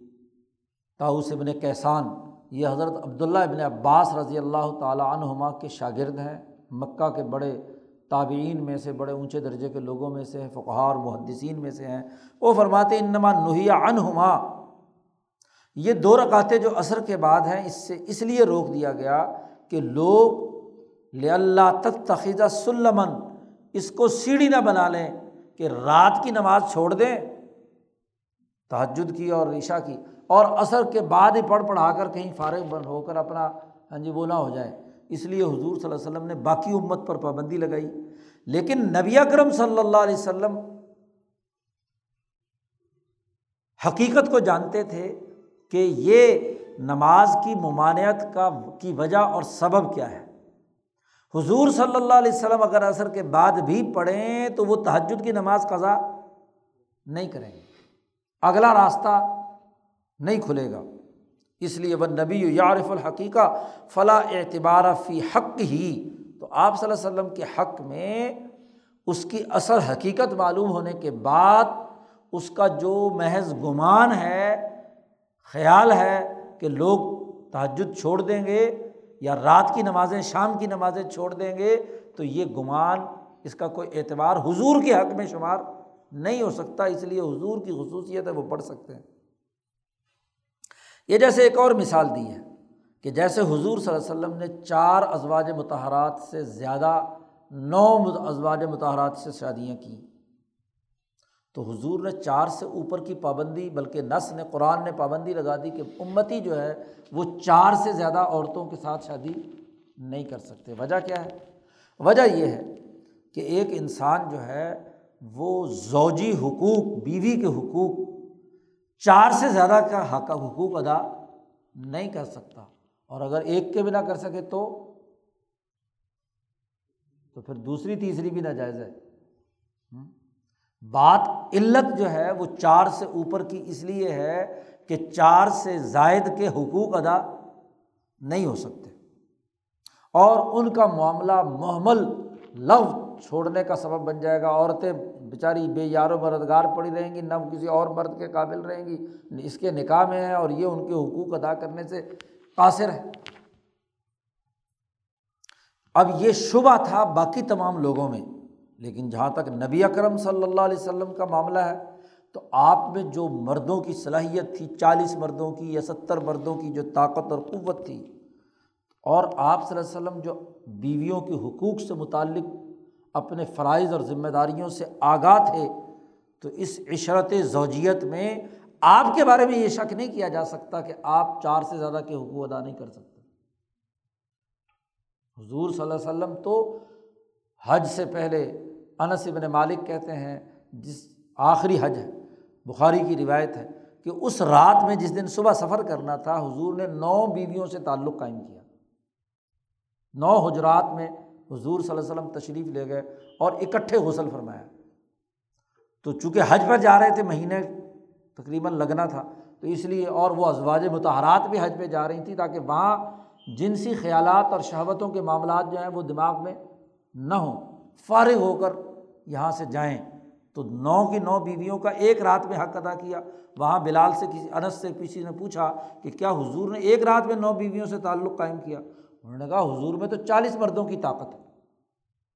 تاؤس ابن کیسان یہ حضرت عبداللہ ابن عباس رضی اللہ تعالیٰ عنہما کے شاگرد ہیں۔ مکہ کے بڑے تابعین میں سے، بڑے اونچے درجے کے لوگوں میں سے ہیں فقہار محدثین میں سے ہیں۔ وہ فرماتے انما نحیہ عنہما۔ یہ دو رکعتیں جو عصر کے بعد ہیں، اس سے اس لیے روک دیا گیا کہ لوگ اللہ تک تخیزہ سلمن اس کو سیڑھی نہ بنا لیں کہ رات کی نماز چھوڑ دیں۔ تحجد کی اور عشاء کی۔ اور عصر کے بعد ہی پڑھ پڑھا کر کہیں فارغ بند ہو کر اپنا ہاں جی وہ نہ ہو جائے۔ اس لیے حضور صلی اللہ علیہ وسلم نے باقی امت پر پابندی لگائی۔ لیکن نبی اکرم صلی اللہ علیہ وسلم حقیقت کو جانتے تھے کہ یہ نماز کی ممانعت کا کی وجہ اور سبب کیا ہے؟ حضور صلی اللہ علیہ وسلم اگر عصر کے بعد بھی پڑھیں تو وہ تحجد کی نماز قضا نہیں کریں گے۔ اگلا راستہ نہیں کھلے گا۔ اس لیے وہ نبی یارف الحقیقہ فلاں اعتبار فی حق ہی۔ تو آپ صلی اللہ علیہ وسلم کے حق میں اس کی اصل حقیقت معلوم ہونے کے بعد اس کا جو محض گمان ہے، خیال ہے کہ لوگ تحجد چھوڑ دیں گے یا رات کی نمازیں، شام کی نمازیں چھوڑ دیں گے، تو یہ گمان اس کا کوئی اعتبار حضور کے حق میں شمار نہیں ہو سکتا، اس لیے حضور کی خصوصیت ہے، وہ پڑھ سکتے ہیں۔ یہ جیسے ایک اور مثال دی ہے کہ جیسے حضور صلی اللہ علیہ وسلم نے چار ازواج متحرات سے زیادہ، نو ازواج متحرات سے شادیاں کیں۔ تو حضور نے چار سے اوپر کی پابندی، بلکہ نس نے، قرآن نے پابندی لگا دی کہ امتی جو ہے وہ چار سے زیادہ عورتوں کے ساتھ شادی نہیں کر سکتے۔ وجہ کیا ہے؟ وجہ یہ ہے کہ ایک انسان جو ہے وہ زوجی حقوق، بیوی کے حقوق چار سے زیادہ کا حق، حقوق ادا نہیں کر سکتا۔ اور اگر ایک کے بھی نہ کر سکے تو تو پھر دوسری، تیسری بھی ناجائز ہے۔ بات علت جو ہے وہ چار سے اوپر کی اس لیے ہے کہ چار سے زائد کے حقوق ادا نہیں ہو سکتے۔ اور ان کا معاملہ محمل لفظ چھوڑنے کا سبب بن جائے گا۔ عورتیں بیچاری بے یار و مردگار پڑی رہیں گی، نہ کسی اور مرد کے قابل رہیں گی۔ اس کے نکاح میں ہے اور یہ ان کے حقوق ادا کرنے سے قاصر ہے اب یہ شبہ تھا باقی تمام لوگوں میں۔ لیکن جہاں تک نبی اکرم صلی اللہ علیہ وسلم کا معاملہ ہے، تو آپ میں جو مردوں کی صلاحیت تھی، چالیس مردوں کی یا ستر مردوں کی جو طاقت اور قوت تھی، اور آپ صلی اللہ علیہ وسلم جو بیویوں کے حقوق سے متعلق اپنے فرائض اور ذمہ داریوں سے آگاہ تھے، تو اس عشرت زوجیت میں آپ کے بارے میں یہ شک نہیں کیا جا سکتا کہ آپ چار سے زیادہ کے حقوق ادا نہیں کر سکتے۔ حضور صلی اللہ علیہ وسلم تو حج سے پہلے انس ابن مالک کہتے ہیں، جس آخری حج ہے، بخاری کی روایت ہے کہ اس رات میں جس دن صبح سفر کرنا تھا، حضور نے نو بیویوں سے تعلق قائم کیا۔ نو حجرات میں حضور صلی اللہ علیہ وسلم تشریف لے گئے اور اکٹھے غسل فرمایا۔ تو چونکہ حج پر جا رہے تھے، مہینے تقریباً لگنا تھا، تو اس لیے اور وہ ازواج متحرات بھی حج پہ جا رہی تھیں تاکہ وہاں جنسی خیالات اور شہوتوں کے معاملات جو ہیں وہ دماغ میں نہ ہوں، فارغ ہو کر یہاں سے جائیں تو نو کی نو بیویوں کا ایک رات میں حق ادا کیا۔ وہاں بلال سے کسی، انس سے کسی نے پوچھا کہ کیا حضور نے ایک رات میں نو بیویوں سے تعلق قائم کیا؟ انہوں نے کہا حضور میں تو چالیس مردوں کی طاقت ہے۔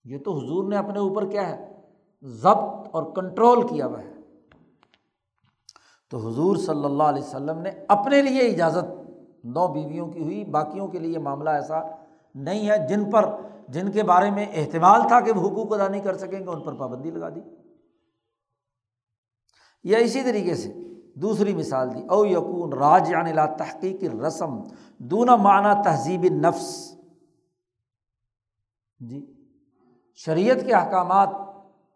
یہ تو حضور نے اپنے اوپر کیا ہے؟ ضبط اور کنٹرول کیا ہوا ہے۔ تو حضور صلی اللہ علیہ وسلم نے اپنے لیے اجازت، نو بیویوں کی ہوئی، باقیوں کے لیے معاملہ ایسا نہیں ہے جن پر جن کے بارے میں احتمال تھا کہ وہ حقوق ادا نہیں کر سکیں گے، ان پر پابندی لگا دی۔ یا اسی طریقے سے دوسری مثال دی، او یقون راج یعنی لا تحقیق رسم دونا معنی تہذیب نفس جی شریعت کے احکامات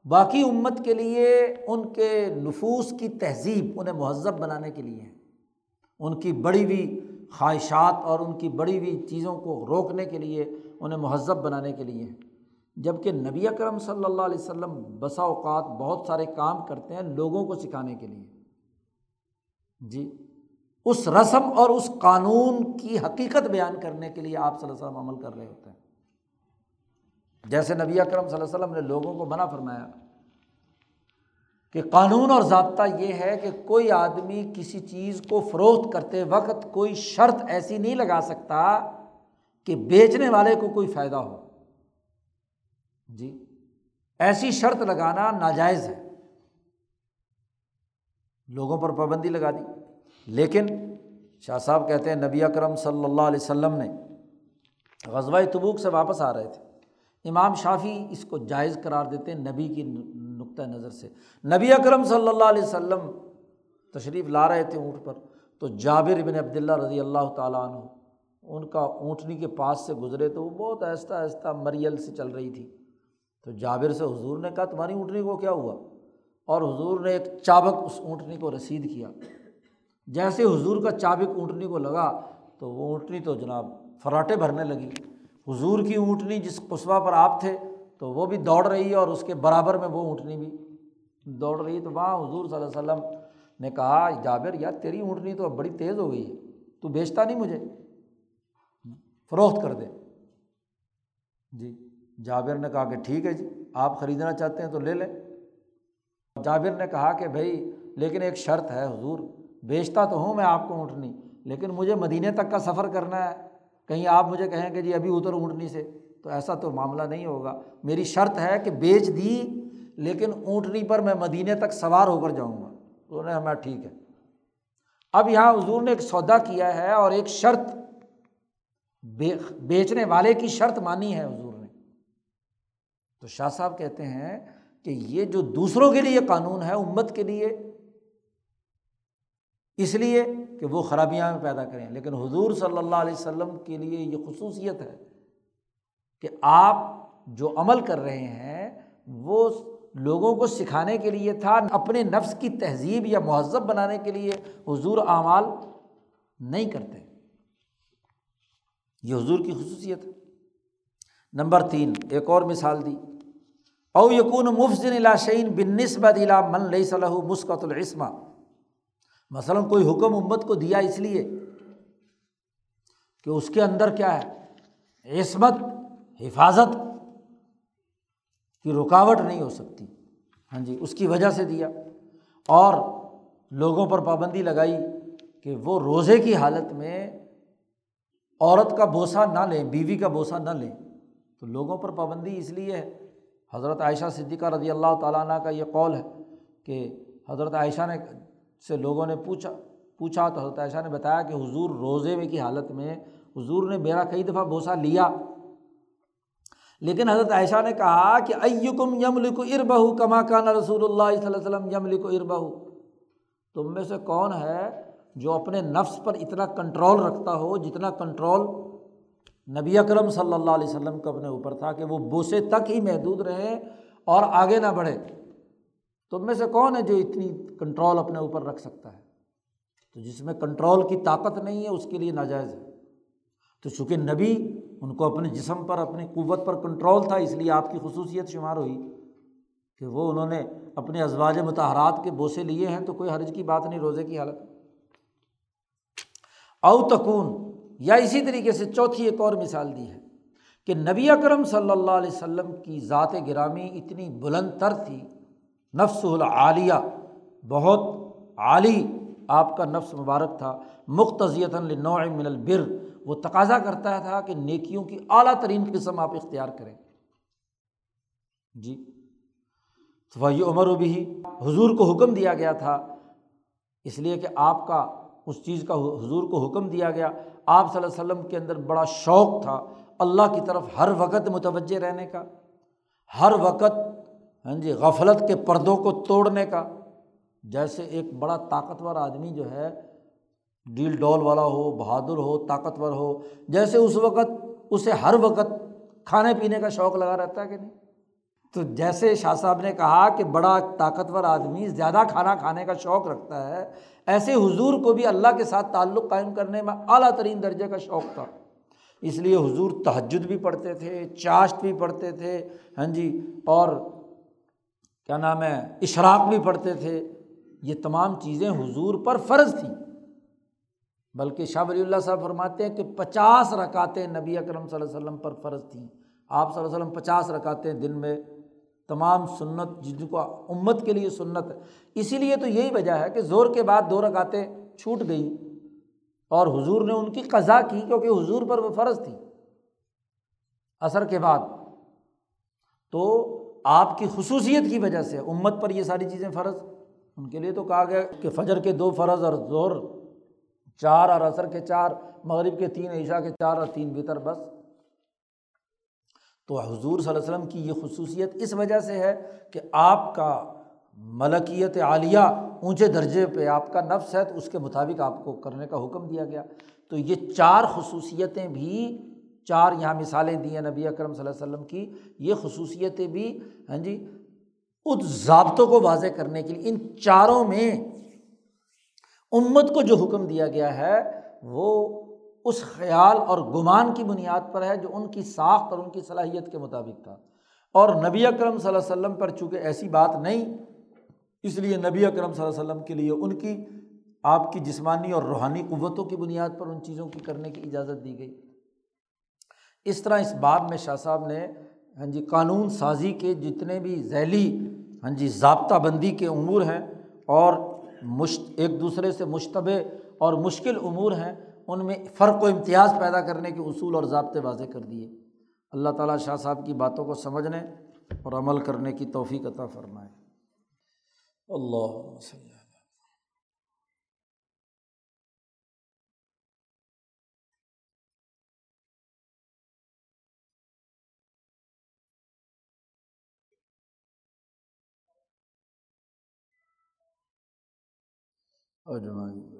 باقی امت کے لیے ان کے نفوس کی تہذیب انہیں مہذب بنانے کے لیے ہیں۔ ان کی بڑی ہوئی خواہشات اور ان کی بڑی ہوئی چیزوں کو روکنے کے لیے انہیں مہذب بنانے کے لیے۔ ہیں جبکہ نبی اکرم صلی اللہ علیہ وسلم بسا اوقات بہت سارے کام کرتے ہیں لوگوں کو سکھانے کے لیے۔ جی اس رسم اور اس قانون کی حقیقت بیان کرنے کے لیے آپ صلی اللہ علیہ وسلم عمل کر رہے ہوتے ہیں۔ جیسے نبی اکرم صلی اللہ علیہ وسلم نے لوگوں کو منع فرمایا کہ قانون اور ضابطہ یہ ہے کہ کوئی آدمی کسی چیز کو فروخت کرتے وقت کوئی شرط ایسی نہیں لگا سکتا کہ بیچنے والے کو کوئی فائدہ ہو۔ جی ایسی شرط لگانا ناجائز ہے۔ لوگوں پر پابندی لگا دی۔ لیکن شاہ صاحب کہتے ہیں، نبی اکرم صلی اللہ علیہ وسلم نے غزبۂ تبوک سے واپس آ رہے تھے۔ امام شافی اس کو جائز قرار دیتے ہیں نبی کی نقطۂ نظر سے۔ نبی اکرم صلی اللہ علیہ وسلم تشریف لا رہے تھے اونٹ پر۔ تو جابر ابن عبداللہ رضی اللہ تعالیٰ عنہ ان کا اونٹنی کے پاس سے گزرے تو وہ بہت آہستہ آہستہ مریل سے چل رہی تھی۔ تو جابر سے حضور نے کہا، تمہاری اونٹنی کو کیا ہوا؟ اور حضور نے ایک چابک اس اونٹنی کو رسید کیا۔ جیسے حضور کا چابک اونٹنی کو لگا، تو وہ اونٹنی تو جناب فراٹے بھرنے لگی۔ حضور کی اونٹنی جس قصبہ پر آپ تھے، تو وہ بھی دوڑ رہی ہے اور اس کے برابر میں وہ اونٹنی بھی دوڑ رہی۔ ہے تو وہاں حضور صلی اللہ علیہ وسلم نے کہا، جابر، یار، تیری اونٹنی تو اب بڑی تیز ہو گئی ہے، تو بیچتا نہیں مجھے۔ فروخت کر دے۔ جی جابر نے کہا کہ ٹھیک ہے جی آپ خریدنا چاہتے ہیں تو لے لیں۔ جابر نے کہا کہ بھائی، لیکن ایک شرط ہے حضور، بیچتا تو ہوں میں آپ کو اونٹنی، لیکن مجھے مدینے تک کا سفر کرنا ہے۔ کہیں آپ مجھے کہیں کہ جی ابھی اتر اونٹنی سے۔ تو ایسا تو معاملہ نہیں ہوگا۔ میری شرط ہے کہ بیچ دی، لیکن اونٹنی پر میں مدینے تک سوار ہو کر جاؤں گا۔ انہوں نے ہمیں ٹھیک ہے۔ اب یہاں حضور نے ایک سودا کیا ہے اور ایک شرط بیچنے والے کی شرط مانی ہے حضور نے۔ تو شاہ صاحب کہتے ہیں کہ یہ جو دوسروں کے لیے قانون ہے، امت کے لیے، اس لیے کہ وہ خرابیاں میں پیدا کریں۔ لیکن حضور صلی اللہ علیہ وسلم کے لیے یہ خصوصیت ہے کہ آپ جو عمل کر رہے ہیں، وہ لوگوں کو سکھانے کے لیے تھا، اپنے نفس کی تہذیب یا مہذب بنانے کے لیے۔ حضور اعمال نہیں کرتے۔ یہ حضور کی خصوصیت ہے۔ نمبر تین، ایک اور مثال دی۔ او یقون مفزن الاشین بن نسبت الا من لئی صلاح مسقط العصمہ۔ مثلاً کوئی حکم امت کو دیا اس لیے کہ اس کے اندر کیا ہے؟ عصمت، حفاظت کی رکاوٹ نہیں ہو سکتی۔ ہاں جی اس کی وجہ سے دیا۔ اور لوگوں پر پابندی لگائی کہ وہ روزے کی حالت میں عورت کا بوسہ نہ لیں، بیوی کا بوسہ نہ لیں۔ تو لوگوں پر پابندی اس لیے ہے۔ حضرت عائشہ صدیقہ رضی اللہ تعالیٰ عنہ کا یہ قول ہے کہ حضرت عائشہ نے سے لوگوں نے پوچھا پوچھا تو حضرت عائشہ نے بتایا کہ حضور روزے میں کی حالت میں حضور نے میرا کئی دفعہ بوسہ لیا۔ لیکن حضرت عائشہ نے کہا کہ ایکم یم لکھو اربہ کما کان رسول اللہ صلی اللہ علیہ وسلم یم لکھو اربہ تم میں سے کون ہے جو اپنے نفس پر اتنا کنٹرول رکھتا ہو، جتنا کنٹرول نبی اکرم صلی اللہ علیہ وسلم کو اپنے اوپر تھا کہ وہ بوسے تک ہی محدود رہیں اور آگے نہ بڑھے۔ تم میں سے کون ہے جو اتنی کنٹرول اپنے اوپر رکھ سکتا ہے؟ تو جس میں کنٹرول کی طاقت نہیں ہے، اس کے لیے ناجائز ہے۔ تو چونکہ نبی ان کو اپنے جسم پر، اپنی قوت پر کنٹرول تھا، اس لیے آپ کی خصوصیت شمار ہوئی کہ وہ انہوں نے اپنے ازواج متحرات کے بوسے لیے ہیں تو کوئی حرج کی بات نہیں، روزے کی حالت۔ او تکون، یا اسی طریقے سے چوتھی ایک اور مثال دی ہے کہ نبی اکرم صلی اللہ علیہ وسلم کی ذات گرامی اتنی بلند تر تھی، نفس العالیہ، بہت عالی آپ کا نفس مبارک تھا مختصیت من البر، وہ تقاضا کرتا تھا کہ نیکیوں کی اعلیٰ ترین قسم آپ اختیار کریں۔ جی۔ تو وہی عمر و بھی حضور کو حکم دیا گیا تھا اس لیے کہ آپ کا اس چیز کا حضور کو حکم دیا گیا۔ آپ صلی اللہ علیہ وسلم کے اندر بڑا شوق تھا اللہ کی طرف ہر وقت متوجہ رہنے کا، ہر وقت ہاں جی غفلت کے پردوں کو توڑنے کا۔ جیسے ایک بڑا طاقتور آدمی جو ہے، ڈیل ڈول والا ہو، بہادر ہو، طاقتور ہو، جیسے اس وقت، اسے ہر وقت کھانے پینے کا شوق لگا رہتا ہے کہ نہیں؟ تو جیسے شاہ صاحب نے کہا کہ بڑا طاقتور آدمی زیادہ کھانا کھانے کا شوق رکھتا ہے ایسے حضور کو بھی اللہ کے ساتھ تعلق قائم کرنے میں اعلیٰ ترین درجے کا شوق تھا۔ اس لیے حضور تہجد بھی پڑھتے تھے، چاشت بھی پڑھتے تھے ہاں جی اور کیا نام ہے، اشراق بھی پڑھتے تھے۔ یہ تمام چیزیں حضور پر فرض تھیں۔ بلکہ شاہ ولی اللہ صاحب فرماتے ہیں کہ پچاس رکاتیں نبی اکرم صلی اللہ علیہ وسلم پر فرض تھیں۔ آپ صلی اللہ علیہ وسلم پچاس رکاتیں دن میں تمام سنت جن کو امت کے لیے سنت ہے۔ اسی لیے تو یہی وجہ ہے کہ زور کے بعد دو رکاتیں چھوٹ گئیں اور حضور نے ان کی قضا کی کیونکہ حضور پر وہ فرض تھی۔ اثر کے بعد تو آپ کی خصوصیت کی وجہ سے امت پر یہ ساری چیزیں فرض۔ ان کے لیے تو کہا گیا کہ فجر کے دو فرض اور زور چار اور عصر کے چار، مغرب کے تین عیشا کے چار اور تین بہتر بس۔ تو حضور صلی اللہ علیہ وسلم کی یہ خصوصیت اس وجہ سے ہے کہ آپ کا ملکیت عالیہ اونچے درجے پہ آپ کا نفس ہے تو اس کے مطابق آپ کو کرنے کا حکم دیا گیا۔ تو یہ چار خصوصیتیں بھی، چار یہاں مثالیں دی ہیں نبی اکرم صلی اللہ علیہ وسلم کی۔ یہ خصوصیتیں بھی ہاں جی اس ضابطوں کو واضح کرنے کے لیے، ان چاروں میں امت کو جو حکم دیا گیا ہے، وہ اس خیال اور گمان کی بنیاد پر ہے جو ان کی ساخت اور ان کی صلاحیت کے مطابق تھا۔ اور نبی اکرم صلی اللہ علیہ وسلم پر چونکہ ایسی بات نہیں، اس لیے نبی اکرم صلی اللہ علیہ وسلم کے لیے ان کی، آپ کی جسمانی اور روحانی قوتوں کی بنیاد پر ان چیزوں کی کرنے کی اجازت دی گئی۔ اس طرح اس بات میں شاہ صاحب نے ہاں جی قانون سازی کے جتنے بھی ذیلی ہاں جی ضابطہ بندی کے امور ہیں اور مشت، ایک دوسرے سے مشتبہ اور مشکل امور ہیں ان میں فرق و امتیاز پیدا کرنے کے اصول اور ضابطے واضح کر دیے۔ اللہ تعالیٰ شاہ صاحب کی باتوں کو سمجھنے اور عمل کرنے کی توفیق عطا فرمائے۔ اللہ وسلم۔ اجمعین